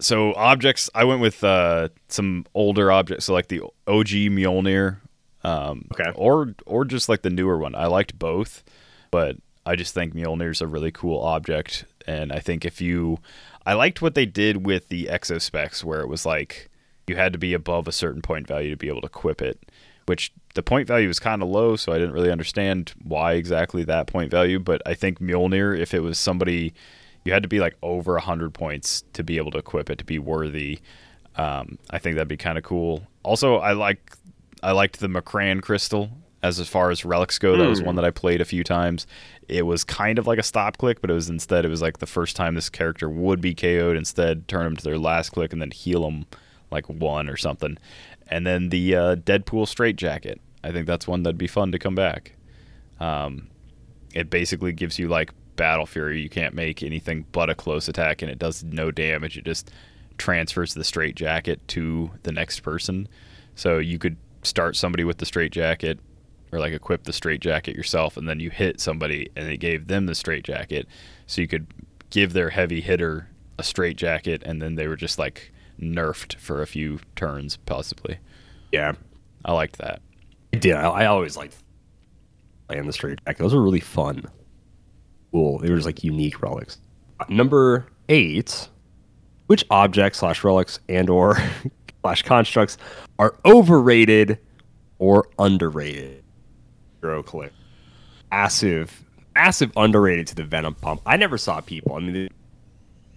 So objects, I went with uh, some older objects, so like the OG Mjolnir, um, Okay. or or just like the newer one. I liked both, but I just think Mjolnir is a really cool object, and I think if you, I liked what they did with the exospecs, where it was like you had to be above a certain point value to be able to equip it, which the point value was kind of low, so I didn't really understand why exactly that point value. But I think Mjolnir, if it was somebody, you had to be like over 100 points to be able to equip it to be worthy. Um, I think that'd be kind of cool. Also, I like I liked the M'Kraan crystal as as far as relics go. That was one that I played a few times. It was kind of like a stop click, but it was instead it was like the first time this character would be KO'd. Instead, turn them to their last click and then heal them like one or something. And then the uh, Deadpool straight jacket. I think that's one that'd be fun to come back. Um, it basically gives you like battle fury. You can't make anything but a close attack, and it does no damage. It just transfers the straight jacket to the next person. So you could start somebody with the straight jacket, or like equip the straight jacket yourself, and then you hit somebody, and it gave them the straight jacket. So you could give their heavy hitter a straight jacket, and then they were just like nerfed for a few turns, possibly. Yeah, I liked that. I did. I, I always liked playing the straight jacket. Those were really fun. Cool. They were just like unique relics. Uh, number eight. Which objects slash relics and or slash constructs are overrated or underrated? Hero click. Massive, massive underrated to the Venom pump. I never saw people. I mean,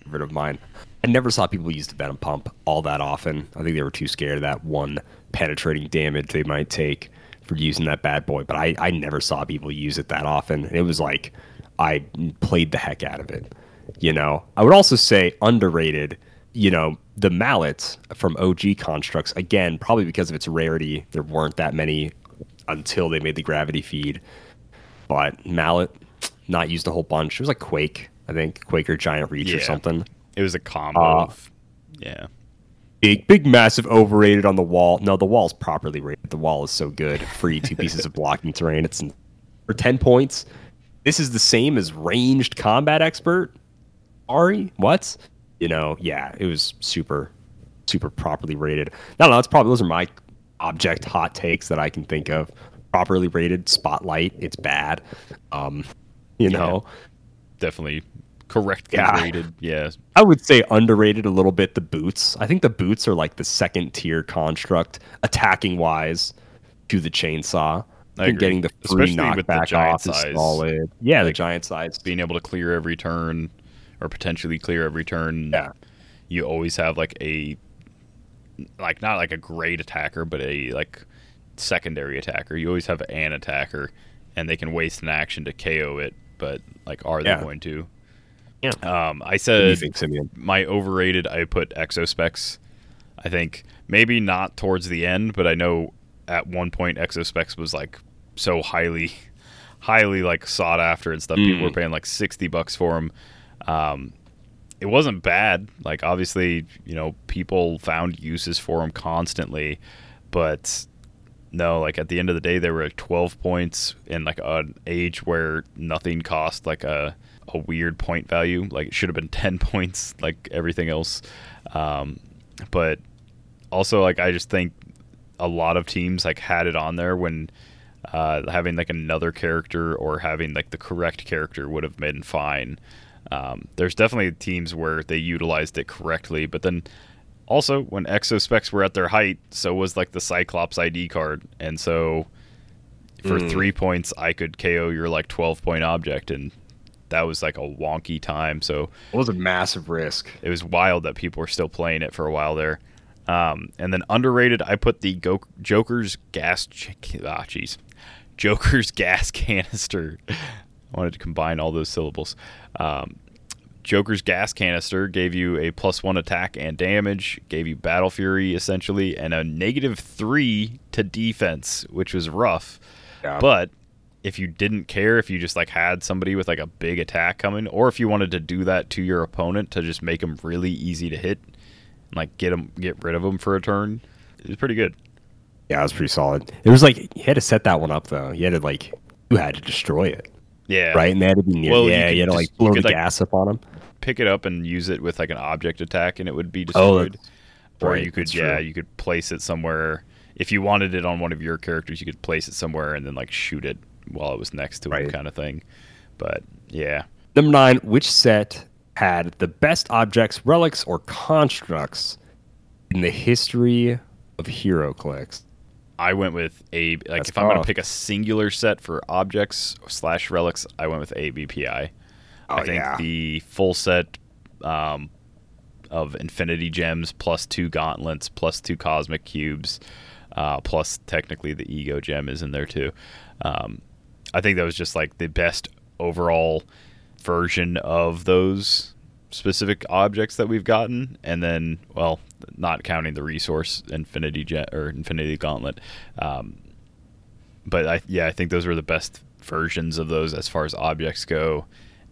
favorite of mine. I never saw people use the Venom pump all that often. I think they were too scared of that one penetrating damage they might take for using that bad boy. But I, I never saw people use it that often. It was like I played the heck out of it. You know, I would also say underrated. You know, the mallets from OG constructs again, probably because of its rarity. There weren't that many until they made the gravity feed. But mallet, not used a whole bunch. It was like Quake, I think, Quake or Giant Reach or something. It was a combo Uh, of yeah. Big, big, massive, overrated on the wall. No, the wall's properly rated. The wall is so good. Free two pieces of blocking terrain. It's for ten points. This is the same as ranged combat expert. Ari, what? You know, yeah, it was super, super properly rated. No, no, that's probably those are my object hot takes that I can think of. Properly rated spotlight. It's bad. Um, you know. Definitely correctly Yeah. rated. Yeah. I would say underrated a little bit the boots. I think the boots are like the second tier construct attacking wise to the chainsaw. I agree. getting the free Especially with the knockback giant off is solid. Yeah, the giant size. Being able to clear every turn or potentially clear every turn. Yeah. You always have like a like not like a great attacker, but a like secondary attacker. You always have an attacker and they can waste an action to KO it, but like are they Yeah. going to? Yeah. Um, I What you said think, Simeon? my overrated I put exospecs. I think maybe not towards the end, but I know at one point exospecs was like so highly highly like sought after and stuff. People were paying like 60 bucks for them. Um, it wasn't bad. Like obviously, you know, people found uses for them constantly, but no, like at the end of the day, they were at 12 points in like an age where nothing cost like a, a weird point value. Like it should have been 10 points, like everything else. Um, but also, like I just think a lot of teams like had it on there when uh, having like another character or having like the correct character would have been fine. Um, there's definitely teams where they utilized it correctly, but then also when exospecs were at their height, so was like the Cyclops ID card, and so for three points I could KO your like 12 point object, and that was like a wonky time. So It was a massive risk. it was wild that people were still playing it for a while there. Um, and then underrated, I put the Go- Joker's gas. Ah, jeez, Joker's gas canister. I wanted to combine all those syllables. Um, Joker's gas canister gave you a plus one attack and damage, gave you battle fury essentially, and a negative three to defense, which was rough. Yeah. But if you didn't care, if you just like had somebody with like a big attack coming, or if you wanted to do that to your opponent to just make them really easy to hit, and like get them, get rid of them for a turn, it was pretty good. Yeah, it was pretty solid. It was like you had to set that one up though. You had to like you had to destroy it, Yeah, right? And they had to be near. Well, you yeah, could you, had to like you blow the like, gas up on them. Pick it up and use it with like an object attack, and it would be Oh, destroyed. or right, you could, yeah, true. you could place it somewhere. If you wanted it on one of your characters, you could place it somewhere and then like shoot it while it was next to Right. him, kind of thing. But yeah, Number nine, which set had the best objects, relics, or constructs in the history of HeroClix? I went with a like That's if I'm gonna pick a singular set for objects slash relics, I went with ABPI. Oh, I think yeah. the full set um, of Infinity Gems plus two gauntlets plus two cosmic cubes uh, plus technically the Ego Gem is in there too. Um, I think that was just like the best overall version of those specific objects that we've gotten, and then well, not counting the resource Infinity Jet or Infinity Gauntlet. Um, but I yeah, I think those were the best versions of those as far as objects go,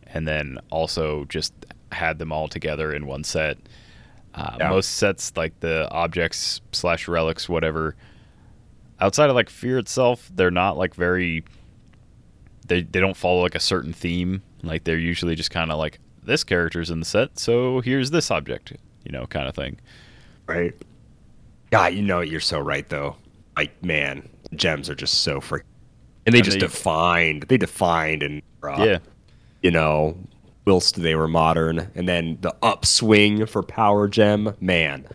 and then also just had them all together in one set. Uh, Yeah. Most sets like the objects slash relics, whatever. Outside of like Fear itself, they're not like very. They they don't follow like a certain theme. Like they're usually just kind of like this character's in the set, so here's this object, you know, kind of thing. right? God, you know you're so right though. Like man, gems are just so freaking, and they And just they- defined. They defined and uh, yeah, you know, whilst they were modern, and then the upswing for Power Gem, man,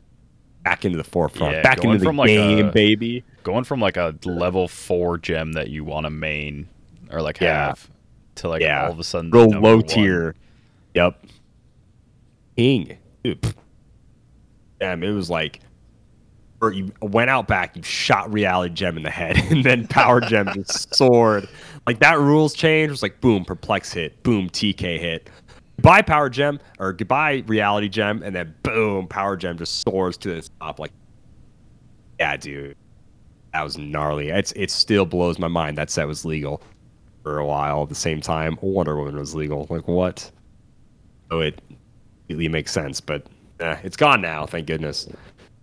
back into the forefront, Yeah, back into the from, like, game, a- baby. going from like a level four gem that you want to main or like Yeah. have to like Yeah, all of a sudden real low one. tier. Yep, King. Dude. Damn, it was like. Or you went out back, you shot reality gem in the head, and then power gem just soared. Like that rules change was like boom, perplex hit, boom, TK hit. Goodbye power gem or goodbye reality gem, and then boom, power gem just soars to the top. Like, yeah, dude, that was gnarly. It's it still blows my mind that set was legal for a while. At the same time, Wonder Woman was legal. Like what? So it completely makes sense, but eh, it's gone now. Thank goodness.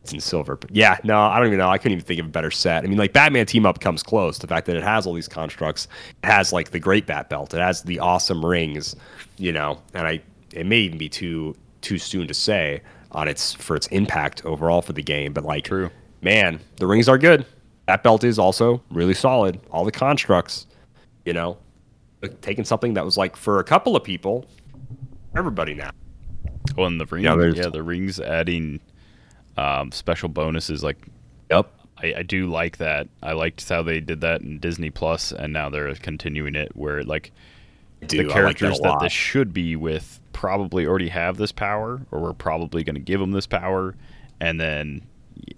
It's in silver. But yeah, no, I don't even know. I couldn't even think of a better set. I mean, like Batman Team Up comes close. The fact that it has all these constructs, it has like the great Bat Belt, it has the awesome rings, you know, and I it may even be too too soon to say on its for its impact overall for the game, but like True. man, the rings are good. That belt is also really solid. All the constructs, you know, like, taking something that was like for a couple of people, everybody now. Well, and the ring, Yeah, yeah, the rings adding um, special bonuses. Like, Yep. I, I do like that. I liked how they did that in Disney Plus, and now they're continuing it where like Do the I like characters that, that, this should be with probably already have this power, or we're probably going to give them this power, and then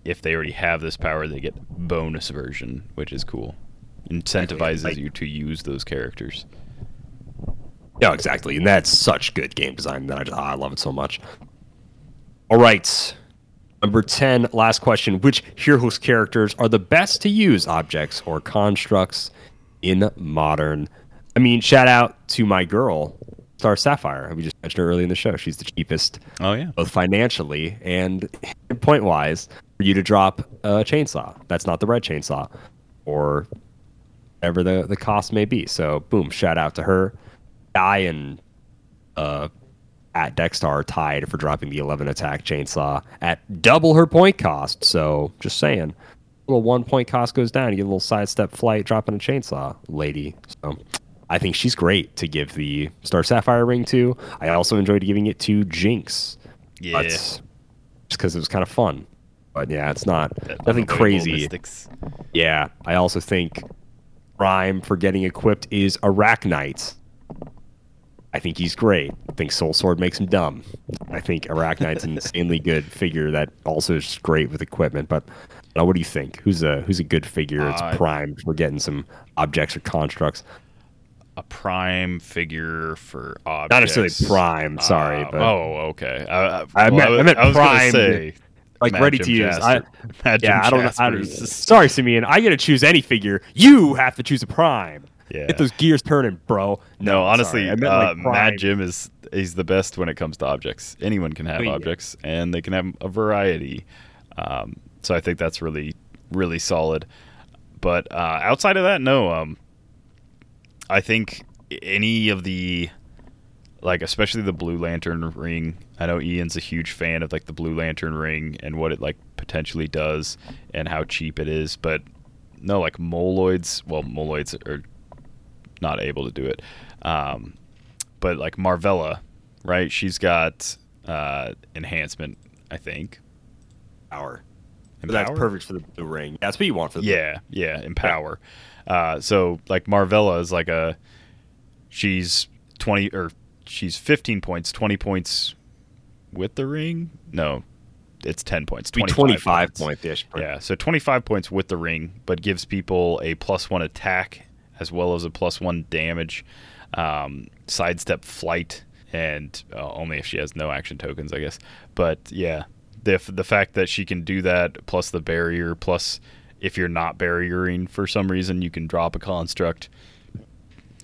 if they already have this power, they get bonus version, which is cool. Incentivizes Like- you to use those characters. No, exactly, and that's such good game design that I just ah, I love it so much. All right, number ten, last question: Which Heroes characters are the best to use objects or constructs in modern? I mean, shout out to my girl, Star Sapphire. We just mentioned her early in the show. She's the cheapest, Oh yeah, both financially and point wise, for you to drop a chainsaw. That's not the red chainsaw, or whatever the, the cost may be. So, boom, shout out to her. Guy and uh, at Dexter are tied for dropping the 11 attack chainsaw at double her point cost. So, just saying, a little one point cost goes down. You get a little sidestep flight dropping a chainsaw, lady. So, I think she's great to give the Star Sapphire ring to. I also enjoyed giving it to Jinx. yeah. Just because it was kind of fun. But yeah, it's not That nothing crazy. Yeah, I also think Prime for getting equipped is Arachnite. I think he's great. I think Soul Sword makes him dumb. I think Arachnite's an insanely good figure that also is great with equipment. But uh, what do you think? Who's a who's a good figure? Uh, it's primed for getting some objects or constructs. a prime figure for objects. Not necessarily prime. Sorry, Uh, but oh, okay. I, I, I well, meant- I meant was gonna say, like Mad ready to use. I, Mad yeah, Jim I don't know. I don't, sorry, Simeon. I get to choose any figure. You have to choose a prime. Yeah. Get those gears turning, bro. No, honestly. I meant, uh, like. Mad Jim is he's the best when it comes to objects. Anyone can have I mean, yeah. objects, and they can have a variety. Um, so I think that's really really solid. But uh, outside of that, no. Um, I think any of the like especially the Blue Lantern ring. I know Ian's a huge fan of like the Blue Lantern ring and what it like potentially does and how cheap it is, but no, like moloids. Well, moloids are not able to do it. Um, but like Marvella, right? She's got uh, enhancement, I think. power. So that's perfect for the blue ring. That's what you want for the Yeah, yeah, empower. Uh, so like Marvella is like a she's twenty or she's fifteen points, twenty points with the ring. No, it's ten points. 25, 25 points. point. Yeah, so 25 points with the ring, but gives people a plus one attack as well as a plus one damage, um, sidestep flight, and uh, only if she has no action tokens, I guess. But yeah, the the fact that she can do that plus the barrier plus if you're not barriering for some reason, you can drop a construct.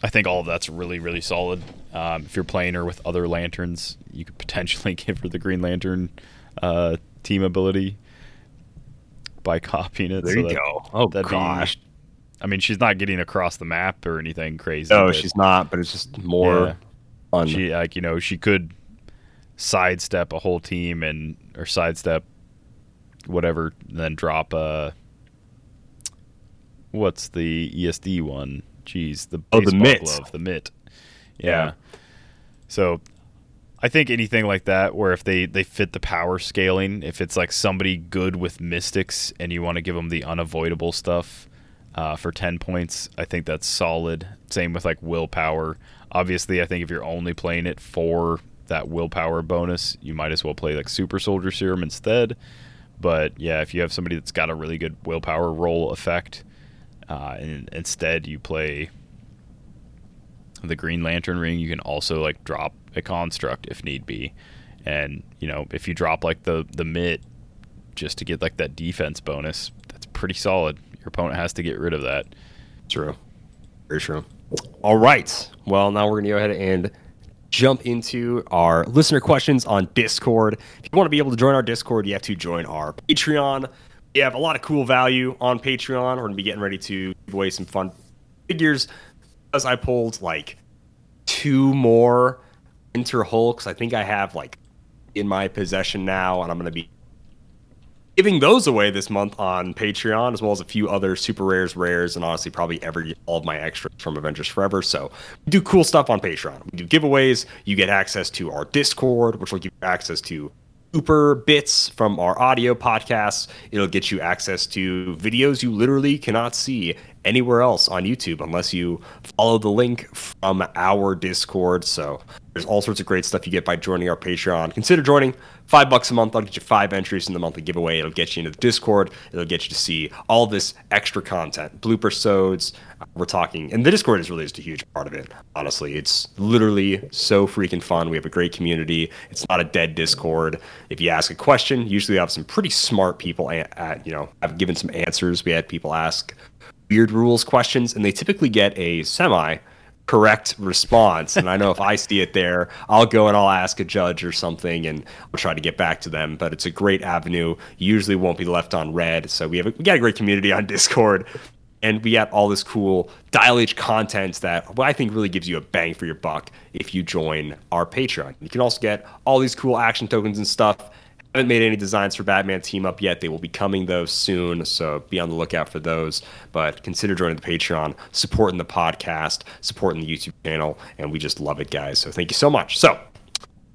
I think all of that's really really solid. Um, if you're playing her with other lanterns, you could potentially give her the Green Lantern uh, team ability by copying it. There so you that- go. Oh that'd be- gosh. I mean, she's not getting across the map or anything crazy. No, but she's not. But it's just more Yeah. fun. She like you know she could sidestep a whole team and or sidestep whatever, then drop a what's the ESD one? Jeez, the Oh, the mitt. glove, the mitt. Yeah. So I think anything like that where if they they fit the power scaling, if it's like somebody good with mystics and you want to give them the unavoidable stuff uh, for 10 points, I think that's solid. Same with like willpower. Obviously, I think if you're only playing it for that willpower bonus, you might as well play like super soldier serum instead. But yeah, if you have somebody that's got a really good willpower roll effect, uh, and instead you play the Green Lantern ring, you can also like drop a construct if need be. And you know, if you drop like the the mitt just to get like that defense bonus, that's pretty solid. Your opponent has to get rid of that. True. Very true. All right. Well, now we're going to go ahead and jump into our listener questions on Discord. If you want to be able to join our Discord, you have to join our Patreon. We have a lot of cool value on Patreon. We're going to be getting ready to give away some fun figures. As I pulled like two more Winter Hulks, I think I have like in my possession now, and I'm going to be giving those away this month on Patreon, as well as a few other super rares, rares, and honestly, probably every all of my extras from Avengers Forever. So we do cool stuff on Patreon. We do giveaways. You get access to our Discord, which will give you access to super bits from our audio podcasts. It'll get you access to videos you literally cannot see anywhere else on YouTube unless you follow the link from our Discord. So there's all sorts of great stuff you get by joining our Patreon. Consider joining. Five bucks a month. I'll get you five entries in the monthly giveaway. It'll get you into the Discord. It'll get you to see all this extra content, blooper sods. Uh, we're talking, and the Discord is really just a huge part of it. Honestly, it's literally so freaking fun. We have a great community. It's not a dead Discord. If you ask a question, usually we have some pretty smart people. At you know, I've given some answers. We had people ask weird rules questions, and they typically get a semi correct response. And I know if I see it there, I'll go and I'll ask a judge or something, and I'll try to get back to them. But it's a great avenue. Usually won't be left on red. So we have a, we got a great community on Discord. And we got all this cool Dial H content that I think really gives you a bang for your buck if you join our Patreon. You can also get all these cool action tokens and stuff haven't made any designs for Batman Team Up yet. They will be coming though soon, so be on the lookout for those. But consider joining the Patreon, supporting the podcast, supporting the YouTube channel, and we just love it, guys. So thank you so much. So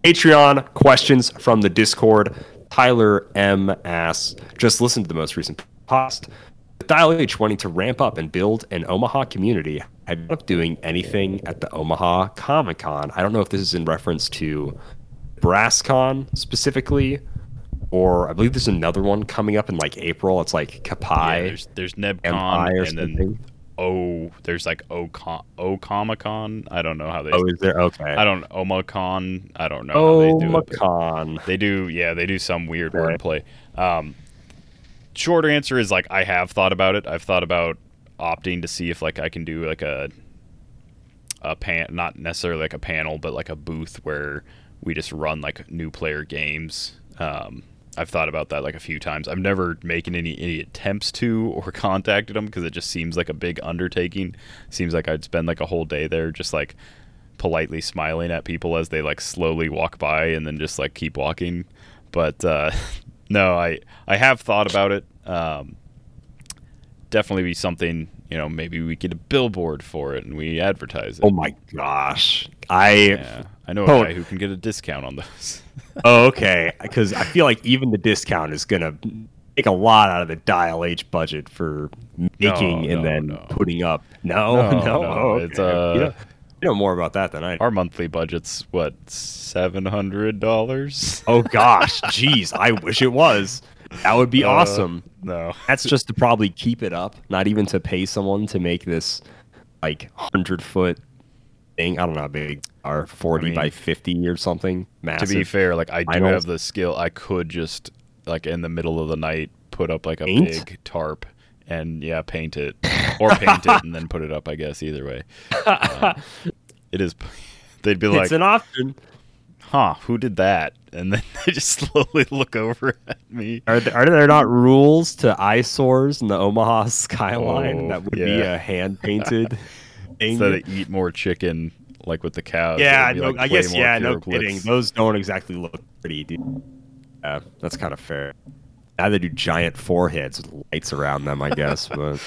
Patreon questions from the Discord. Tyler M asks, just listen to the most recent post. Dial H wanting to ramp up and build an Omaha community, have you doing anything at the Omaha Comic Con? I don't know if this is in reference to BrassCon specifically, or I believe there's another one coming up in like April. It's like Yeah, there's there's NebCon and then something. O there's like O O Con. I don't know how they. Oh, is there? Okay. I don't Omacon. I don't know how Oh, they do it. They do, yeah, they do some weird Okay. wordplay. Um, short answer is like I have thought about it. I've thought about opting to see if like I can do like a a pan, not necessarily like a panel, but like a booth where we just run like new player games. Um, I've thought about that like a few times. I've never making any, any attempts to or contacted them because it just seems like a big undertaking. Seems like I'd spend like a whole day there just like politely smiling at people as they like slowly walk by and then just like keep walking. But uh, no, I I have thought about it. Um, definitely be something you know. Maybe we get a billboard for it and we advertise it. Oh my gosh. I Yeah, I know a Oh. guy who can get a discount on those. oh, okay because I feel like even the discount is gonna take a lot out of the Dial H budget for making No, and no, then no. putting up. No, no, okay. it's, uh, you, know, you know more about that than I. do. Our monthly budget's what seven hundred dollars. Oh gosh, jeez, I wish it was. That would be Uh, awesome. No, That's just to probably keep it up, not even to pay someone to make this like hundred foot thing. I don't know how big are forty I mean, by fifty or something. Massive. To be fair, like I do Finals. have the skill. I could just like in the middle of the night put up like a Paint? big tarp and yeah, paint it or paint it and then put it up. I guess either way, Uh, it is. They'd be like, it's an option. "Huh, who did that?" And then they just slowly look over at me. Are there, are there not rules to eyesores in the Omaha skyline Oh, that would be a hand painted So they eat more chicken, like with the cows. yeah, no, like, I guess yeah, no kidding. Those don't exactly look pretty, dude. Yeah, that's kind of fair. Now they do giant foreheads with lights around them, I guess. But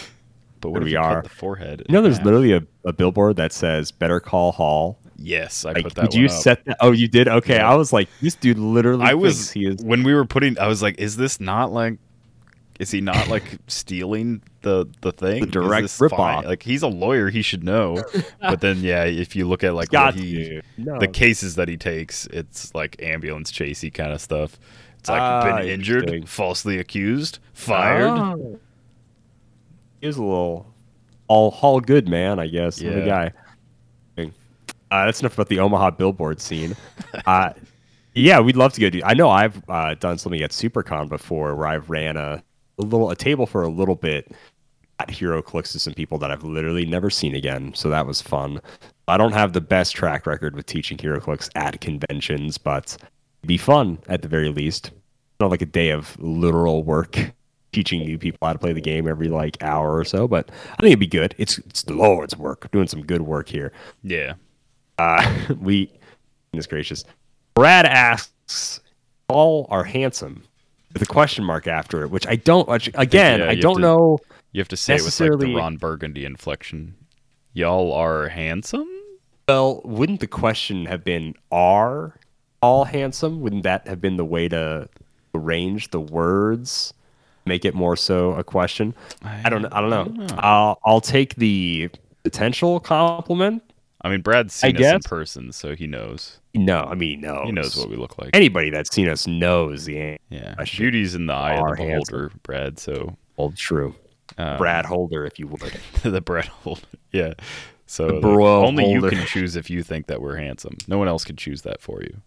But what we you are. the forehead? you know, there's half? literally a, a billboard that says "Better Call Hall." Yes, I Like, put that. did you up. set that? Oh, you did. Okay, Yeah. I was like, this dude literally. I was he is. when we were putting. I was like, "Is this not like? Is he not like stealing the the thing? The direct this ripoff. Like he's a lawyer, he should know. but then, yeah, if you look at like what he. No. the cases that he takes, it's like ambulance chasey kind of stuff. It's like Ah, been injured, falsely accused, fired. Oh. He was a little all all good man, I guess. Yeah. The guy. Uh, that's enough about the Omaha billboard scene. uh, yeah, we'd love to go do. I know I've uh, done something at SuperCon before where I've ran a, a little a table for a little bit at HeroClix to some people that I've literally never seen again. So that was fun. I don't have the best track record with teaching HeroClix at conventions, but it'd be fun at the very least. Not like a day of literal work teaching new people how to play the game every like hour or so, but I think it'd be good. It's it's the Lord's work, doing some good work here. Yeah, Uh, we, goodness gracious. Brad asks, all are handsome with a question mark after it, which I don't, which, again, yeah, I don't to- know. you have to say it with like the Ron Burgundy inflection. Y'all are handsome. Well, wouldn't the question have been, are all handsome? Wouldn't that have been the way to arrange the words, make it more so a question? I don't, know I don't know. I'll, I'll take the potential compliment. I mean, Brad's seen us in person, so he knows. No, I mean, no. He knows what we look like. Anybody that's seen us knows the answer. Yeah, beauty's in the eye of the beholder, Brad. So Old true. um, Brad Holder, if you would. the Brad holder. Yeah. So like, only holder. you can choose if you think that we're handsome. No one else can choose that for you.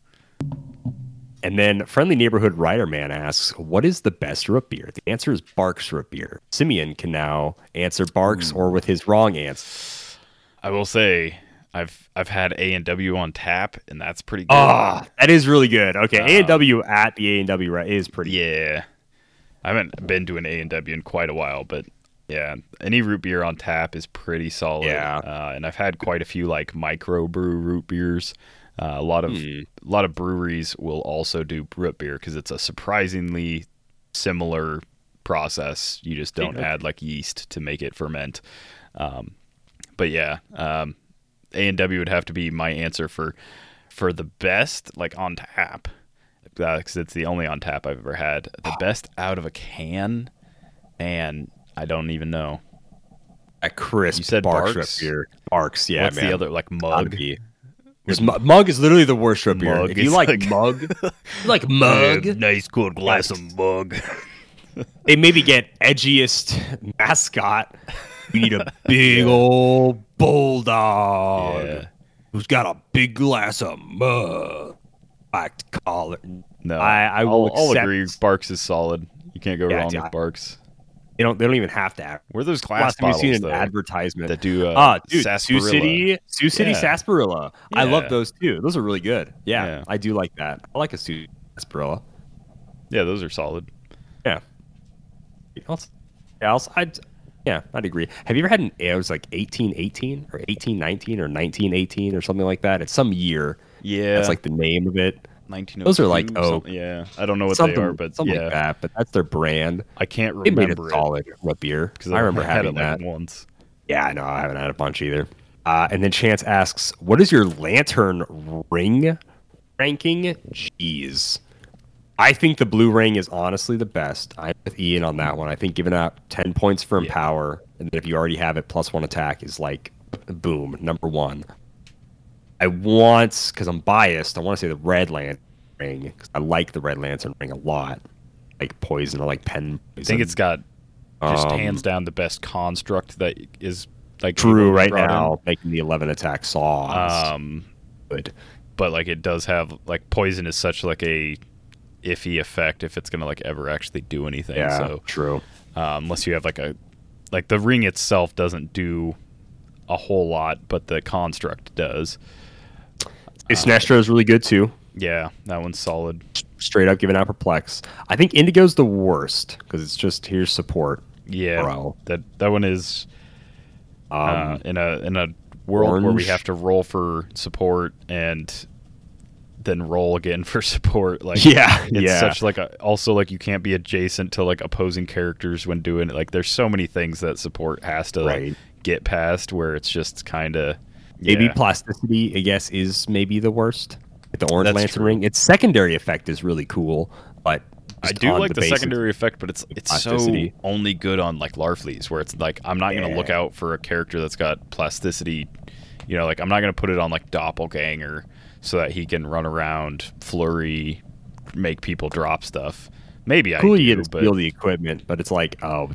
And then friendly neighborhood writer man asks, "What is the best root beer?" The answer is Barq's root beer. Simeon can now answer Barq's Hmm. or with his wrong answer. I will say I've I've had A and W on tap, and that's pretty good. Ah, that is really good. Okay, Um, A and W at the A and W right is pretty. Yeah. I haven't been to an A and W in quite a while, but yeah, any root beer on tap is pretty solid. Yeah. uh, and I've had quite a few like micro brew root beers. Uh, a lot of Hmm. a lot of breweries will also do root beer because it's a surprisingly similar process. You just don't Yeah. add like yeast to make it ferment. Um, but yeah, um, A and W would have to be my answer for for the best like on tap uh, because it's the only on tap I've ever had. The best out of a can, and I don't even know. A crisp You said Barq's, Barq's? beer. Barq's, yeah, What's man. the other like mug? be. 'Cause mug is literally the worst root beer. Mug if you like, like- mug, you like mug, nice good glass of mug. they maybe get edgiest mascot. We need a big old bulldog Yeah. who's got a big glass of mug. Like it. No, I- I will will I'll agree. Barq's is solid. You can't go Yeah, wrong dude, with Barq's. They don't. They don't even have to. Act. Where are those glass Last time you've seen an though, advertisement that do uh, Ah, dude, Sioux? City, Sioux City Yeah. sarsaparilla. I love those too. Those are really good. Yeah, Yeah. I do like that. I like a Sioux sarsaparilla. Yeah, those are solid. Yeah. Else, yeah, else, I'd, yeah, I'd agree. Have you ever had an? It was like eighteen eighteen or eighteen nineteen or nineteen eighteen or something like that. It's some year. Yeah, That's like the name of it. 1902. those are like, oh, yeah. I don't know what they are, but something yeah, like that. But that's their brand. I can't They made remember a solid root beer. because I remember had having it like that. once. Yeah, I know. I haven't had a bunch either. Uh, and then Chance asks, "What is your lantern ring ranking?" Jeez, I think the blue ring is honestly the best. I'm with Ian on that one. I think giving out ten points for empower, and then if you already have it, plus one attack is like, boom, number one. I want because I'm biased. I want to say the red lantern ring because I like the red lantern ring a lot. Like poison, I like pen. I think it's got just Um, hands down the best construct that is like True, right brought in. now, making the 11 attack saw. Um, good. but like it does have like poison is such like a iffy effect if it's gonna like ever actually do anything. Yeah, So true. uh, unless you have like a like the ring itself doesn't do a whole lot, but the construct does. Sinestro is really good too. Yeah, that one's solid. Straight up giving out perplex. I think Indigo's the worst because it's just here's support. Yeah, Bro. that that one is Um, uh, in a in a world where we have to roll for support and then roll again for support. Like Yeah, it's yeah. such like a, also like you can't be adjacent to like opposing characters when doing it. Like there's so many things that support has to like, get past where it's just kind of maybe yeah. plasticity, I guess, is maybe the worst. Like the orange That's lantern true. ring. Its secondary effect is really cool, but I do like the, basics- secondary effect, but it's it's so only good on like Larfleeze, where it's like I'm not gonna look out for a character that's got plasticity. You know, like I'm not gonna put it on like Doppelganger so that he can run around, flurry, make people drop stuff. Maybe I Cool, do, you get but steal the equipment, but it's like, oh,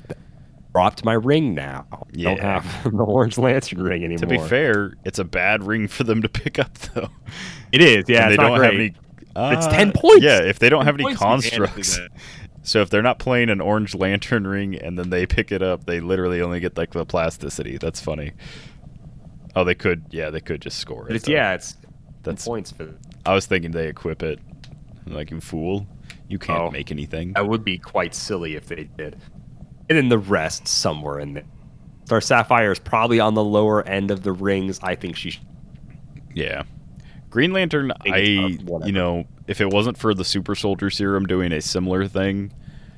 dropped my ring now. Don't have the orange lantern ring anymore. to be fair, it's a bad ring for them to pick up though. it is. Yeah, and it's they don't have any. It's uh, 10 points. Yeah, if they don't have any points you handed constructs. So if they're not playing an orange lantern ring and then they pick it up, they literally only get like the plasticity. That's funny. Oh, they could. Yeah, they could just score it. It's yeah, it's That's- points for. I was thinking they equip it. Like you fool, you can't Oh. make anything. That would be quite silly if they did. And then the rest somewhere in there. Star Sapphire is probably on the lower end of the rings. I think she. Sh- Yeah. Green Lantern, I, you know, if it wasn't for the Super Soldier Serum doing a similar thing,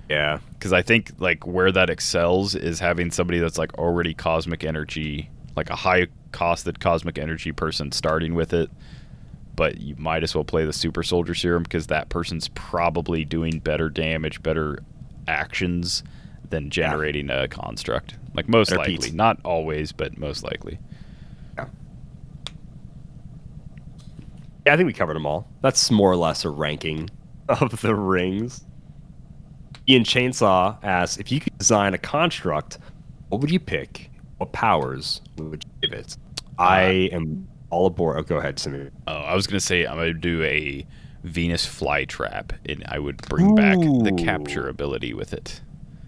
yeah. because I think like where that excels is having somebody that's like already cosmic energy, like a high costed cosmic energy person starting with it. But you might as well play the Super Soldier Serum because that person's probably doing better damage, better actions than generating a construct. Like most Better likely, not always, but most likely. Yeah. Yeah, I think we covered them all. That's more or less a ranking of the rings. Ian Chainsaw asks if you could design a construct, what would you pick? What powers would you give it? Uh, I am all aboard. Oh, go ahead, Samir. Oh, I was gonna say I'm gonna do a Venus flytrap, and I would bring back the capture ability with it.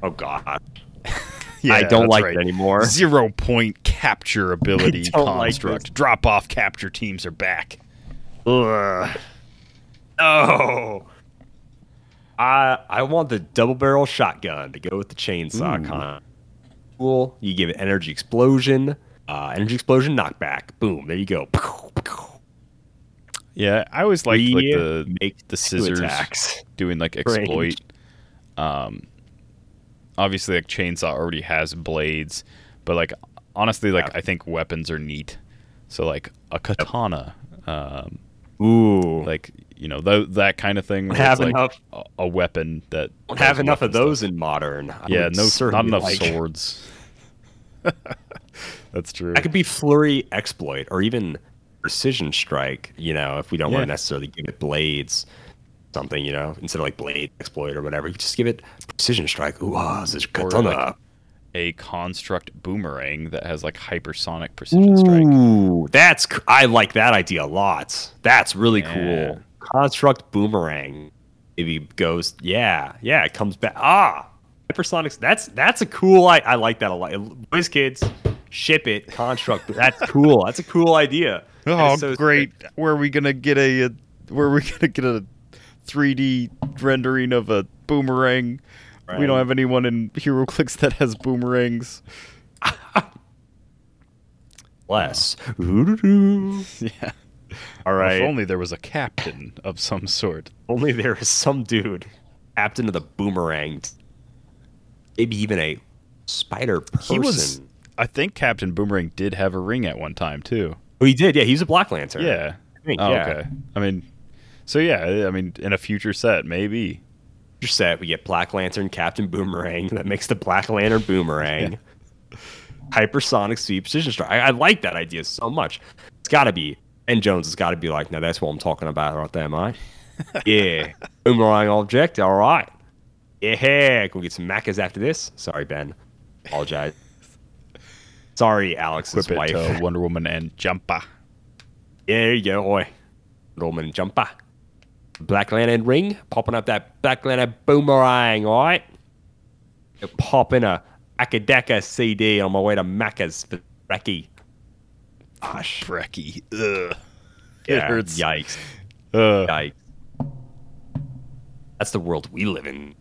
Oh God, Yeah, I don't like right. it anymore. Zero point capture ability don't like construct. Drop off capture teams are back. Ugh. No. I I want the double barrel shotgun to go with the chainsaw Ooh. con. Cool. You give it energy explosion, uh, energy explosion knockback. Boom. There you go. Yeah, I always liked like the make the scissors attacks. doing like exploit. Um, obviously, like chainsaw already has blades, but like honestly, like Yeah. I think weapons are neat. So like a katana, um, Ooh. like you know th- that kind of thing. Have like, enough- A, a weapon that don't have enough of those stuff. in modern. I Yeah, no, not enough like- swords. That's true. That could be flurry exploit or even precision strike. You know, if we don't want to necessarily give it blades, something. You know, instead of like blade exploit or whatever, you just give it precision strike. Ooh, ah, this is Or, katana. like, a construct boomerang that has like hypersonic precision strike. Ooh, that's c- I like that idea a lot. That's really Yeah. cool. Construct boomerang. Maybe goes, yeah, yeah, it comes back. Ah, hypersonics. That's that's a cool. I I like that a lot. WizKids, ship it. Construct. That's cool. That's a cool idea. Oh, so great! sick. Where are we gonna get a, a where are we gonna get a 3D rendering of a boomerang? We don't have anyone in HeroClix that has boomerangs. Less. Yeah. All right. If only there was a captain of some sort. Only there is some dude, captain of the boomerang. Maybe even a spider person. He was. I think Captain Boomerang did have a ring at one time too. Oh, he did. Yeah, he's a Black Lantern. Yeah. I think, oh, yeah. okay. I mean, so yeah. I mean, in a future set, maybe. Future set, we get Black Lantern, Captain Boomerang. That makes the Black Lantern Boomerang. Hypersonic sweep precision strike. I, I like that idea so much. It's got to be. And Jones has got to be like, now that's what I'm talking about right there, mate. yeah. Boomerang object. All right. Yeah. Can we get some Macca's after this? Sorry, Ben. Apologize. Sorry, Alex's Equip it wife. to Wonder Woman and Jumpa. There you go, boy. Roman jumper. Black Lantern ring, popping up that Black Lantern boomerang, alright? Popping a Acca Dacca CD on my way to Macca's for Becky. Gosh. Brecky. Ugh. It Yeah, hurts. Yikes. Ugh. Yikes. That's the world we live in.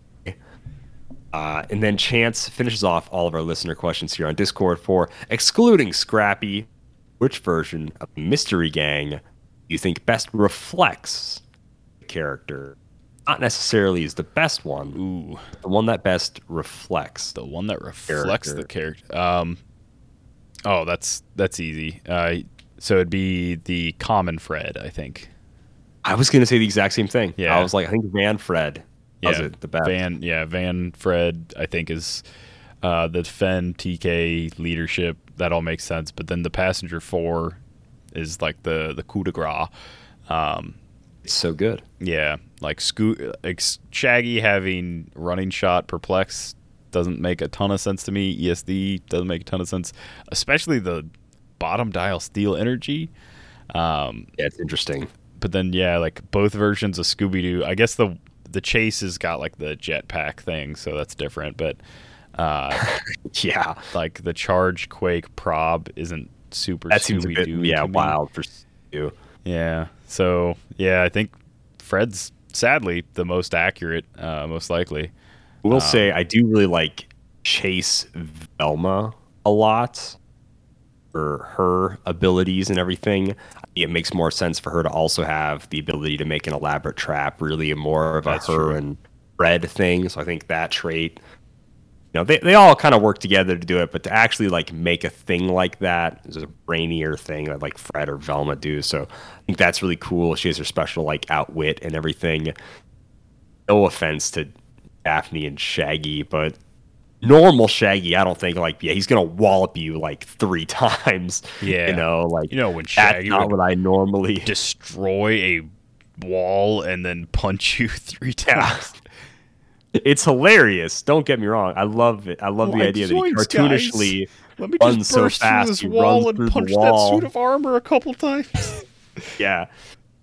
Uh, and then Chance finishes off all of our listener questions here on Discord for excluding Scrappy. Which version of Mystery Gang you think best reflects the character? Not necessarily is the best one, Ooh. the one that best reflects. The one that reflects the character. Um. Oh, that's that's easy. Uh, so it'd be the common Fred, I think. I was going to say the exact same thing. Yeah. I was like, I think Van Fred does it the best. Van, yeah, Van Fred, I think is uh, the Fen TK leadership. That all makes sense. But then the passenger four is like the the coup de grace. Um, so good. yeah, like Sco- like Shaggy having running shot perplex doesn't make a ton of sense to me. ESD doesn't make a ton of sense, especially the bottom dial steel energy. Um, Yeah, it's interesting. but then yeah, like both versions of Scooby Doo. I guess the the chase has got like the jetpack thing, so that's different. But uh, Yeah. like the charge quake prob isn't super. That seems a bit, yeah, wild for you. Yeah. So yeah, I think Fred's sadly the most accurate, uh, most likely. I will say I do really like Chase Velma a lot for her abilities and everything. It makes more sense for her to also have the ability to make an elaborate trap, really more of a That's her true. and Fred thing. So I think that trait, you know, they, they all kind of work together to do it, but to actually like make a thing like that is a brainier thing that like Fred or Velma do. So I think that's really cool. She has her special like outwit and everything. No offense to Daphne and Shaggy, but normal Shaggy, I don't think like yeah, he's gonna wallop you like three times. Yeah. you know, like You know when that's Shaggy not would what I normally. destroy a wall and then punch you three Yeah. times. It's hilarious. Don't get me wrong. I love it. I love the Like, idea that he cartoonishly Let me runs just so burst fast, through this he wall runs and punch that suit of armor a couple times. yeah.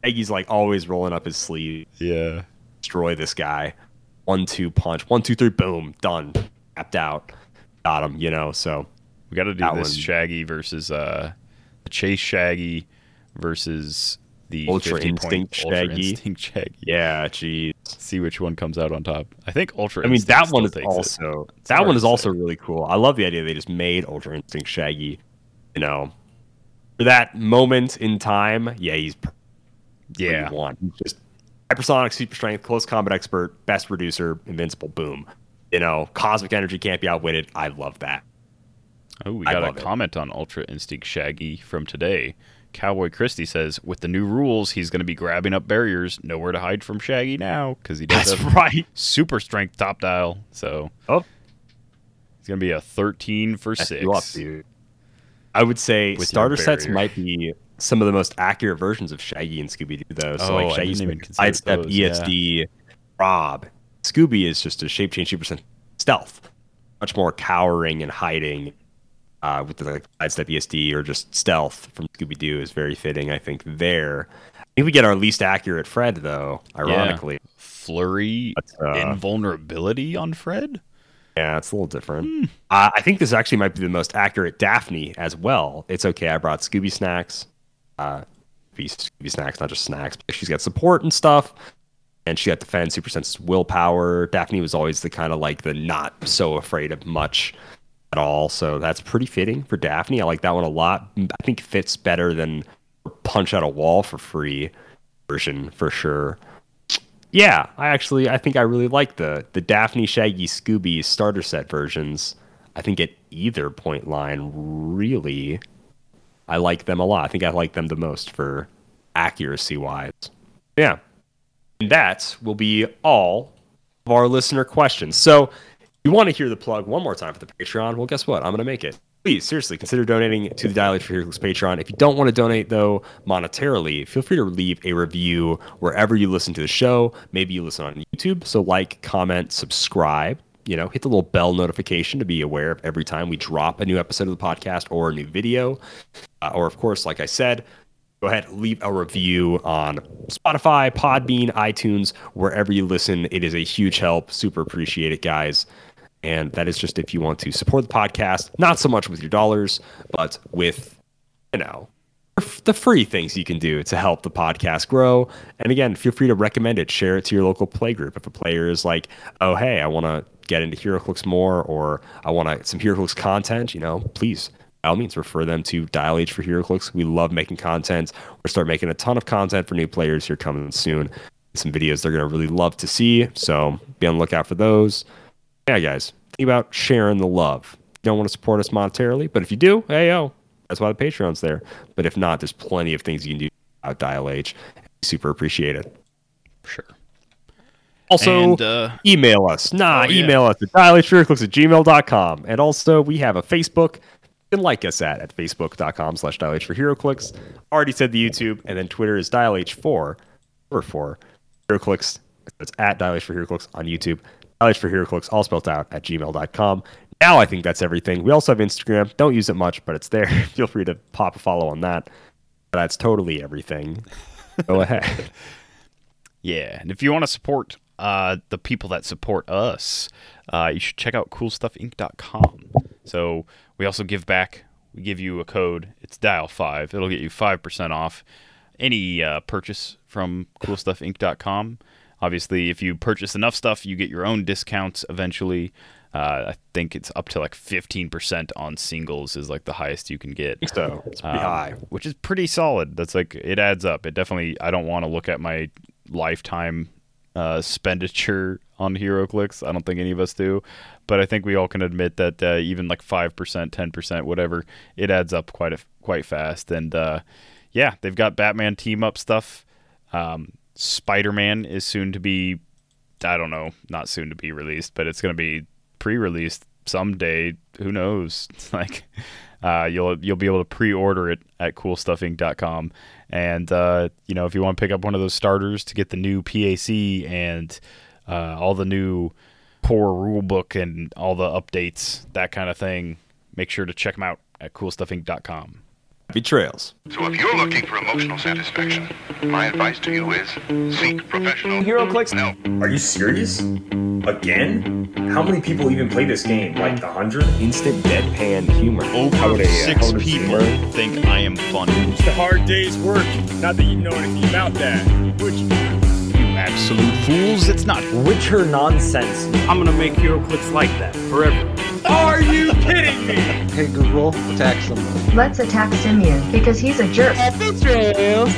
Shaggy's like always rolling up his sleeve, yeah. destroy this guy. One two punch, one two three, boom, done, tapped out, got him. You know, so We got to do this one- Shaggy versus uh, the Chase Shaggy versus the Ultra 50 point Instinct Ultra Shaggy. Instinct Shaggy. yeah, geez. See which one comes out on top. I think Ultra. I mean, Instinct that one is also that one is also really cool. I love the idea they just made Ultra Instinct Shaggy. You know, for that moment in time, yeah, he's Yeah. want. He's just hypersonic, super strength, close combat expert, best reducer, invincible, boom. You know, cosmic energy can't be outwitted. I love that. Oh, we got a love it. comment on Ultra Instinct Shaggy from today. Cowboy Christie says, with the new rules, he's going to be grabbing up barriers. Nowhere to hide from Shaggy now because he does That's right. super strength top dial. So Oh, he's going to be a 13 for that's six. up, dude. I would say With starter sets might be some of the most accurate versions of Shaggy and Scooby Doo, though. So Oh, like I Shaggy's even consider sidestep, those, yeah. ESD, Rob. Scooby is just a shape change, percent stealth, much more cowering and hiding. Uh, with the like sidestep ESD or just stealth from Scooby Doo is very fitting, I think. There, I think we get our least accurate Fred though. Ironically, Flurry But, uh, invulnerability on Fred? Yeah, it's a little different. Hmm. Uh, I think this actually might be the most accurate Daphne as well. It's okay. I brought Scooby snacks. Uh, Scooby snacks, not just snacks. But she's got support and stuff, and she got defense, super sense, willpower. Daphne was always the kind of like the not so afraid of much at all. So that's pretty fitting for Daphne. I like that one a lot. I think fits better than punch out a wall for free version for sure. Yeah, I actually I think I really like the the Daphne Shaggy Scooby starter set versions. I think at either point line really I like them a lot. I think I like them the most for accuracy wise. Yeah. And that will be all of our listener questions. So you want to hear the plug one more time for the Patreon? Well, guess what? I'm going to make it. Please, seriously, consider donating to the Dial H for Heroes Patreon. If you don't want to donate, though, monetarily, feel free to leave a review wherever you listen to the show. Maybe you listen on YouTube. So, like, comment, subscribe. you know, hit the little bell notification to be aware of every time we drop a new episode of the podcast or a new video. Uh, or, of course, like I said, go ahead leave a review on Spotify, Podbean, iTunes, wherever you listen. It is a huge help. Super appreciate it, guys. And that is just if you want to support the podcast, not so much with your dollars, but with, you know, the free things you can do to help the podcast grow. And again, feel free to recommend it, share it to your local play group. If a player is like, oh, hey, I want to get into HeroClix more, or I want some HeroClix content, you know, please, by all means, refer them to Dial H for HeroClix. We love making content. We're start making a ton of content for new players here coming soon. Some videos they're going to really love to see. So be on the lookout for those. Yeah, guys, think about sharing the love. You don't want to support us monetarily, but if you do, hey, yo, that's why the Patreon's there. But if not, there's plenty of things you can do about Dial H. Super appreciate it. Sure. Also, And, uh, email us. Nah, oh, yeah. email us at dialhfearclicks at gmail.com. And also, we have a Facebook. Can like us at, at facebook.com slash dial dialh for HeroClix. Already said the YouTube. And then Twitter is dialh4 or 4 HeroClix. It's at dial dialh for HeroClix on YouTube. dial Dialh for HeroClix, all spelled out at gmail.com. Now I think that's everything. We also have Instagram. Don't use it much, but it's there. Feel free to pop a follow on that. That's totally everything. Go ahead. Yeah, and if you want to support uh, the people that support us, uh, you should check out CoolStuffInc.com. So we also give back. We give you a code. It's Dial Five. It'll get you five percent off any uh, purchase from CoolStuffInc.com. Obviously, if you purchase enough stuff, you get your own discounts eventually. Uh, I think it's up to like 15% on singles is like the highest you can get So it's um, high. which is pretty solid. That's like it adds up. It definitely. I don't want to look at my lifetime uh, expenditure on HeroClix. I don't think any of us do, but I think we all can admit that uh, even like five percent, ten percent, whatever, it adds up quite a, quite fast. And uh, yeah, they've got Batman team up stuff. Um, Spider Man is soon to be. I don't know, not soon to be released, but it's going to be pre-released someday. Who knows? like uh, you'll you'll be able to pre-order it at coolstuffinc.com. And uh, you know, if you want to pick up one of those starters to get the new PAC and uh, all the new core rulebook and all the updates, that kind of thing, make sure to check them out at coolstuffinc.com. Happy trails. So if you're looking for emotional satisfaction, my advice to you is seek professional HeroClix? No. Are you serious? Again? How many people even play this game? Like a hundred? Instant deadpan humor. Over would a, six how people humor- think I am funny. It's a hard day's work. Not that you know anything about that. Which You absolute fools! It's not. Witcher nonsense. I'm gonna make HeroClix like that forever. Are you kidding me? Hey Google, attack someone. Let's attack Simeon because he's a jerk. Happy trails.